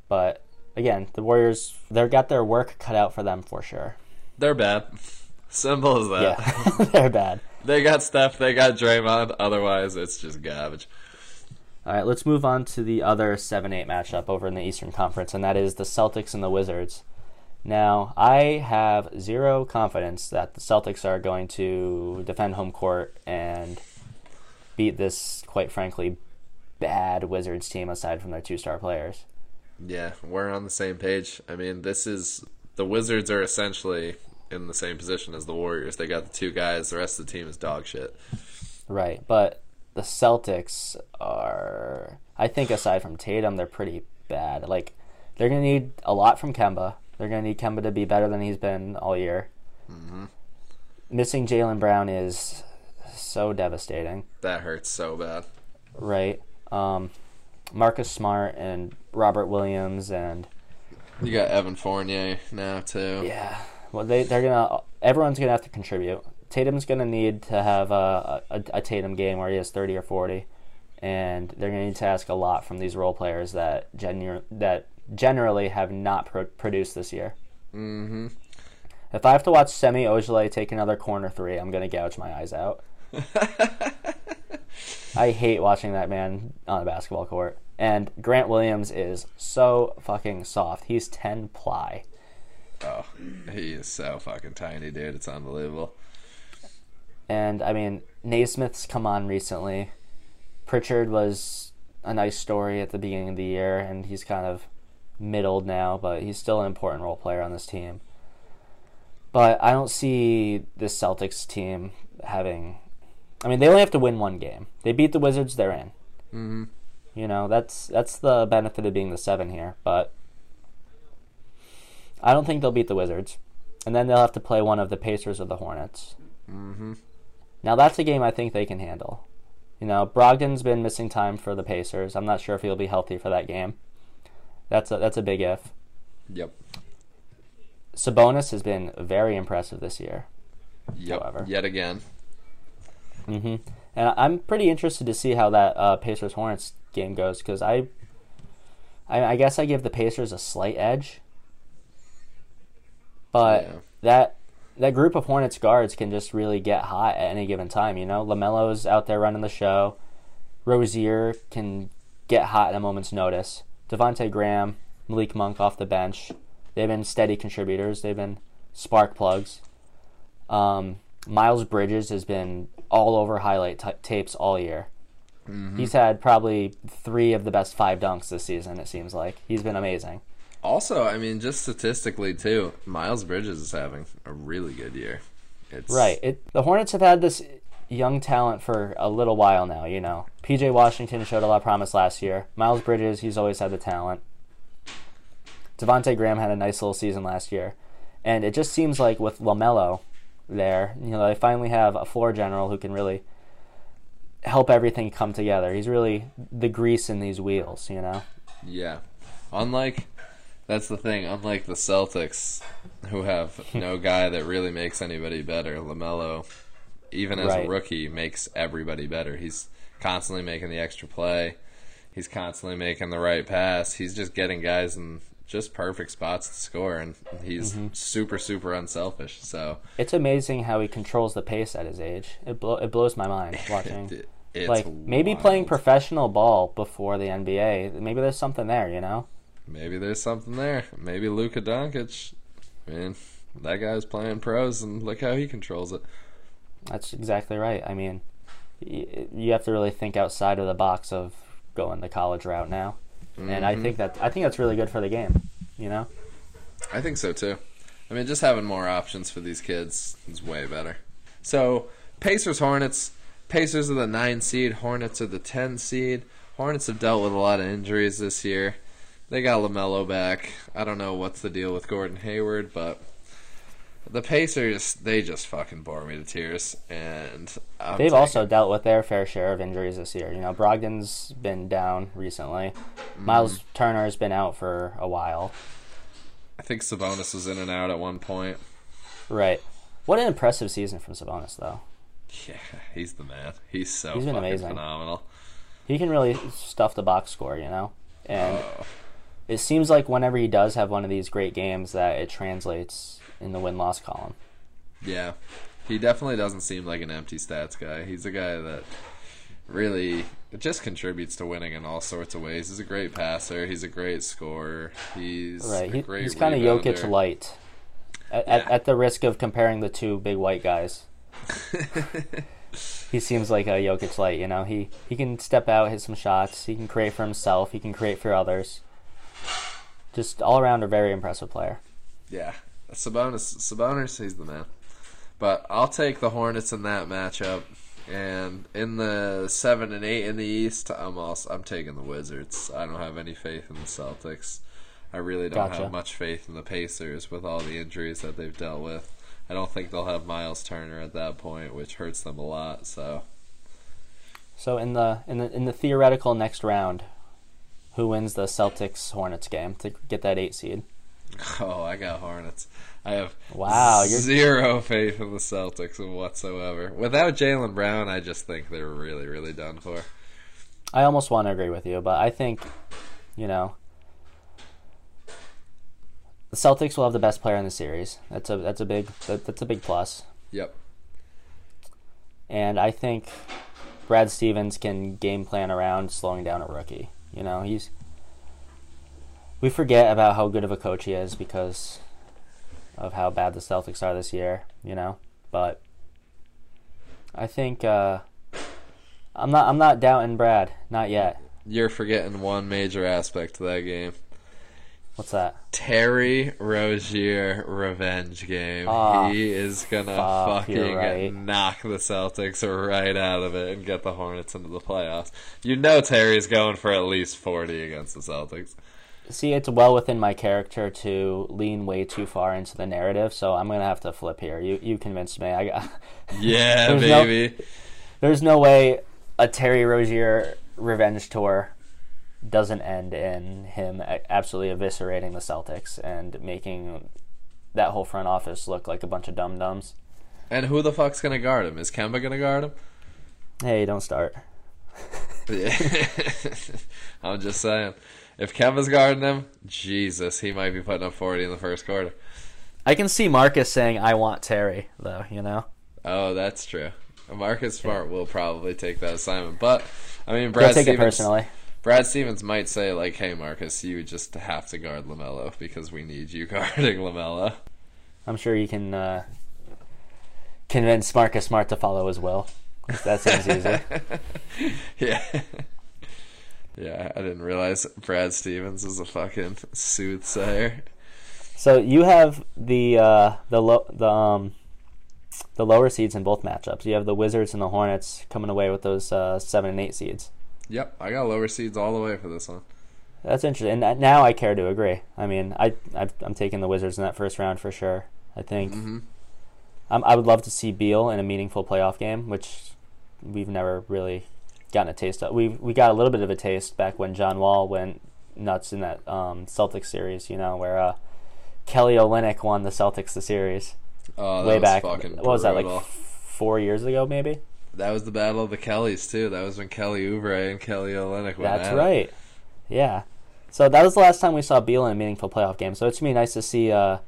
But again, the Warriors, they've got their work cut out for them for sure. They're bad. Simple as that. Yeah, they're bad. they got Steph, they got Draymond. Otherwise, it's just garbage. All right, let's move on to the other 7 8 matchup over in the Eastern Conference, and that is the Celtics and the Wizards. Now, I have zero confidence that the Celtics are going to defend home court and beat this, quite frankly, bad Wizards team aside from their two star players. Yeah, we're on the same page. I mean, this is the Wizards are essentially in the same position as the Warriors. They got the two guys. The rest of the team is dog shit. Right, but the Celtics are. I think aside from Tatum, they're pretty bad. Like they're gonna need a lot from Kemba. They're gonna need Kemba to be better than he's been all year. Mm-hmm. Missing Jaylen Brown is so devastating. That hurts so bad. Right um, Marcus Smart and Robert Williams and you got Evan Fournier now too. Yeah, well they they're gonna everyone's gonna have to contribute. Tatum's gonna need to have a, a, a Tatum game where he has thirty or forty, and they're gonna need to ask a lot from these role players that genu- that generally have not pro- produced this year. Mm-hmm. If I have to watch Semi Ojeleye take another corner three, I'm gonna gouge my eyes out. I hate watching that man on a basketball court. And Grant Williams is so fucking soft. He's 10 ply. Oh, he is so fucking tiny, dude. It's unbelievable. And I mean, Nesmith's come on recently. Pritchard was a nice story at the beginning of the year, and he's kind of middled now, but he's still an important role player on this team. But I don't see this Celtics team having. I mean, they only have to win one game. They beat the Wizards, they're in. Mm-hmm. You know, that's that's the benefit of being the seven here. But I don't think they'll beat the Wizards, and then they'll have to play one of the Pacers or the Hornets. Mm-hmm. Now that's a game I think they can handle. You know, Brogdon's been missing time for the Pacers. I'm not sure if he'll be healthy for that game. That's a that's a big if. Yep. Sabonis has been very impressive this year. Yep. However. Yet again. Hmm And I'm pretty interested to see how that uh, Pacers Hornets game goes because I, I, I guess I give the Pacers a slight edge. But Yeah. that that group of Hornets guards can just really get hot at any given time. You know, LaMelo's out there running the show. Rozier can get hot at a moment's notice. Devonte Graham, Malik Monk off the bench. They've been steady contributors. They've been spark plugs. Um, Miles Bridges has been all over highlight t- tapes all year. Mm-hmm. He's had probably three of the best five dunks this season. It seems like he's been amazing. Also, I mean, just statistically too, Miles Bridges is having a really good year. It's Right. It the Hornets have had this young talent for a little while now, you know. PJ Washington showed a lot of promise last year. Miles Bridges, he's always had the talent. Devonte Graham had a nice little season last year. And it just seems like with LaMelo there, you know, they finally have a floor general who can really help everything come together. He's really the grease in these wheels, you know. Yeah. Unlike that's the thing, unlike the Celtics who have no guy that really makes anybody better, LaMelo even as Right. a rookie makes everybody better. He's constantly making the extra play. He's constantly making the right pass. He's just getting guys in just perfect spots to score and he's Mm-hmm. super super unselfish. So It's amazing how he controls the pace at his age. It blow, it blows my mind watching. it- like maybe playing professional ball before the NBA. Maybe there's something there, you know. Maybe there's something there. Maybe Luka Doncic. I mean, that guy's playing pros, and look how he controls it. That's exactly right. I mean, y- you have to really think outside of the box of going the college route now, and I think mm-hmm. that I think that's really good for the game. You know, I think so too. I mean, just having more options for these kids is way better. So, Pacers Hornets. Pacers are the nine seed. Hornets are the ten seed. Hornets have dealt with a lot of injuries this year. They got LaMelo back. I don't know what's the deal with Gordon Hayward, but the Pacers they just fucking bore me to tears. And I'm they've taking- also dealt with their fair share of injuries this year. You know, Brogdon's been down recently. Mm-hmm. Miles Turner's been out for a while. I think Sabonis was in and out at one point. Right. What an impressive season from Sabonis, though. Yeah, he's the man. He's so He's been amazing. phenomenal. He can really stuff the box score, you know? And Oh. it seems like whenever he does have one of these great games that it translates in the win-loss column. Yeah, he definitely doesn't seem like an empty stats guy. He's a guy that really just contributes to winning in all sorts of ways. He's a great passer. He's a great scorer. He's Right. a He, he's kind of Jokic light. At, at, at the risk of comparing the two big white guys. he seems like a Jokic light, you know. He he can step out, hit some shots. He can create for himself. He can create for others. Just all around a very impressive player. Yeah, Sabonis. Sabonis, he's the man. But I'll take the Hornets in that matchup. And in the seven and eight in the East, I'm also I'm taking the Wizards. I don't have any faith in the Celtics. I really don't Gotcha. have much faith in the Pacers with all the injuries that they've dealt with. I don't think they'll have Miles Turner at that point, which hurts them a lot. So So in the in the in the theoretical next round, who wins the Celtics Hornets game to get that eight seed? Oh, I got Hornets. I have Wow, you're- zero faith in the Celtics whatsoever. Without Jaylen Brown, I just think they're really, really done for. I almost want to agree with you, but I think, you know, the Celtics will have the best player in the series. That's a that's a big that, that's a big plus. Yep. And I think Brad Stevens can game plan around slowing down a rookie. You know, he's we forget about how good of a coach he is because of how bad the Celtics are this year, you know. But I think uh, I'm not I'm not doubting Brad, not yet. You're forgetting one major aspect to that game. What's that? Terry Rozier revenge game. Ah, he is gonna fuck, fucking right. knock the Celtics right out of it and get the Hornets into the playoffs. You know Terry's going for at least forty against the Celtics. See, it's well within my character to lean way too far into the narrative, so I'm gonna have to flip here. You you convinced me. I got. Yeah, There's no- baby. There's no way a Terry Rozier revenge tour doesn't end in him absolutely eviscerating the Celtics and making that whole front office look like a bunch of dum dums. And who the fuck's gonna guard him? Is Kemba gonna guard him? Hey, don't start. I'm just saying. If Kemba's guarding him, Jesus, he might be putting up 40 in the first quarter. I can see Marcus saying, "I want Terry," though. You know. Oh, that's true. Marcus Smart will probably take that assignment, but I mean, He'll Brad take it Stevens. personally. Brad Stevens might say like, "Hey, Marcus, you just have to guard LaMelo because we need you guarding LaMelo." I'm sure you can uh, convince Marcus Smart to follow as well. That seems easy. yeah. Yeah, I didn't realize Brad Stevens was a fucking soothsayer. So you have the uh, the lo- the um the lower seeds in both matchups. You have the Wizards and the Hornets coming away with those uh, seven and eight seeds. Yep, I got lower seeds all the way for this one. That's interesting. And now I care to agree. I mean, I I've, I'm taking the Wizards in that first round for sure. I think Mhm. I'm, I would love to see Beal in a meaningful playoff game, which we've never really gotten a taste of. We we got a little bit of a taste back when John Wall went nuts in that um, Celtics series. You know where uh, Kelly Olynyk won the Celtics the series Oh, that way back. What was that like? Four years ago, maybe. That was the battle of the Kellys too. That was when Kelly Oubre and Kelly Olynyk went That's at it. right. Yeah. So that was the last time we saw Beal in a meaningful playoff game. So it's gonna be nice to see uh,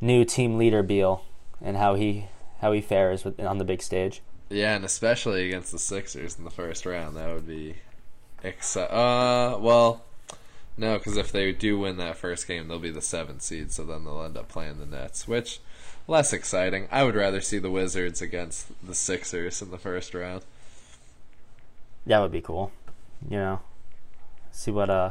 new team leader Beal and how he how he fares with, on the big stage. Yeah, and especially against the Sixers in the first round, that would be exci- Uh, well, no, because if they do win that first game, they'll be the seventh seed, so then they'll end up playing the Nets, which less exciting. I would rather see the Wizards against the Sixers in the first round. That would be cool. You know, see what uh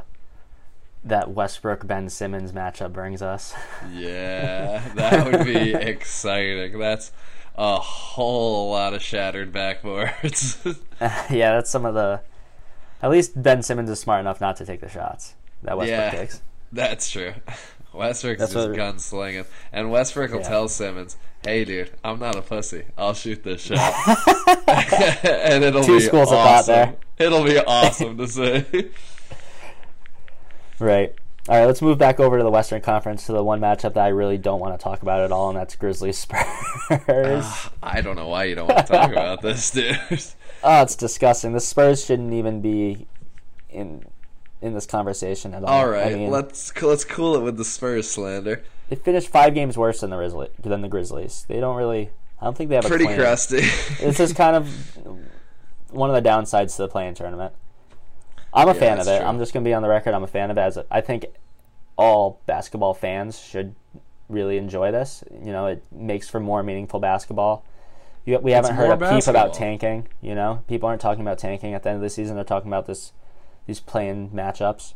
that Westbrook Ben Simmons matchup brings us. Yeah, that would be exciting. That's a whole lot of shattered backboards. yeah, that's some of the. At least Ben Simmons is smart enough not to take the shots that Westbrook Yeah. takes. That's true. Westbrook's That's just gunslinging, and Westbrook will Yeah. tell Simmons, "Hey, dude, I'm not a pussy. I'll shoot this shot." and it'll Two be schools of thought there. It'll be awesome to see. Right. All right, let's move back over to the Western Conference to the one matchup that I really don't want to talk about at all, and that's Grizzlies Spurs. Ah, I don't know why you don't want to talk about this, dude. Oh, it's disgusting. The Spurs shouldn't even be in in this conversation at all. All right, I mean, let's let's cool it with the Spurs slander. they finished five games worse than the Grizzlies. Than the Grizzlies. They don't really. I don't think they have Pretty a claim. crusty. This is kind of one of the downsides to the play-in tournament. I'm a Yeah, fan of it. true. I'm just gonna be on the record. I'm a fan of it. As a, I think all basketball fans should really enjoy this. You know, it makes for more meaningful basketball. You, we haven't heard a peep about tanking. You know, people aren't talking about tanking at the end of the season. They're talking about this these play-in matchups.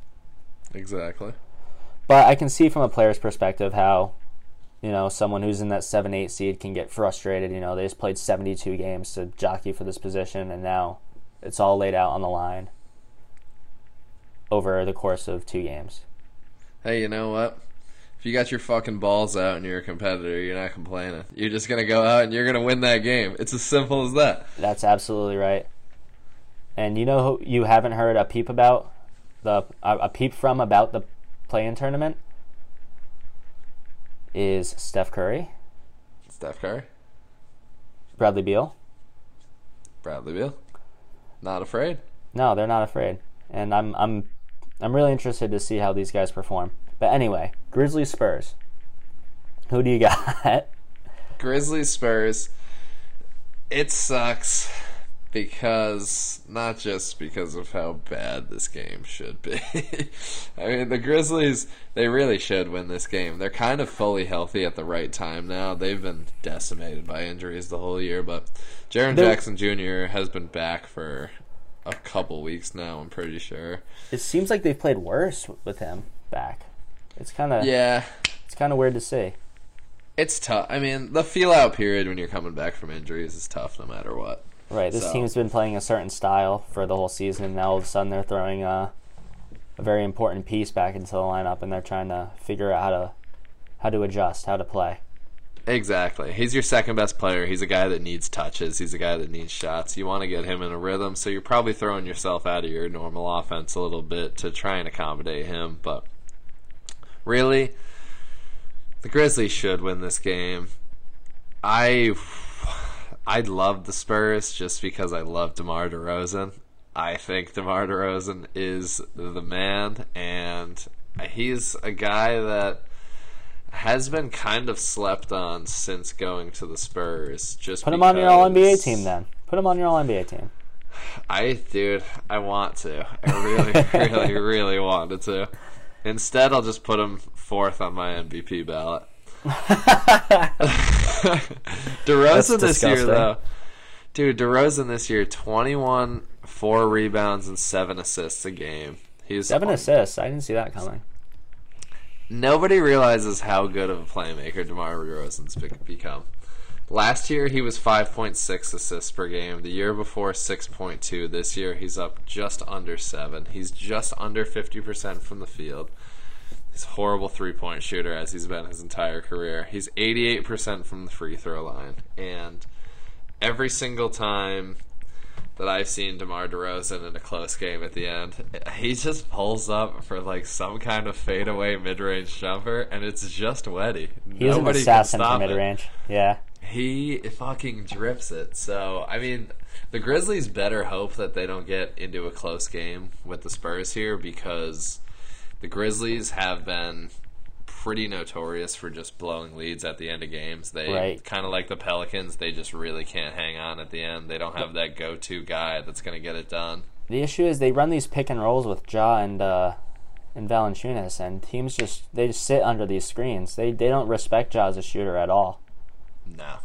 exactly. But I can see from a player's perspective how, you know, someone who's in that seven eight seed can get frustrated. You know, they just played seventy two games to jockey for this position, and now it's all laid out on the line over the course of two games. Hey, you know what? If you got your fucking balls out and you're a competitor, you're not complaining. You're just gonna go out and you're gonna win that game. It's as simple as that. That's absolutely right. And you know who you haven't heard a peep about the a, a peep from about the play-in tournament is Steph Curry, Steph Curry, Bradley Beal. Bradley Beal, not afraid. No, they're not afraid, and I'm I'm I'm really interested to see how these guys perform. But anyway, Grizzlies Spurs. Who do you got? Grizzlies Spurs. It sucks because not just because of how bad this game should be. I mean, the Grizzlies they really should win this game. They're kind of fully healthy at the right time now. They've been decimated by injuries the whole year, but Jaren Jackson Jr. has been back for a couple weeks now. I'm pretty sure. it seems like they've played worse with him back. It's kind of Yeah, it's kind of weird to see. it's tough. I mean, the feel out period when you're coming back from injuries is tough no matter what. Right. This So- team's been playing a certain style for the whole season, and now all of a sudden they're throwing a, a very important piece back into the lineup, and they're trying to figure out how to how to adjust, how to play. Exactly. He's your second best player. He's a guy that needs touches. He's a guy that needs shots. You want to get him in a rhythm, so you're probably throwing yourself out of your normal offense a little bit to try and accommodate him. But really, the Grizzlies should win this game. I I love the Spurs just because I love DeMar DeRozan. I think DeMar DeRozan is the man, and he's a guy that has been kind of slept on since going to the Spurs. Just Put him on your All NBA team then. Put him on your All NBA team. I, dude, I want to. I really, really, really wanted to. Instead, I'll just put him fourth on my MVP ballot. DeRozan this year, though, dude, DeRozan this year, twenty-one, four rebounds and seven assists a game. He's Seven on- assists. I didn't see that coming. Nobody realizes how good of a playmaker DeMar DeRozan's be- become. Last year he was 5.6 assists per game. The year before 6.2. This year he's up just under 7. He's just under 50% from the field. He's a horrible three-point shooter as he's been his entire career. He's 88% from the free throw line and every single time that I've seen DeMar DeRozan in a close game at the end, he just pulls up for like some kind of fadeaway mid-range jumper, and it's just wetty. He's an Nobody can assassin for mid range. Yeah. He fucking drips it. So I mean, the Grizzlies better hope that they don't get into a close game with the Spurs here because the Grizzlies have been pretty notorious for just blowing leads at the end of games. They Right. kind of like the Pelicans, they just really can't hang on at the end. They don't have that go-to guy that's going to get it done. The issue is they run these pick and rolls with Ja and uh, and Valanciunas, and teams just they just sit under these screens. They they don't respect Ja as a shooter at all. No.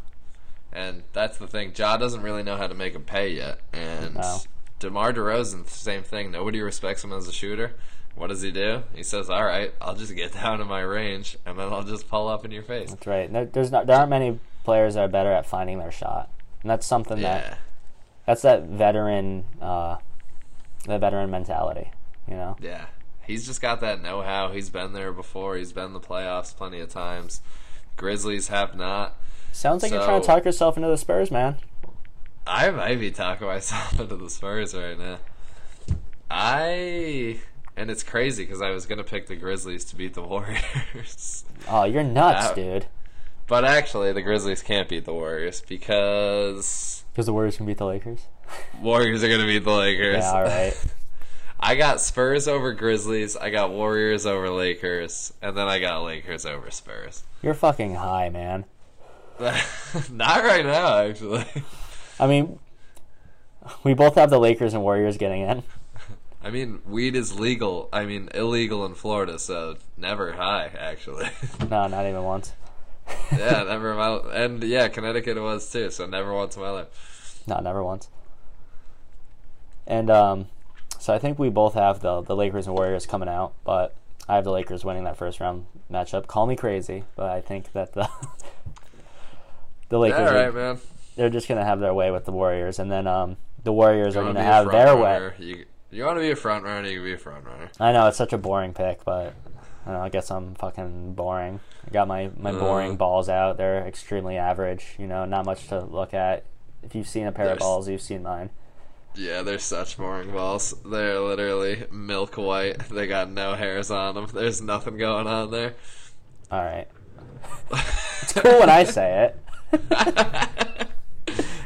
And that's the thing. Ja doesn't really know how to make him pay yet. And No. DeMar DeRozan, same thing. Nobody respects him as a shooter. What does he do? He says, "All right, I'll just get down to my range, and then I'll just pull up in your face." That's right. There, there's not there aren't many players that are better at finding their shot, and that's something that that's that veteran uh, that veteran mentality. You know. yeah. He's just got that know-how. He's been there before. He's been in the playoffs plenty of times. Grizzlies have not. Sounds like you're trying to So- talk yourself into the Spurs, man. I might be talking myself into the Spurs right now. I and it's crazy because I was gonna pick the Grizzlies to beat the Warriors. Oh, you're nuts, Uh, dude. But actually, the Grizzlies can't beat the Warriors because Because the Warriors can beat the Lakers. Warriors are going to beat the Lakers. Yeah, all right. I got Spurs over Grizzlies. I got Warriors over Lakers, and then I got Lakers over Spurs. You're fucking high, man. Not right now, actually. I mean, we both have the Lakers and Warriors getting in. I mean, weed is legal. I mean, illegal in Florida, so never high, actually. No, not even once. yeah, never in my and yeah, Connecticut was too. So never once in my life. No, never once. And um, so I think we both have the the Lakers and Warriors coming out, but I have the Lakers winning that first round matchup. Call me crazy, but I think that the the Lakers All are, man. they're just gonna have their way with the Warriors, and then um, the Warriors are gonna have their way. You, you want to be a front runner, you can be a front runner. I know it's such a boring pick, but I know. I guess I'm fucking boring. I got my my boring Uh. balls out. They're extremely average. You know, not much to look at. If you've seen a pair of balls, you've seen mine. Yeah, they're such boring balls. They're literally milk white. They got no hairs on them. There's nothing going on there. All right. It's cool when I say it.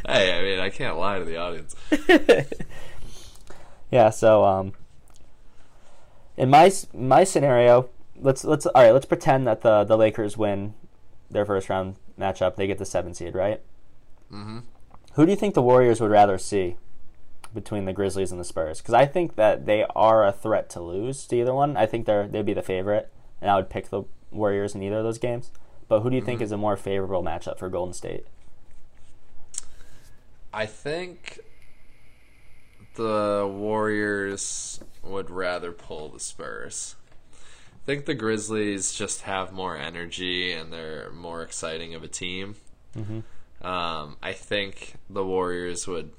hey, I mean, I can't lie to the audience. Yeah. So um, in my my scenario, let's let's all right. Let's pretend that the the Lakers win their first round matchup. They get the seven seed, right? Mhm. Who do you think the Warriors would rather see between the Grizzlies and the Spurs? Because I think that they are a threat to lose to either one. I think they're they'd be the favorite, and I would pick the Warriors in either of those games. But who do you think is a more favorable matchup for Golden State? I think the Warriors would rather pull the Spurs. I think the Grizzlies just have more energy and they're more exciting of a team. Mm-hmm. Um, I think the Warriors would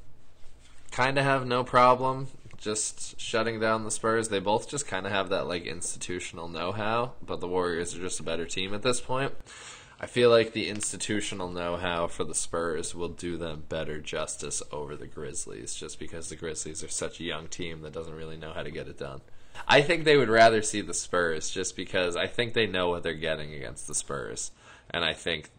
kind of have no problem just shutting down the Spurs. They both just kind of have that like institutional know-how, but the Warriors are just a better team at this point. I feel like the institutional know-how for the Spurs will do them better justice over the Grizzlies, just because the Grizzlies are such a young team that doesn't really know how to get it done. I think they would rather see the Spurs, just because I think they know what they're getting against the Spurs, and I think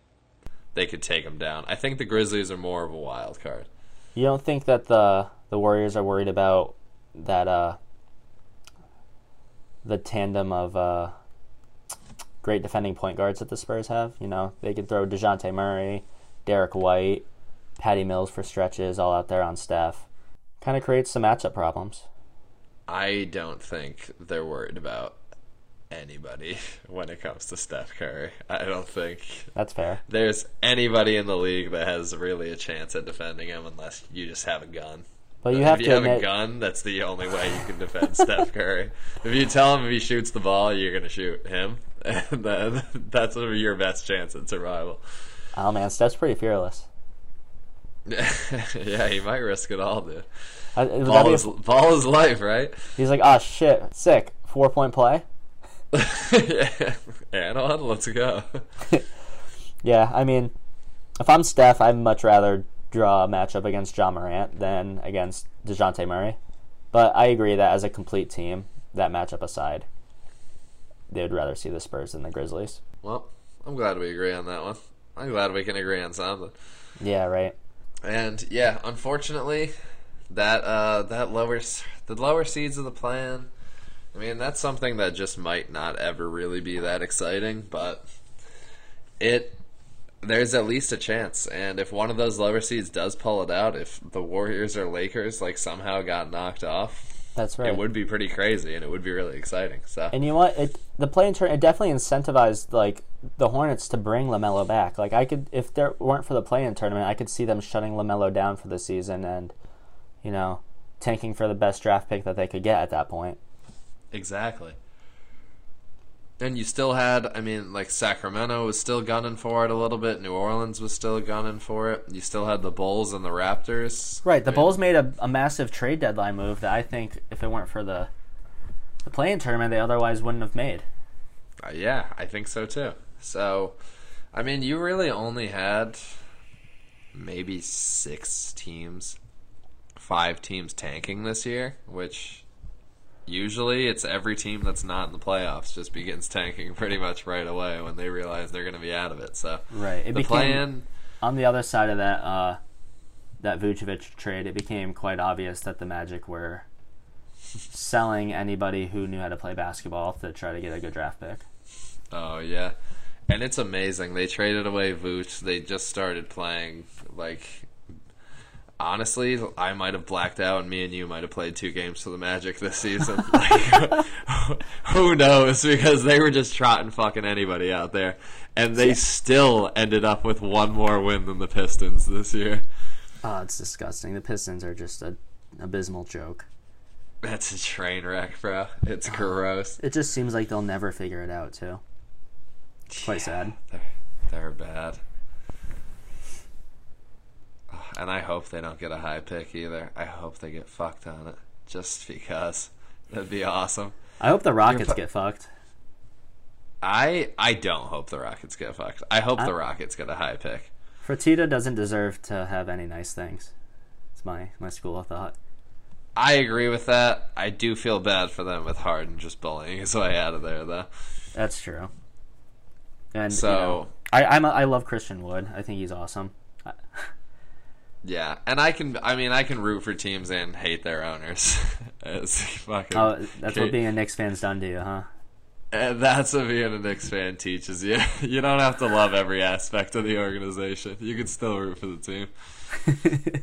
they could take them down. I think the Grizzlies are more of a wild card. You don't think that the the Warriors are worried about that uh the tandem of uh great defending point guards that the Spurs have? You know, they could throw Dejounte Murray, Derrick White, Patty Mills for stretches all out there on Steph. Kind of creates some matchup problems. I don't think they're worried about anybody when it comes to Steph Curry. I don't think That's fair. there's anybody in the league that has really a chance at defending him unless you just have a gun. But you have if to you have admit, a gun, that's the only way you can defend Steph Curry. If you tell him if he shoots the ball, you're gonna shoot him, and then that's your best chance at survival. oh man, Steph's pretty fearless. yeah, he might risk it all, dude. I- Ball be is, ball is life, right? he's like, oh shit, sick, four point play. yeah, and on, let's go. Yeah, I mean, if I'm Steph, I'd much rather draw a matchup against Ja Morant than against Dejounte Murray. But I agree that as a complete team, that matchup aside, they would rather see the Spurs than the Grizzlies. Well, I'm glad we agree on that one. I'm glad we can agree on something. Yeah, right. And yeah, unfortunately, that uh, that lowers the lower seeds of the plan. I mean, that's something that just might not ever really be that exciting, but it there's at least a chance. And if one of those lower seeds does pull it out, if the Warriors or Lakers like somehow got knocked off, That's right. it would be pretty crazy and it would be really exciting. So And you know what? It the play in turn it definitely incentivized like the Hornets to bring LaMelo back. Like I could, if there weren't for the play-in tournament, I could see them shutting LaMelo down for the season and, you know, tanking for the best draft pick that they could get at that point. Exactly. And you still had, I mean, like Sacramento was still gunning for it a little bit. New Orleans was still gunning for it. You still had the Bulls and the Raptors. Right. The I mean, Bulls made a, a massive trade deadline move that I think if it weren't for the the play-in tournament, they otherwise wouldn't have made. uh, yeah, I think so too. So, I mean, you really only had maybe six teams, five teams tanking this year, which usually it's every team that's not in the playoffs just begins tanking pretty much right away when they realize they're going to be out of it. So, Right. It the plan. on the other side of that uh, that Vucevic trade. It became quite obvious that the Magic were selling anybody who knew how to play basketball to try to get a good draft pick. Oh yeah, and it's amazing. They traded away Vooch. They just started playing. Like, honestly, I might have blacked out, and me and you might have played two games for the Magic this season. like, who knows? Because they were just trotting fucking anybody out there, and they still ended up with one more win than the Pistons this year. Oh, it's disgusting. The Pistons are just an abysmal joke. That's a train wreck, bro. It's gross. It just seems like they'll never figure it out, too. Quite sad. They're, they're bad. And I hope they don't get a high pick either. I hope they get fucked on it. Just because. That'd be awesome. I hope the Rockets pu- get fucked. I I don't hope the Rockets get fucked. I hope I- the Rockets get a high pick. Fertitta doesn't deserve to have any nice things. It's my, my school of thought. I agree with that. I do feel bad for them with Harden just bullying his way out of there, though. That's true. And you So- know, I I'm a, I love Christian Wood. I think he's awesome. I- Yeah, and I can. I mean, I can root for teams and hate their owners. It's fucking. Oh, that's what being a Knicks fan's done to you, huh? And that's what being a Knicks fan teaches you. You don't have to love every aspect of the organization. You can still root for the team.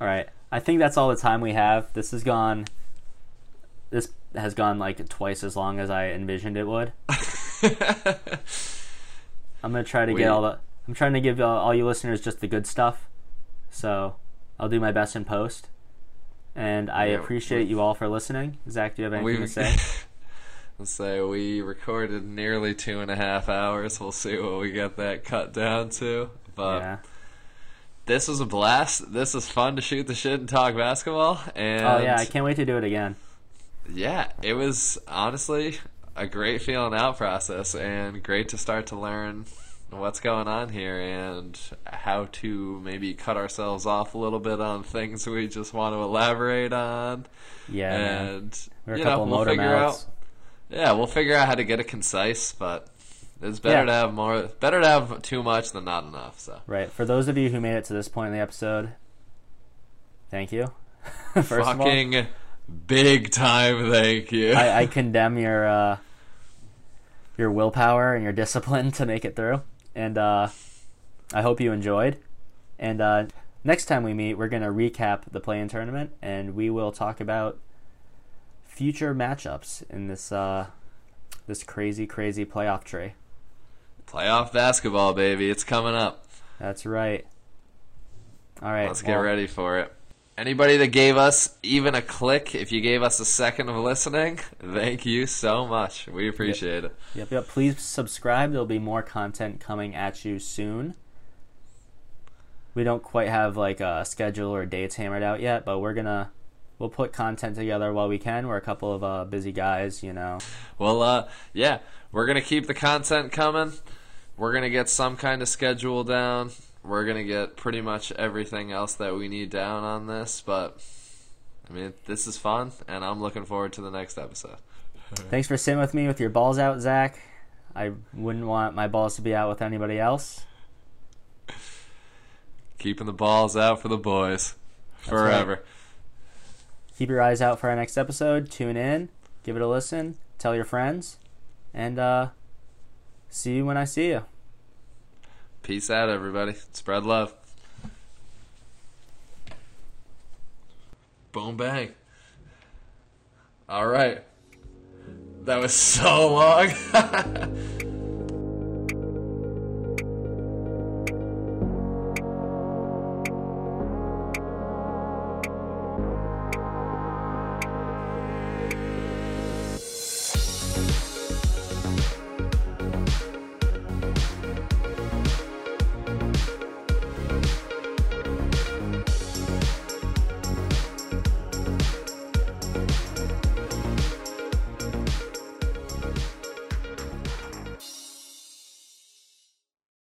All right. I think that's all the time we have. This has gone. This has gone like twice as long as I envisioned it would. I'm gonna try to We- get all the. I'm trying to give all, all you listeners just the good stuff. So I'll do my best in post. And I Yeah, appreciate you all for listening. Zach, do you have anything to say? Let's say we recorded nearly two and a half hours. We'll see what we get that cut down to. But yeah. this was a blast. This was fun to shoot the shit and talk basketball. And Oh yeah, I can't wait to do it again. yeah, it was honestly a great feeling out process and great to start to learn what's going on here and how to maybe cut ourselves off a little bit on things we just want to elaborate on. Yeah, and We're a you couple know, we'll motor figure mouths. out yeah, we'll figure out how to get it concise, but it's better Yeah. to have more better to have too much than not enough, so Right. For those of you who made it to this point in the episode, thank you. First of all, fucking big time thank you. I, I condemn your uh, your willpower and your discipline to make it through, and uh, I hope you enjoyed. And uh, next time we meet, we're gonna recap the play-in tournament, and we will talk about future matchups in this uh, this crazy, crazy playoff tree. Playoff basketball, baby. It's coming up. That's right. All right, Let's get ready for it. Anybody that gave us even a click, if you gave us a second of listening, thank you so much. We appreciate it. Yep, yep. Please subscribe. There'll be more content coming at you soon. We don't quite have like a schedule or dates hammered out yet, but we're gonna we'll put content together while we can. We're a couple of uh, busy guys, you know. Well, uh, yeah, we're gonna keep the content coming. We're gonna get some kind of schedule down. We're gonna get pretty much everything else that we need down on this. But I mean, this is fun, and I'm looking forward to the next episode. Thanks for sitting with me with your balls out, Zach. I wouldn't want my balls to be out with anybody else. Keeping the balls out for the boys forever. Keep your eyes out for our next episode. Tune in, give it a listen, tell your friends, and uh, see you when I see you. Peace out, everybody. Spread love. Boom bang. All right. That was so long.